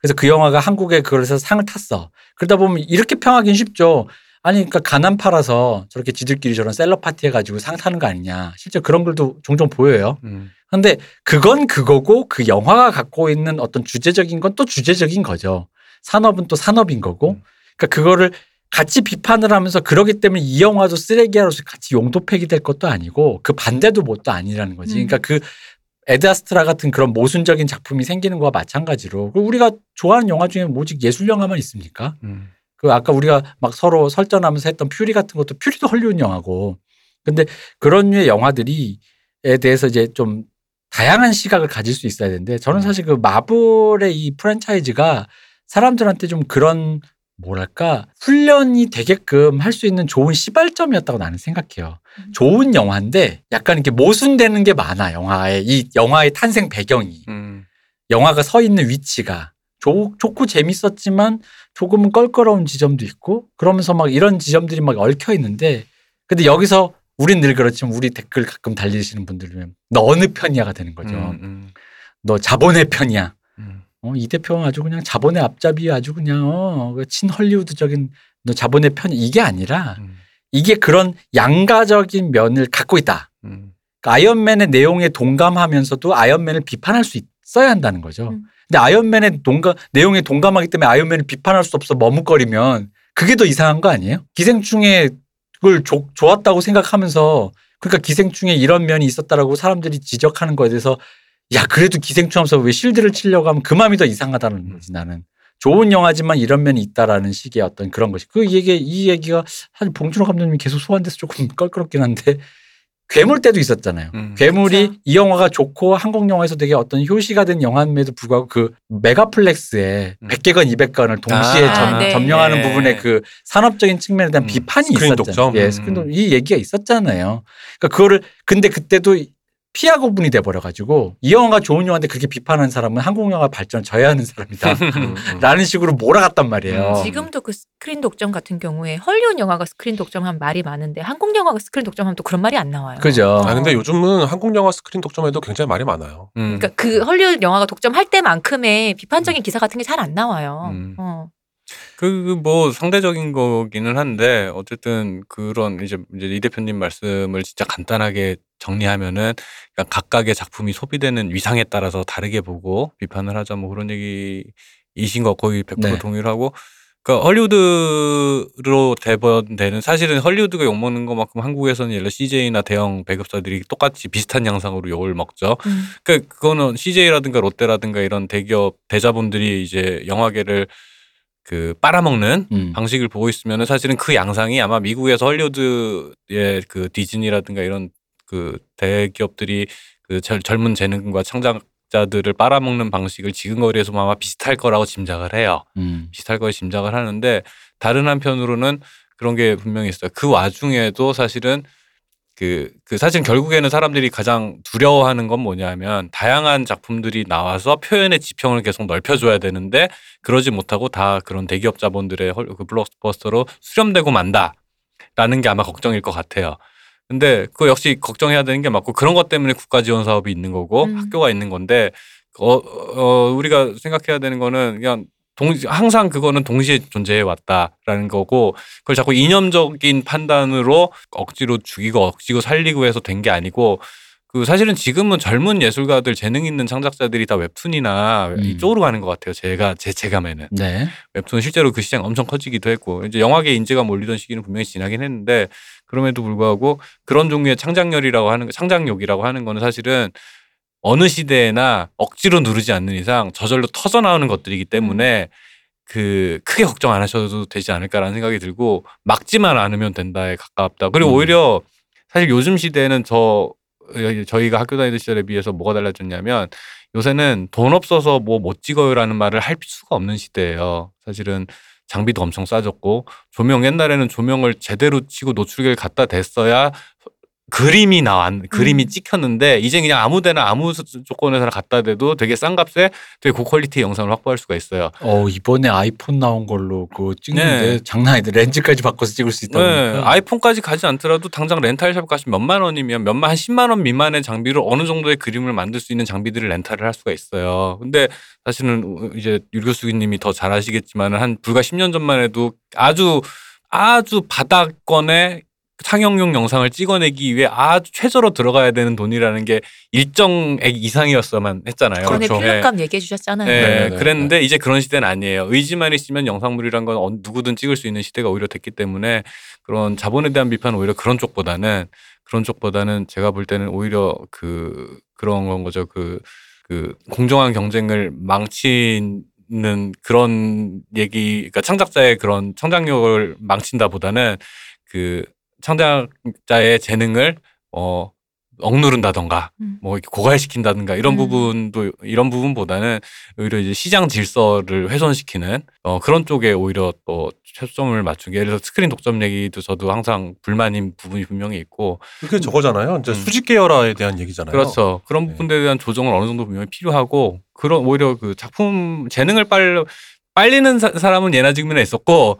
그래서 그 영화가 한국에 그래서 상을 탔어. 그러다 보면 이렇게 평하기는 쉽죠. 아니, 그러니까 가난 팔아서 저렇게 지들끼리 저런 셀럽 파티 해가지고 상 타는 거 아니냐. 실제 그런 글도 종종 보여요. 음. 근데 그건 그거고 그 영화가 갖고 있는 어떤 주제적인 건 또 주제적인 거죠. 산업은 또 산업인 거고. 그러니까 그거를 같이 비판을 하면서 그러기 때문에 이 영화도 쓰레기야로서 같이 용도팩이 될 것도 아니고 그 반대도 뭣도 아니라는 거지. 음. 그러니까 그 에드아스트라 같은 그런 모순적인 작품이 생기는 거와 마찬가지로 그리고 우리가 좋아하는 영화 중에 오직 예술 영화만 있습니까? 음. 그 아까 우리가 막 서로 설전하면서 했던 퓨리 같은 것도 퓨리도 헐리우드 영화고. 근데 그런 류의 영화들이에 대해서 이제 좀 다양한 시각을 가질 수 있어야 되는데 저는 사실 그 마블의 이 프랜차이즈가 사람들한테 좀 그런 뭐랄까 훈련이 되게끔 할 수 있는 좋은 시발점이었다고 나는 생각해요. 음. 좋은 영화인데 약간 이렇게 모순되는 게 많아 영화에 이 영화의 탄생 배경이 음. 영화가 서 있는 위치가 좋, 좋고 재밌었지만 조금은 껄끄러운 지점도 있고 그러면서 막 이런 지점들이 막 얽혀 있는데 근데 여기서 우린 늘 그렇지만 우리 댓글 가끔 달리시는 분들은 너 어느 편이야가 되는 거죠. 음, 음, 너 자본의 편이야. 음. 어, 이 대표가 아주 그냥 자본의 앞잡이 아주 그냥 어, 그 친헐리우드적인 너 자본의 편 이게 아니라 음, 이게 그런 양가적인 면을 갖고 있다. 음. 그러니까 아이언맨의 내용에 동감하면서도 아이언맨을 비판할 수 있어야 한다는 거죠. 음. 근데 아이언맨의 동감 내용에 동감하기 때문에 아이언맨을 비판할 수 없어 머뭇거리면 그게 더 이상한 거 아니에요? 기생충의 걸 조- 좋았다고 생각하면서 그러니까 기생충에 이런 면이 있었다라고 사람들이 지적하는 거에 대해서 야 그래도 기생충 하면서 왜 실드를 치려고 하면 그 마음이 더 이상하다는 거지 나는 좋은 영화지만 이런 면이 있다라는 식의 어떤 그런 것이 그 얘기 이 얘기가 사실 봉준호 감독님이 계속 소환돼서 조금 껄끄럽긴 한데 괴물 때도 있었잖아요. 음. 괴물이 그쵸. 이 영화가 좋고 한국 영화에서 되게 어떤 효시가 된 영화임에도 불구하고 그 megaplex에 음. 100개건 200건을 동시에 아, 점, 네. 점령하는 네. 부분에 그 산업적인 측면에 대한 음. 비판이 스크린 있었잖아요. 독점. 예, 음. 스크린 독점. 이 얘기가 있었잖아요. 그러니까 그거를 근데 그때도 피아 구분이 돼 버려 가지고 이 영화가 좋은 영화인데 그렇게 비판하는 사람은 한국 영화 발전을 저해하는 사람이다. 음, 음. 라는 식으로 몰아갔단 말이에요. 음, 지금도 그 스크린 독점 같은 경우에 헐리우드 영화가 스크린 독점하면 말이 많은데 한국 영화가 스크린 독점하면 또 그런 말이 안 나와요. 그죠. 아 근데 요즘은 한국 영화 스크린 독점에도 굉장히 말이 많아요. 음. 그러니까 그 헐리우드 영화가 독점할 때만큼의 비판적인 기사 같은 게 잘 안 나와요. 음. 어. 그뭐 상대적인 거기는 한데 어쨌든 그런 이제 이제 이 대표님 말씀을 진짜 간단하게 정리하면은 각각의 작품이 소비되는 위상에 따라서 다르게 보고 비판을 하자 뭐 그런 얘기이신 거 거의 100% 네. 동의를 하고 그러니까 헐리우드로 대번되는 사실은 헐리우드가 욕먹는 것만큼 한국에서는 예를 들어 CJ나 대형 배급사들이 똑같이 비슷한 양상으로 욕을 먹죠. 음. 그러니까 그거는 CJ라든가 롯데라든가 이런 대기업 대자본들이 이제 영화계를 그 빨아먹는 음. 방식을 보고 있으면은 사실은 그 양상이 아마 미국에서 헐리우드의 그 디즈니라든가 이런 그 대기업들이 그 젊- 젊은 재능과 창작자들을 빨아먹는 방식을 지금 거리에서 아마 비슷할 거라고 짐작을 해요. 음. 비슷할 거에 짐작을 하는데 다른 한편으로는 그런 게 분명히 있어요. 그 와중에도 사실은 그, 그 사실 결국에는 사람들이 가장 두려워하는 건 뭐냐면 다양한 작품들이 나와서 표현의 지평을 계속 넓혀줘야 되는데 그러지 못하고 다 그런 대기업 자본들의 헐- 그 블록버스터로 수렴되고 만다 라는 게 아마 걱정일 것 같아요. 근데 그거 역시 걱정해야 되는 게 맞고 그런 것 때문에 국가 지원 사업이 있는 거고 음. 학교가 있는 건데 어, 어, 우리가 생각해야 되는 거는 그냥 동, 항상 그거는 동시에 존재해 왔다라는 거고 그걸 자꾸 이념적인 판단으로 억지로 죽이고 억지로 살리고 해서 된 게 아니고 그 사실은 지금은 젊은 예술가들 재능 있는 창작자들이 다 웹툰이나 음. 이쪽으로 가는 것 같아요. 제가 제 체감에는 네. 웹툰 실제로 그 시장 엄청 커지기도 했고 이제 영화계 인지가 몰리던 시기는 분명히 지나긴 했는데 그럼에도 불구하고 그런 종류의 창작열이라고 하는 창작욕이라고 하는 거는 사실은 어느 시대에나 억지로 누르지 않는 이상 저절로 터져 나오는 것들이기 때문에 그 크게 걱정 안 하셔도 되지 않을까라는 생각이 들고 막지만 않으면 된다에 가깝다. 그리고 음. 오히려 사실 요즘 시대에는 저 저희가 학교 다니던 시절에 비해서 뭐가 달라졌냐면 요새는 돈 없어서 뭐 못 찍어요라는 말을 할 수가 없는 시대예요. 사실은 장비도 엄청 싸졌고 조명 옛날에는 조명을 제대로 치고 노출계를 갖다 댔어야 그림이 나왔 그림이 음. 찍혔는데 이제 그냥 아무데나 아무 조건에서나 갖다 대도 되게 싼 값에 되게 고퀄리티 영상을 확보할 수가 있어요. 어 이번에 아이폰 나온 걸로 그거 찍는데 네. 장난 아니다. 렌즈까지 바꿔서 찍을 수 있다고. 네. 아이폰까지 가지 않더라도 당장 렌탈샵 가시면 몇만 원이면 몇만 한 10만 원 미만의 장비로 어느 정도의 그림을 만들 수 있는 장비들을 렌탈을 할 수가 있어요. 근데 사실은 이제 유 교수기님이 더 잘 아시겠지만 한 불과 10년 전만 해도 아주 아주 바닥권의 상영용 영상을 찍어내기 위해 아주 최저로 들어가야 되는 돈이라는 게 일정액 이상이었어만 했잖아요. 전에 그렇죠. 필름값 얘기해 주셨잖아요. 네, 네, 네, 그랬는데 이제 그런 시대는 아니에요. 의지만 있으면 영상물이란 건 어- 누구든 찍을 수 있는 시대가 오히려 됐기 때문에 그런 자본에 대한 비판은 오히려 그런 쪽보다는 그런 쪽보다는 제가 볼 때는 오히려 그 그런 건 거죠. 그, 그 공정한 경쟁을 망치는 그런 얘기, 그러니까 창작자의 그런 창작력을 망친다보다는 그 창작자의 재능을 어 억누른다던가 음. 뭐 이렇게 고갈시킨다든가 이런 음. 부분도 이런 부분보다는 오히려 이제 시장 질서를 훼손시키는 어 그런 쪽에 오히려 또 초점을 맞추게 예를 들어 스크린 독점 얘기도 저도 항상 불만인 부분이 분명히 있고 그게 저거잖아요. 이제 음. 수직 계열화에 대한 얘기잖아요. 그렇죠 그런 네. 부분들에 대한 조정을 어느 정도 분명히 필요하고 그런 오히려 그 작품 재능을 빨 빨리는 사, 사람은 예나 지금이나 있었고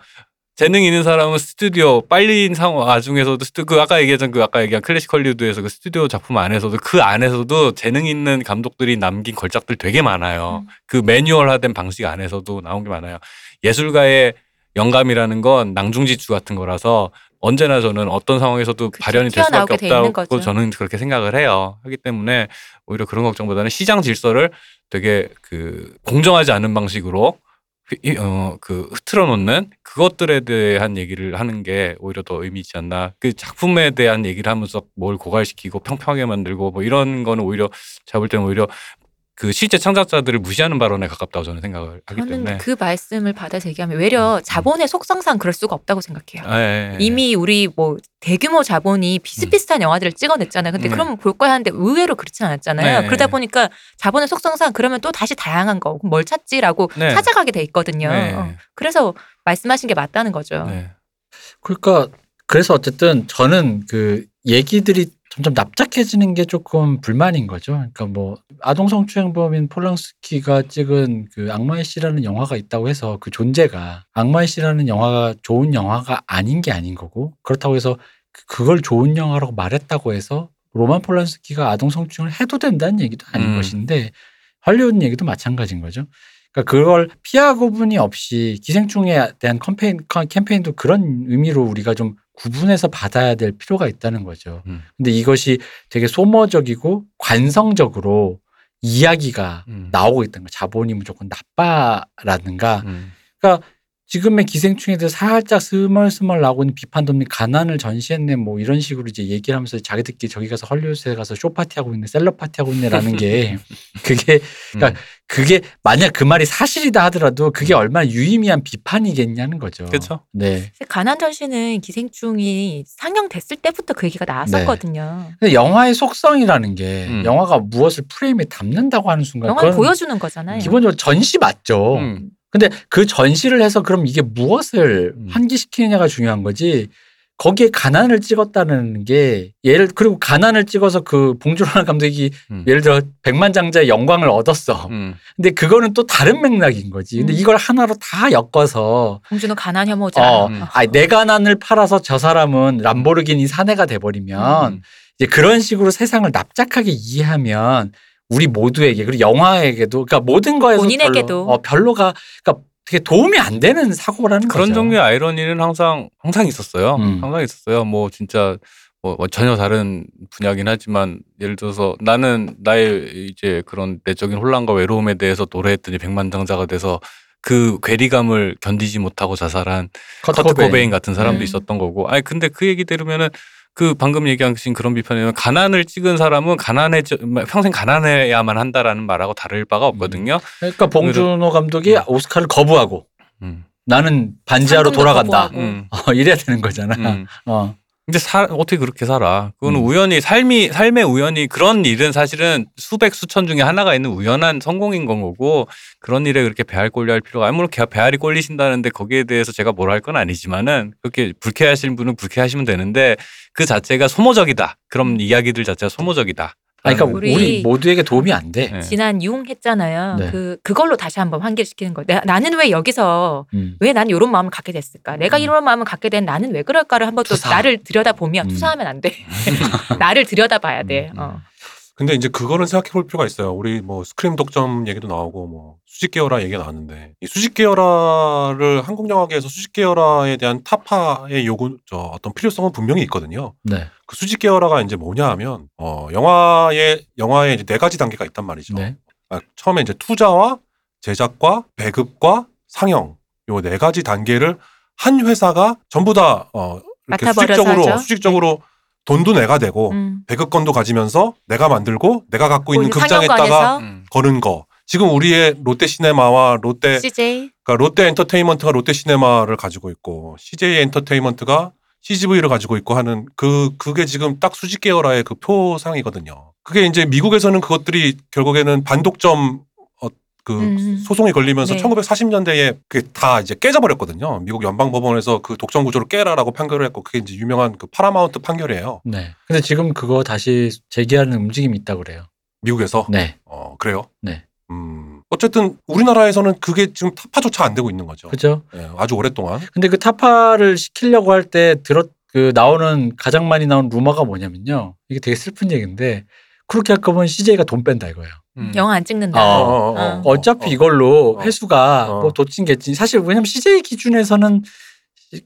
재능 있는 사람은 스튜디오 빨린 상황 와중에서도 스튜 그 아까 얘기했던 그 아까 얘기한 클래식 헐리우드에서 그 스튜디오 작품 안에서도 그 안에서도 재능 있는 감독들이 남긴 걸작들 되게 많아요. 음. 그 매뉴얼화된 방식 안에서도 나온 게 많아요. 예술가의 영감이라는 건 낭중지추 같은 거라서 언제나 저는 어떤 상황에서도 그치, 발현이 될 수밖에 없다고. 저는 그렇게 생각을 해요. 하기 때문에 오히려 그런 걱정보다는 시장 질서를 되게 그 공정하지 않은 방식으로 휘- 어, 그 흐트러 놓는 그것들에 대한 얘기를 하는 게 오히려 더 의미 있지 않나. 그 작품에 대한 얘기를 하면서 뭘 고갈시키고 평평하게 만들고 뭐 이런 거는 오히려 볼 때는 오히려 그 실제 창작자들을 무시하는 발언에 가깝다고 저는 생각을 하기 저는 때문에. 그 말씀을 받아서 얘기하면 외려 자본의 속성상 그럴 수가 없다고 생각해요. 예. 이미 우리 뭐 대규모 자본이 비슷비슷한 영화들을 찍어냈잖아요. 근데 음. 그러면 볼 거야 하는데 의외로 그렇지 않았잖아요. 네. 그러다 보니까 자본의 속성상 그러면 또 다시 다양한 거, 그럼 뭘 찾지라고 네. 찾아가게 돼 있거든요. 네. 어. 그래서 말씀하신 게 맞다는 거죠. 네. 그러니까 그래서 어쨌든 저는 그 얘기들이 점점 납작해지는 게 조금 불만인 거죠. 그러니까 뭐 아동 성추행범인 폴랑스키가 찍은 그 악마의 씨라는 영화가 있다고 해서 그 존재가 악마의 씨라는 영화가 좋은 영화가 아닌 게 아닌 거고 그렇다고 해서 그- 그걸 좋은 영화라고 말했다고 해서 로만 폴란스키가 아동 성추행을 해도 된다는 얘기도 아닌 음. 것인데 할리우드 얘기도 마찬가지인 거죠. 그러니까 그걸 피아 구분이 없이 기생충에 대한 캠페인 캠페인도 그런 의미로 우리가 좀 구분해서 받아야 될 필요가 있다는 거죠. 음. 근데 이것이 되게 소모적이고 관성적으로 이야기가 음. 나오고 있다는 거. 자본이 무조건 나빠라든가. 음. 그러니까 지금의 기생충에 대해서 살짝 스멀스멀 나오고 있는 비판도 없는 가난을 전시했네 뭐 이런 식으로 이제 얘기를 하면서 자기들끼리 저기 가서 헐리우드에 가서 쇼 파티 하고 있네 셀럽 파티 하고 있네라는 게 그게 그러니까 그게 만약 그 말이 사실이다 하더라도 그게 얼마나 유의미한 비판이겠냐는 거죠. 그렇죠. 네. 가난 전시는 기생충이 상영됐을 때부터 그 얘기가 나왔었거든요. 근데 영화의 속성이라는 게 음. 영화가 무엇을 프레임에 담는다고 하는 순간 영화를 보여주는 거잖아요. 기본적으로 전시 맞죠. 음. 근데 그 전시를 해서 그럼 이게 무엇을 음. 환기시키느냐가 중요한 거지. 거기에 가난을 찍었다는 게 예를 그리고 가난을 찍어서 그 봉준호 감독이 음. 예를 들어 백만장자의 영광을 얻었어. 음. 근데 그거는 또 다른 맥락인 거지. 근데 음. 이걸 하나로 다 엮어서 공주는 가난 혐오자. 어, 음. 아니 내 가난을 팔아서 저 사람은 람보르기니 사내가 돼버리면 음. 이제 그런 식으로 세상을 납작하게 이해하면 우리 모두에게 그리고 영화에게도 그러니까 모든 거에서 본인에게도. 별로, 어, 별로가 그러니까 되게 도움이 안 되는 사고라는 그런 거죠. 종류의 아이러니는 항상 항상 있었어요. 음. 항상 있었어요. 뭐 진짜 뭐 전혀 다른 분야긴 하지만 예를 들어서 나는 나의 이제 그런 내적인 혼란과 외로움에 대해서 노래했더니 백만장자가 돼서 그 괴리감을 견디지 못하고 자살한 커트 커트 코베인. 코베인 같은 사람도 음. 있었던 거고. 아니 근데 그 얘기 들으면은 그 방금 얘기하신 그런 비판이면 가난을 찍은 사람은 가난해 평생 가난해야만 한다라는 말하고 다를 바가 없거든요. 그러니까 봉준호 감독이 음. 오스카를 거부하고 음. 나는 반지하로 돌아간다. 음. 어, 이래야 되는 거잖아. 음. 어. 근데 사, 어떻게 그렇게 살아? 그거는 음. 우연히 삶이 삶의 우연히 그런 일은 사실은 수백 수천 중에 하나가 있는 우연한 성공인 건 거고 그런 일에 그렇게 배알 꼴려할 필요가 아무런 배알이 꼴리신다는데 거기에 대해서 제가 뭘 할 건 아니지만은 그렇게 불쾌하신 분은 불쾌하시면 되는데 그 자체가 소모적이다. 그런 이야기들 자체가 소모적이다. 아니, 그러니까 우리- 우리, 모두에게 도움이 안 돼. 네. 지난 융 했잖아요. 네. 그 그걸로 다시 한번 환기시키는 거예요. 내가- 나는 왜 여기서 음. 왜난 이런 마음을 갖게 됐을까? 내가 음. 이런 마음을 갖게 된 나는 왜 그럴까를 한번 또 투사. 나를 들여다 보면 음. 투사하면 안 돼. 나를 들여다 봐야 돼. 음, 음. 어. 근데 이제 그거는 생각해 볼 필요가 있어요. 우리 뭐 스크림 독점 얘기도 나오고 뭐 수직 계열화 얘기가 나왔는데 이 수직 계열화를 한국 영화계에서 수직 계열화에 대한 타파의 요구 저 어떤 필요성은 분명히 있거든요. 네. 그 수직 계열화가 이제 뭐냐 하면 어 영화에 영화에 이제 네 가지 단계가 있단 말이죠. 네. 아, 처음에 이제 투자와 제작과 배급과 상영 요 네 가지 단계를 한 회사가 전부 다 어, 이렇게 수직적으로 하죠. 수직적으로 돈도 내가 내고 음. 배급권도 가지면서 내가 만들고 내가 갖고 있는 거기 극장에다가 상영관에서 음. 거는 거. 지금 우리의 롯데 시네마와 롯데 CJ 그러니까 롯데 엔터테인먼트가 롯데 시네마를 가지고 있고 CJ 엔터테인먼트가 CGV를 가지고 있고 하는 그 그게 지금 딱 수직 계열화의 그 표상이거든요. 그게 이제 미국에서는 그것들이 결국에는 반독점 어, 그 음. 소송이 걸리면서 네. 1940년대에 그게 다 이제 깨져버렸거든요. 미국 연방법원에서 그 독점 구조를 깨라라고 판결을 했고 그게 이제 유명한 그 파라마운트 판결이에요. 네. 근데 지금 그거 다시 재개하는 움직임이 있다고 그래요. 미국에서 네. 어 그래요? 네. 음 어쨌든 우리나라에서는 그게 지금 타파조차 안 되고 있는 거죠. 그죠? 예, 아주 오랫동안. 근데 그 타파를 시키려고 할 때 들었 그 나오는 가장 많이 나온 루머가 뭐냐면요. 이게 되게 슬픈 얘기인데 그렇게 할 거면 CJ가 돈 뺀다 이거예요. 음. 영화 안 찍는다. 어, 어. 어차피 어. 이걸로 어. 회수가 어. 뭐 도찐겠지. 사실 왜냐면 CJ 기준에서는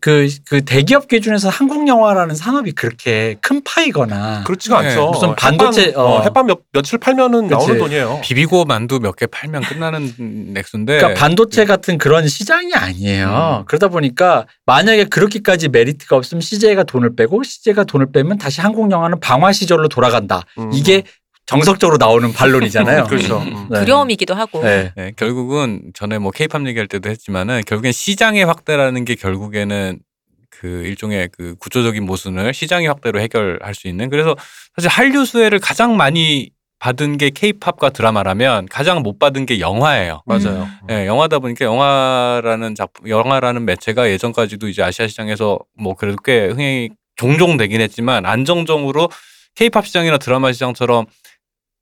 그, 그 대기업 기준에서 한국 영화라는 산업이 그렇게 큰 파이거나 그렇지가 네. 않죠. 무슨 어, 반도체, 햇반, 어. 어, 햇반 몇, 며칠 팔면은 그치. 나오는 돈이에요. 비비고 만두 몇 개 팔면 끝나는 액수인데 그러니까 반도체 같은 그런 시장이 아니에요. 음. 그러다 보니까 만약에 그렇게까지 메리트가 없으면 CJ가 돈을 빼고 CJ가 돈을 빼면 다시 한국 영화는 방화 시절로 돌아간다. 음. 이게 정석적으로 나오는 반론이잖아요. 그렇죠. 음. 네. 두려움이기도 하고. 네. 네, 결국은 전에 뭐 케이팝 얘기할 때도 했지만은 결국엔 시장의 확대라는 게 결국에는 그 일종의 그 구조적인 모순을 시장의 확대로 해결할 수 있는 그래서 사실 한류 수혜를 가장 많이 받은 게 케이팝과 드라마라면 가장 못 받은 게 영화예요. 맞아요. 예, 영화다 보니까 영화라는 작품, 영화라는 매체가 예전까지도 이제 아시아 시장에서 뭐 그래도 꽤 흥행이 종종 되긴 했지만 안정적으로 케이팝 시장이나 드라마 시장처럼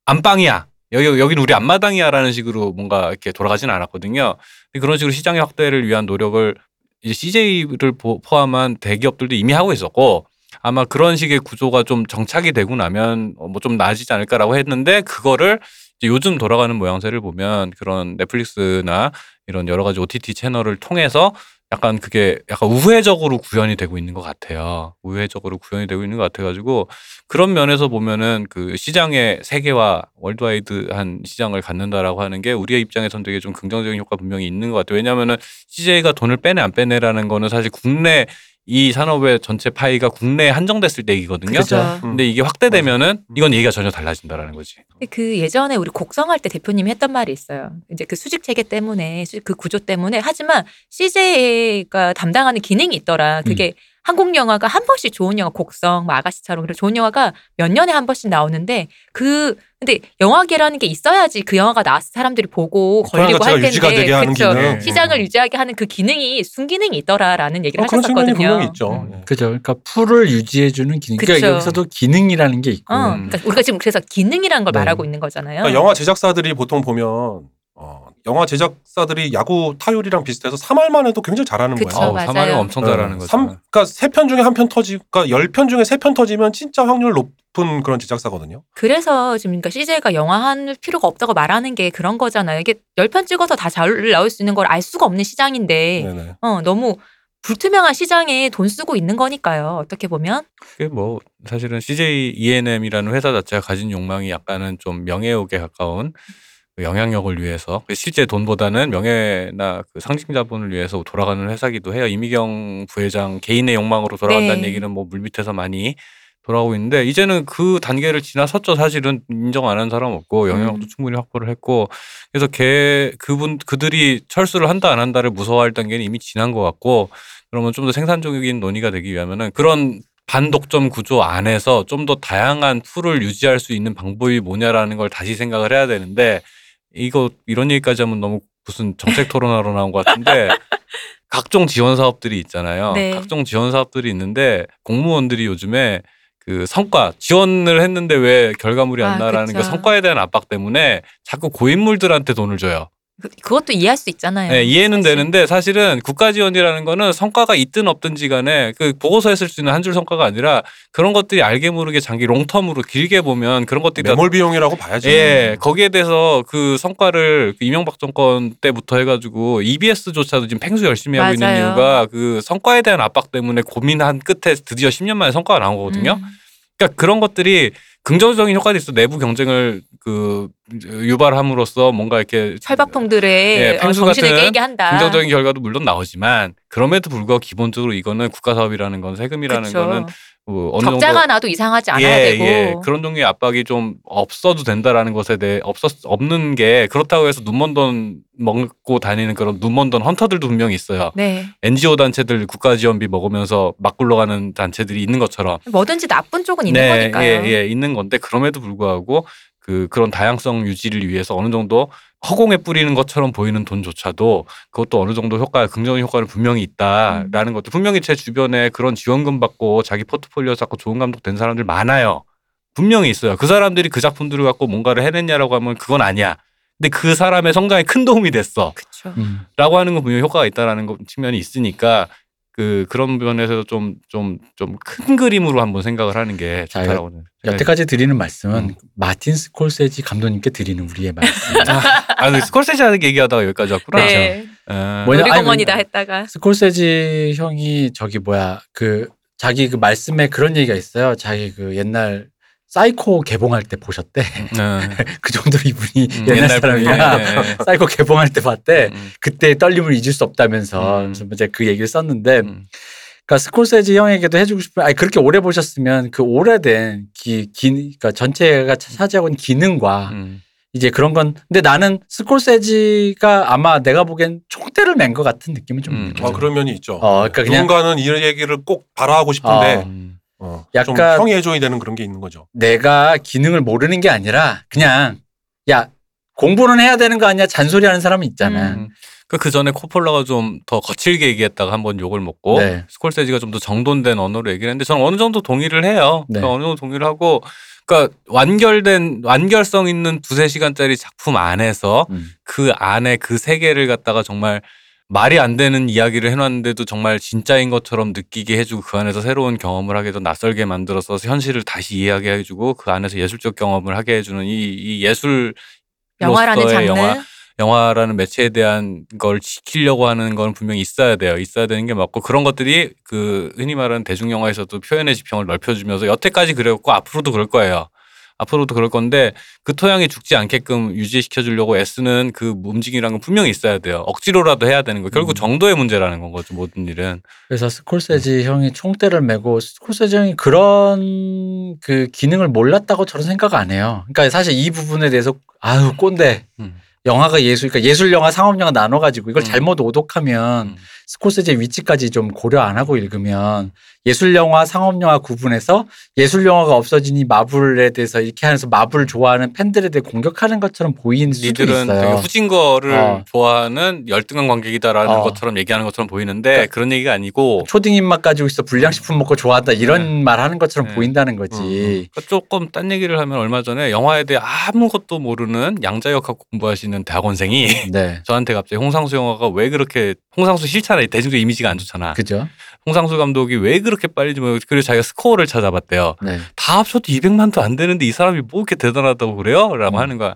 안방이야. 여기 여기는 우리 앞마당이야라는 식으로 뭔가 이렇게 돌아가지는 않았거든요. 그런 식으로 시장의 확대를 위한 노력을 이제 CJ를 포함한 대기업들도 이미 하고 있었고 아마 그런 식의 구조가 좀 정착이 되고 나면 뭐 좀 나아지지 않을까라고 했는데 그거를 이제 요즘 돌아가는 모양새를 보면 그런 넷플릭스나 이런 여러 가지 OTT 채널을 통해서 약간 그게 약간 우회적으로 구현이 되고 있는 것 같아요. 우회적으로 구현이 되고 있는 것 같아가지고 그런 면에서 보면은 그 시장의 세계화 월드와이드한 시장을 갖는다라고 하는 게 우리의 입장에선 되게 좀 긍정적인 효과 분명히 있는 것 같아요. 왜냐하면은 CJ가 돈을 빼내 안 빼내라는 거는 사실 국내 이 산업의 전체 파이가 국내에 한정됐을 때 얘기거든요. 그렇죠. 음. 근데 이게 확대되면은 이건 얘기가 전혀 달라진다라는 거지. 그 예전에 우리 곡성할 때 대표님이 했던 말이 있어요. 이제 그 수직 체계 때문에 수- 그 구조 때문에 하지만 CJ가 담당하는 기능이 있더라. 그게 한국 영화가 한 번씩 좋은 영화 곡성, 뭐 아가씨처럼 그런 좋은 영화가 몇 년에 한 번씩 나오는데 그 근데 영화계라는 게 있어야지 그 영화가 나와서 사람들이 보고 걸리고 자체가 할 텐데 유지가 되게 하는 그쵸? 기능. 시장을 유지하게 하는 그 기능이 순기능이 있더라라는 얘기를 어, 하셨었거든요. 분명히 있죠. 예. 그죠. 그러니까 풀을 유지해주는 기능. 그러니까 그쵸. 여기서도 기능이라는 게 있고. 어, 음. 그러니까 우리가 지금 그래서 기능이라는 걸 네. 말하고 있는 거잖아요. 그러니까 영화 제작사들이 보통 보면 어, 영화 제작사들이 야구 타율이랑 비슷해서 3할만 해도 굉장히 잘하는 그쵸, 거예요. 어, 맞아요. 사마는 엄청 잘하는 거죠. 삼- 그러니까 세편 중에 한 편 터지, 그러니까 10편 중에 세편 터지면 진짜 확률 높은 그런 제작사거든요. 그래서 지금 그러니까 CJ가 영화 할 필요가 없다고 말하는 게 그런 거잖아요. 이게 열편 찍어서 다 잘 나올 수 있는 걸 알 수가 없는 시장인데 네네. 어, 너무 불투명한 시장에 돈 쓰고 있는 거니까요. 어떻게 보면. 그게 뭐 사실은 CJ E&M이라는 회사 자체가 가진 욕망이 약간은 좀 명예욕에 가까운 그 영향력을 위해서 실제 돈보다는 명예나 그 상징 자본을 위해서 돌아가는 회사기도 해요. 이미경 부회장 개인의 욕망으로 돌아간다는 네. 얘기는 뭐 물밑에서 많이 돌아오고 있는데 이제는 그 단계를 지나섰죠. 사실은 인정 안 한 사람 없고 영향력도 음. 충분히 확보를 했고 그래서 걔 그분 그들이 철수를 한다 안 한다를 무서워할 단계는 이미 지난 것 같고 그러면 좀 더 생산적인 논의가 되기 위하면은 그런 반독점 구조 안에서 좀 더 다양한 풀을 유지할 수 있는 방법이 뭐냐라는 걸 다시 생각을 해야 되는데 이거 이런 얘기까지 하면 너무 무슨 정책 토론하러 나온 것 같은데 각종 지원 사업들이 있잖아요. 네. 각종 지원 사업들이 있는데 공무원들이 요즘에 그 성과 지원을 했는데 왜 결과물이 안 아, 나라는 그. 성과에 대한 압박 때문에 자꾸 고인물들한테 돈을 줘요. 그, 그것도 이해할 수 있잖아요. 네, 이해는 사실. 되는데 사실은 국가 지원이라는 거는 성과가 있든 없든지 간에 그 보고서에 쓸 수 있는 한 줄 성과가 아니라 그런 것들이 알게 모르게 장기 롱텀으로 길게 보면 그런 것들이 다 매몰 비용이라고 봐야죠. 예, 거기에 대해서 그 성과를 그 이명박 정권 때부터 해 가지고 EBS조차도 지금 팽수 열심히 하고 있는 맞아요. 이유가 그 성과에 대한 압박 때문에 고민한 끝에 드디어 10년 만에 성과가 나온 거거든요. 음. 그러니까 그런 것들이 긍정적인 효과도 있어. 내부 경쟁을 그 유발함으로써 뭔가 이렇게 철밥통들의 예, 어, 정신을 같은 깨게 한다. 긍정적인 결과도 물론 나오지만 그럼에도 불구하고 기본적으로 이거는 국가 사업이라는 건 세금이라는 그쵸. 거는 뭐 어느 적자가 정도 나도 이상하지 않아야 예, 되고. 예. 그런 종류의 압박이 좀 없어도 된다라는 것에 대해 없었 없는 게 그렇다고 해서 눈먼 돈 먹고 다니는 그런 눈먼 돈 헌터들도 분명히 있어요. 네. NGO 단체들 국가 지원비 먹으면서 막 굴러가는 단체들이 있는 것처럼 뭐든지 나쁜 쪽은 있는 네, 거니까요. 예, 예, 있는 건데 그럼에도 불구하고 그 그런 다양성 유지를 위해서 어느 정도 허공에 뿌리는 것처럼 보이는 돈조차도 그것도 어느 정도 효과, 긍정적인 효과는 분명히 있다라는 것도 분명히 제 주변에 그런 지원금 받고 자기 포트폴리오 쌓고 좋은 감독 된 사람들 많아요. 분명히 있어요. 그 사람들이 그 작품들을 갖고 뭔가를 해냈냐라고 하면 그건 아니야. 근데 그 사람의 성장에 큰 도움이 됐어. 그쵸. 음. 라고 하는 건 분명히 효과가 있다라는 거- 측면이 있으니까 그 그런 면에서 좀 좀 좀 큰 그림으로 한번 생각을 하는 게 자, 좋다라고 는 여태까지 드리는 말씀은 음. 마틴 스콜세지 감독님께 드리는 우리의 말씀. 아, 그 스콜세지 하는 얘기하다가 여기까지 왔구나. 네. 아, 뭐냐- 아니, 놀이공원이다 그- 했다가 스콜세지 형이 저기 뭐야 그 자기 그 말씀에 그런 얘기가 있어요. 자기 그 옛날 사이코 개봉할 때 보셨대. 네. 그 정도로 이분이 음, 옛날, 옛날 사람이야. 네, 네. 사이코 개봉할 때 봤대. 음, 그때 떨림을 잊을 수 없다면서 음. 그래서 이제 그 얘기를 썼는데 음. 그러니까 스콜세지 형에게도 해주고 싶은 아니 그렇게 오래 보셨으면 그 오래된 기, 기 그러니까 전체가 차지하고 있는 기능과 음. 이제 그런 건 근데 나는 스콜세지가 아마 내가 보기엔 총대를 맨 것 같은 느낌은 좀 음. 아, 그런 면이 있죠. 어, 그러니까 그냥- 누군가는 이 얘기를 꼭 발화하고 싶은데 어. 음. 어, 약간- 좀 형의 조이 되는 그런 게 있는 거죠. 내가 기능을 모르는 게 아니라 그냥 야 공부는 해야 되는 거 아니야 잔소리하는 사람은 있잖아. 음. 그, 그 전에 코폴라가 좀 더 거칠게 얘기했다가 한 번 욕을 먹고 네. 스콜세지가 좀 더 정돈된 언어로 얘기를 했는데 저는 어느 정도 동의를 해요. 네. 그러니까 어느 정도 동의를 하고 그러니까 완결된 완결성 있는 두세 시간짜리 작품 안에서 음. 그 안에 그 세계를 갖다가 정말 말이 안 되는 이야기를 해놨는데도 정말 진짜인 것처럼 느끼게 해주고 그 안에서 새로운 경험을 하게 더 낯설게 만들어서 현실을 다시 이해하게 해주고 그 안에서 예술적 경험을 하게 해주는 이, 이 예술 영화라는 장르 영화, 영화라는 매체에 대한 걸 지키려고 하는 건 분명히 있어야 돼요. 있어야 되는 게 맞고 그런 것들이 그 흔히 말하는 대중 영화에서도 표현의 지평을 넓혀주면서 여태까지 그랬고 앞으로도 그럴 거예요. 앞으로도 그럴 건데 그 토양이 죽지 않게끔 유지시켜 주려고 애쓰는 그 움직임이라는 건 분명히 있어야 돼요. 억지로라도 해야 되는 거. 결국 음. 정도의 문제라는 건 거죠. 모든 일은. 그래서 스콜세지 형이 총대를 메고 스콜세지 형이 그런 그 기능을 몰랐다고 저는 생각 안 해요. 그러니까 사실 이 부분에 대해서 아유 꼰대 음. 영화가 예술 그러니까 예술 영화 상업 영화 나눠 가지고 이걸 음. 잘못 오독하면 음. 스콜세지의 위치까지 좀 고려 안 하고 읽으면 예술 영화 상업 영화 구분해서 예술 영화가 없어지니 마블에 대해서 이렇게 하면서 마블 좋아하는 팬들에 대해 공격하는 것처럼 보이는 수도 있어요. 후진 거를 어. 좋아하는 열등한 관객이다라는 어. 것처럼 얘기하는 것처럼 보이는데 그러니까 그런 얘기가 아니고 초딩 입맛 가지고 있어 불량식품 먹고 좋아한다 이런 네. 말 하는 것처럼 네. 보인다는 거지. 그러니까 조금 딴 얘기를 하면 얼마 전에 영화에 대해 아무것도 모르는 양자역학 공부하시는 대학원생이 네. 저한테 갑자기 홍상수 영화가 왜 그렇게 홍상수 싫잖아 대중적 이미지가 안 좋잖아 그죠? 홍상수 감독이 왜 그렇게 빨리 좀 그리고 자기가 스코어를 찾아봤대요 네. 다 합쳐도 200만도 안 되는데 이 사람이 뭐 이렇게 대단하다고 그래요? 라고 음. 하는 거야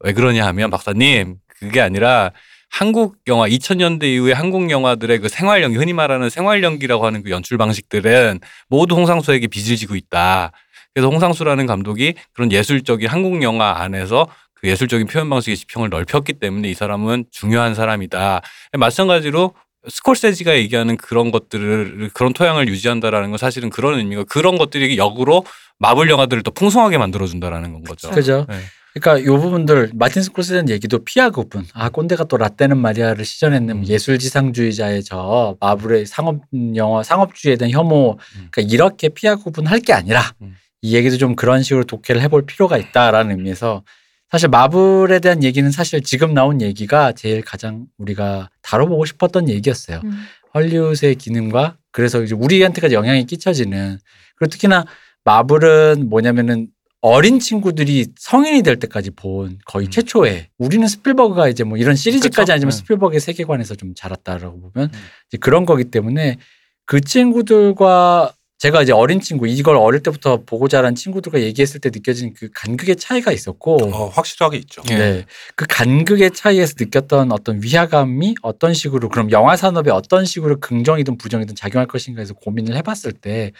왜 그러냐 하면 박사님 그게 아니라 한국 영화 2000년대 이후에 한국 영화들의 그 생활 연기 흔히 말하는 생활 연기라고 하는 그 연출 방식들은 모두 홍상수에게 빚을 지고 있다. 그래서 홍상수라는 감독이 그런 예술적인 한국 영화 안에서 그 예술적인 표현 방식의 지평을 넓혔기 때문에 이 사람은 중요한 사람이다. 마찬가지로 스콜세지가 얘기하는 그런 것들을 그런 토양을 유지한다라는 건 사실은 그런 의미가 그런 것들이 역으로 마블 영화들을 더 풍성하게 만들어준다라는 건 거죠. 그죠? 네. 그러니까 요 부분들 마틴 스콜세는 얘기도 피하고픈 아 꼰대가 또 라떼는 말이야를 시전했는 음. 예술지상주의자의 저 마블의 상업 영화 상업주의에 대한 혐오 음. 그러니까 이렇게 피하고픈 할게 아니라 음. 이 얘기도 좀 그런 식으로 독해를 해볼 필요가 있다라는 의미에서 사실 마블에 대한 얘기는 사실 지금 나온 얘기가 제일 가장 우리가 다뤄보고 싶었던 얘기였어요. 음. 헐리우드의 기능과 그래서 이제 우리한테까지 영향이 끼쳐지는 그리고 특히나 마블은 뭐냐면은 어린 친구들이 성인이 될 때까지 본 거의 음. 최초의 우리는 스필버그가 이제 뭐 이런 시리즈까지? 아니지만 네. 스필버그의 세계관에서 좀 자랐다라고 보면 음. 이제 그런 거기 때문에 그 친구들과 제가 이제 어린 친구 이걸 어릴 때부터 보고 자란 친구들과 얘기했을 때 느껴지는 그 간극의 차이가 있었고 어, 확실하게 있죠. 예. 네. 그 간극의 차이에서 느꼈던 어떤 위화감이 어떤 식으로 그럼 영화 산업에 어떤 식으로 긍정이든 부정이든 작용할 것인가에서 고민을 해봤을 때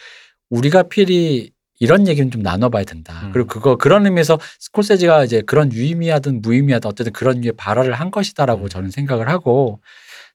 우리가 필히 이런 얘기는 좀 나눠봐야 된다. 음. 그리고 그거 그런 의미에서 스콜세지가 이제 그런 유의미하든 무의미하든 어쨌든 그런 류의 발화를 한 것이다라고 음. 저는 생각을 하고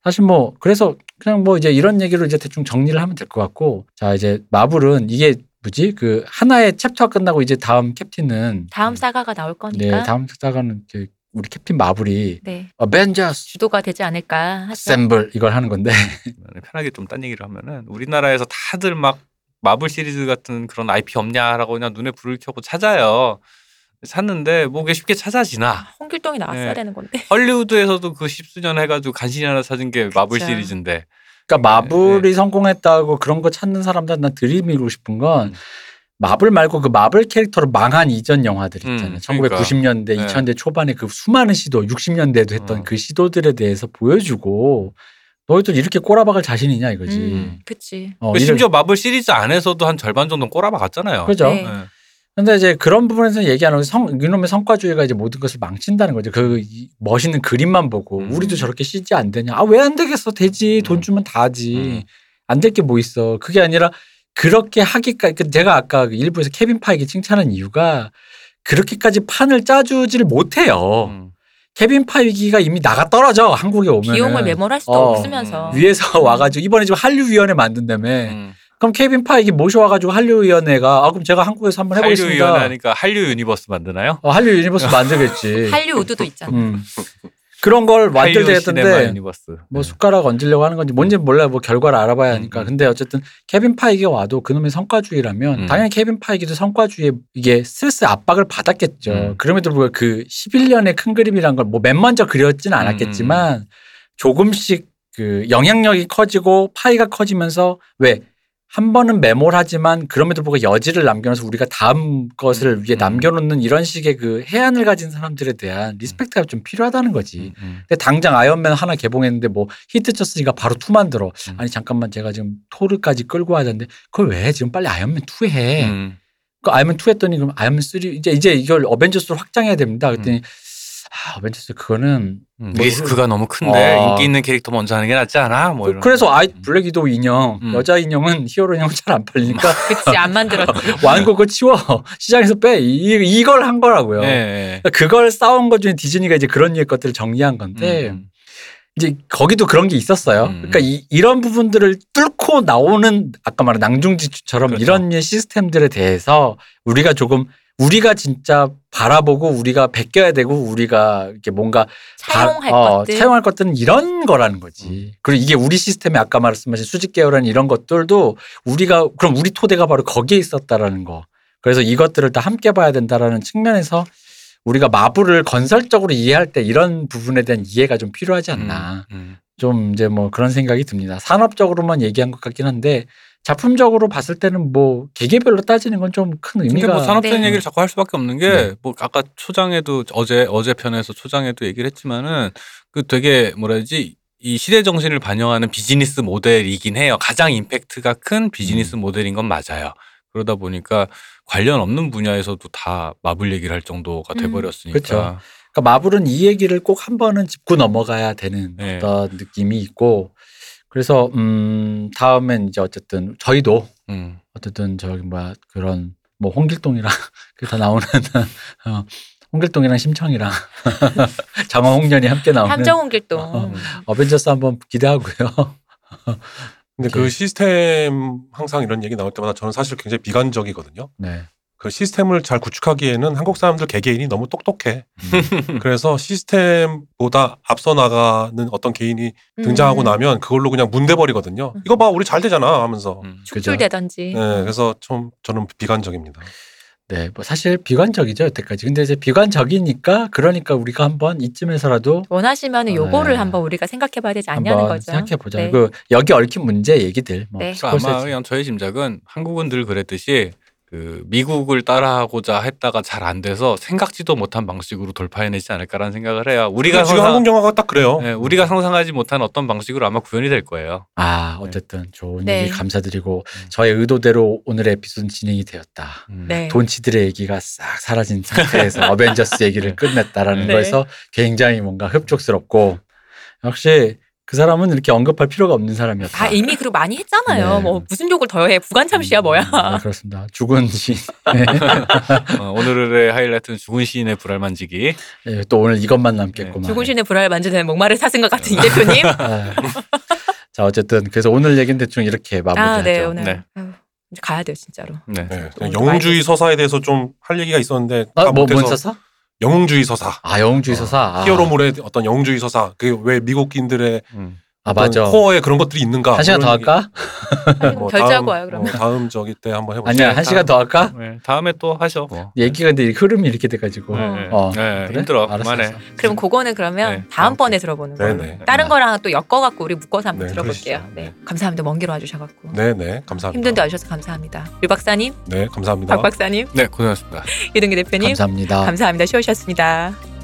사실 뭐 그래서 그냥 뭐 이제 이런 얘기로 이제 대충 정리를 하면 될 것 같고 자 이제 마블은 이게 뭐지 그 하나의 챕터가 끝나고 이제 다음 캡틴은 다음 음. 사가가 나올 네 거니까 다음 사가는 그 우리 캡틴 마블이 네. 어벤져스 주도가 되지 않을까 하죠. 셈블 이걸 하는 건데 편하게 좀 딴 얘기를 하면은 우리나라에서 다들 막 마블 시리즈 같은 그런 IP 없냐라고 그냥 눈에 불을 켜고 찾아요. 찾는데 뭐 그게 쉽게 찾아지나? 홍길동이 나왔어야 네. 되는 건데. 헐리우드에서도 그 십수년 해가지고 간신히 하나 찾은 게 마블 그쵸. 시리즈인데. 그러니까 네, 마블이 성공했다고 그런 거 찾는 사람들 난 들이밀고 싶은 건 음. 마블 말고 그 마블 캐릭터로 망한 이전 영화들 있잖아요. 음, 1990년대, 그러니까. 2000대 초반에 그 수많은 시도, 60년대에도 했던 음. 그 시도들에 대해서 보여주고 너희들 이렇게 꼬라박을 자신이냐 이거지. 음, 그치. 어, 심지어 마블 시리즈 안에서도 한 절반 정도는 꼬라박았잖아요. 그죠? 네. 네. 근데 이제 그런 부분에서 얘기하는 성, 이놈의 성과주의가 이제 모든 것을 망친다는 거죠. 그 이- 멋있는 그림만 보고 음. 우리도 저렇게 CG 안 되냐? 아 왜 안 되겠어? 되지. 돈 음. 주면 다 하지. 음. 안될 게 뭐 있어. 그게 아니라 그렇게 하기까지 그 제가 아까 그 일부에서 케빈 파이기 칭찬한 이유가 그렇게까지 판을 짜주지를 못해요. 음. 케빈 파이기가 이미 나가 떨어져 한국에 오면 비용을 매몰할 수도 어. 없으면서. 위에서 와가지고 이번에 지금 한류 위원회 만든다며. 음. 그럼 케빈 파이기 모셔와가지고 한류위원회가 아 그럼 제가 한국에서 한번 한류 해보겠습니다. 위원회 하니까 한류 universe 만드나요? 어, 한류 universe 만들겠지. 할리우드도 있잖아. 음. 그런 걸 한류 만들겠던데 universe. 뭐 네. 숟가락 얹으려고 하는 건지 뭔지 몰라요. 뭐 결과를 알아봐야 하니까. 음, 음. 근데 어쨌든 케빈 파이기가 와도 그놈의 성과주의라면 음. 당연히 케빈 파이기도 성과주의에 이게 스트레스 압박을 받았겠죠. 음. 그럼에도 불구하고 그 11년의 큰 그림이란 걸 뭐 맨 먼저 그렸지는 않았겠지만 조금씩 그 영향력이 커지고 파이가 커지면서 왜 한 번은 메모하지만 그럼에도 불구하고 여지를 남겨놔서 우리가 다음 것을 위에 음. 남겨놓는 이런 식의 그 혜안을 가진 사람들에 대한 respect가 좀 필요하다는 거지. 음, 음. 근데 당장 아이언맨 하나 개봉했는데 뭐 히트 쳤으니까 바로 two 만들어. 음. 아니 잠깐만 제가 지금 토르까지 끌고 하자는데 그걸 왜 해? 지금 빨리 아이언맨 2 해. 음. 그 아이언맨 2 했더니 그럼 아이언맨 3 이제 이제 이걸 어벤져스로 확장해야 됩니다. 그랬더니 아, 어벤져스 그거는 음. 뭐 리스크가 너무 큰데 어. 인기 있는 캐릭터 먼저 하는 게 낫지 않아? 뭐 이런. 그래서 아이 블랙 위도우 인형 음. 여자 인형은 히어로 인형 잘안 팔리니까 그치 안 만들었지. 완고 그거 치워 시장에서 빼 이, 이걸 한 거라고요. 그러니까 그걸 싸운 것 중에 디즈니가 이제 그런 류의 것들을 정리한 건데 음. 이제 거기도 그런 게 있었어요. 음. 그러니까 이, 이런 부분들을 뚫고 나오는 아까 말한 낭중지추처럼 그렇죠. 이런 시스템들에 대해서 우리가 조금 우리가 진짜 바라보고 우리가 베껴야 되고 우리가 이렇게 뭔가 차용할 바- 어, 것들. 차용할 것들은 이런 거라는 거지. 음. 그리고 이게 우리 시스템에 아까 말씀하신 수직 계열한 이런 것들도 우리가 그럼 우리 토대가 바로 거기에 있었다라는 거. 그래서 이것들을 다 함께 봐야 된다라는 측면에서 우리가 마블을 건설적으로 이해할 때 이런 부분에 대한 이해가 좀 필요하지 않나. 음. 좀 이제 뭐 그런 생각이 듭니다. 산업적으로만 얘기한 것 같긴 한데 작품적으로 봤을 때는 뭐 개개별로 따지는 건 좀 큰 의미가 뭐 산업적인 네. 얘기를 자꾸 할 수밖에 없는 게 네. 뭐 아까 초장에도 어제 어제 편에서 초장에도 얘기를 했지만은 그 되게 뭐라 해야지 이 시대 정신을 반영하는 비즈니스 모델이긴 해요. 가장 임팩트가 큰 비즈니스 음. 모델인 건 맞아요. 그러다 보니까 관련 없는 분야에서도 다 마블 얘기를 할 정도가 음. 돼버렸으니까. 그쵸. 그러니까 마블은 이 얘기를 꼭 한 번은 짚고 넘어가야 되는 네. 어떤 느낌이 있고 그래서 음 다음엔 이제 어쨌든 저희도 음. 어쨌든 저기 뭐야 그런 뭐 홍길동이랑 그다 나오는 어, 홍길동이랑 심청이랑 장화 홍련이 함께 나오는 함정훈 길동. 어. 어벤져스 한번 기대하고요. 근데 그 시스템 항상 이런 얘기 나올 때마다 저는 사실 굉장히 비관적이거든요. 네. 그 시스템을 잘 구축하기에는 한국 사람들 개개인이 너무 똑똑해. 음. 그래서 시스템보다 앞서 나가는 어떤 개인이 등장하고 음. 나면 그걸로 그냥 문대버리거든요. 음. 이거 봐, 우리 잘 되잖아 하면서. 음. 축출되던지. 네, 그래서 좀 저는 비관적입니다. 네, 뭐 사실 비관적이죠 여태까지. 근데 이제 비관적이니까 그러니까 우리가 한번 이쯤에서라도 원하시면 네. 요거를 한번 우리가 생각해봐야 되지 않냐는 한번 거죠. 생각해 보자. 네. 그 여기 얽힌 문제 얘기들. 뭐 네. 아마. 그냥 저의 짐작은 한국은 늘 그랬듯이 그 미국을 따라하고자 했다가 잘 안 돼서 생각지도 못한 방식으로 돌파해내지 않을까라는 생각을 해요. 우리가 지금 상상, 한국 영화가 딱 그래요. 네, 우리가 상상하지 못한 어떤 방식으로 아마 구현이 될 거예요. 아 어쨌든 좋은 네. 얘기 감사드리고 음. 저의 의도대로 오늘의 에피소드 진행이 되었다. 음. 네. 돈치들의 얘기가 싹 사라진 상태에서 어벤져스 얘기를 끝냈다라는 네. 거에서 굉장히 뭔가 흡족스럽고 역시 그 사람은 이렇게 언급할 필요가 없는 사람이었다. 다 이미 그리고 많이 했잖아요. 네. 뭐 무슨 욕을 더해 부관참시야 뭐야. 네, 그렇습니다. 죽은 시. 네. 어, 오늘의 하이라이트는 죽은 시인의 불알 만지기. 네, 또 오늘 이것만 남겠구만. 죽은 신의 불알 만지는 목마를 사슴 것 같은 이 대표님. 아. 자 어쨌든 그래서 오늘 얘기는 대충 이렇게 마무리하죠. 아, 네 오늘 네. 아유, 가야 돼요 진짜로. 네. 네, 또 영웅주의 서사에 대해서 좀 할 얘기가 있었는데 아, 다 뭐, 뭔 서사? 영웅주의 서사. 아, 영웅주의 서사. 아. 히어로물의 어떤 영웅주의 서사. 그 왜 미국인들의 음. 아 맞아. 코어에 그런 것들이 있는가? 한 시간 더 할까? 뭐 결제하고 다음- 와요 그러면. 어, 다음 저기 때 한번 해보자. 아니야 한 시간 더 할까? 네, 다음에 또 하셔. 뭐. 얘기가 근데 흐름이 이렇게 돼가지고. 네, 어. 네. 어, 네, 그래? 힘들어. 알았어, 그만해. 알았어. 그럼 그거는 그러면 네, 다음 번에 들어보는 걸로. 네네. 다른 거랑 또 엮어갖고 우리 묶어서 한번 네, 들어볼게요. 네. 감사합니다. 먼길 와주셔갖고. 네네 감사합니다. 힘든데 와주셔서 감사합니다. 유 박사님, 네 감사합니다. 박 박사님, 네, 고생하셨습니다. 이등기 대표님 감사합니다. 감사합니다. 쉬우셨습니다.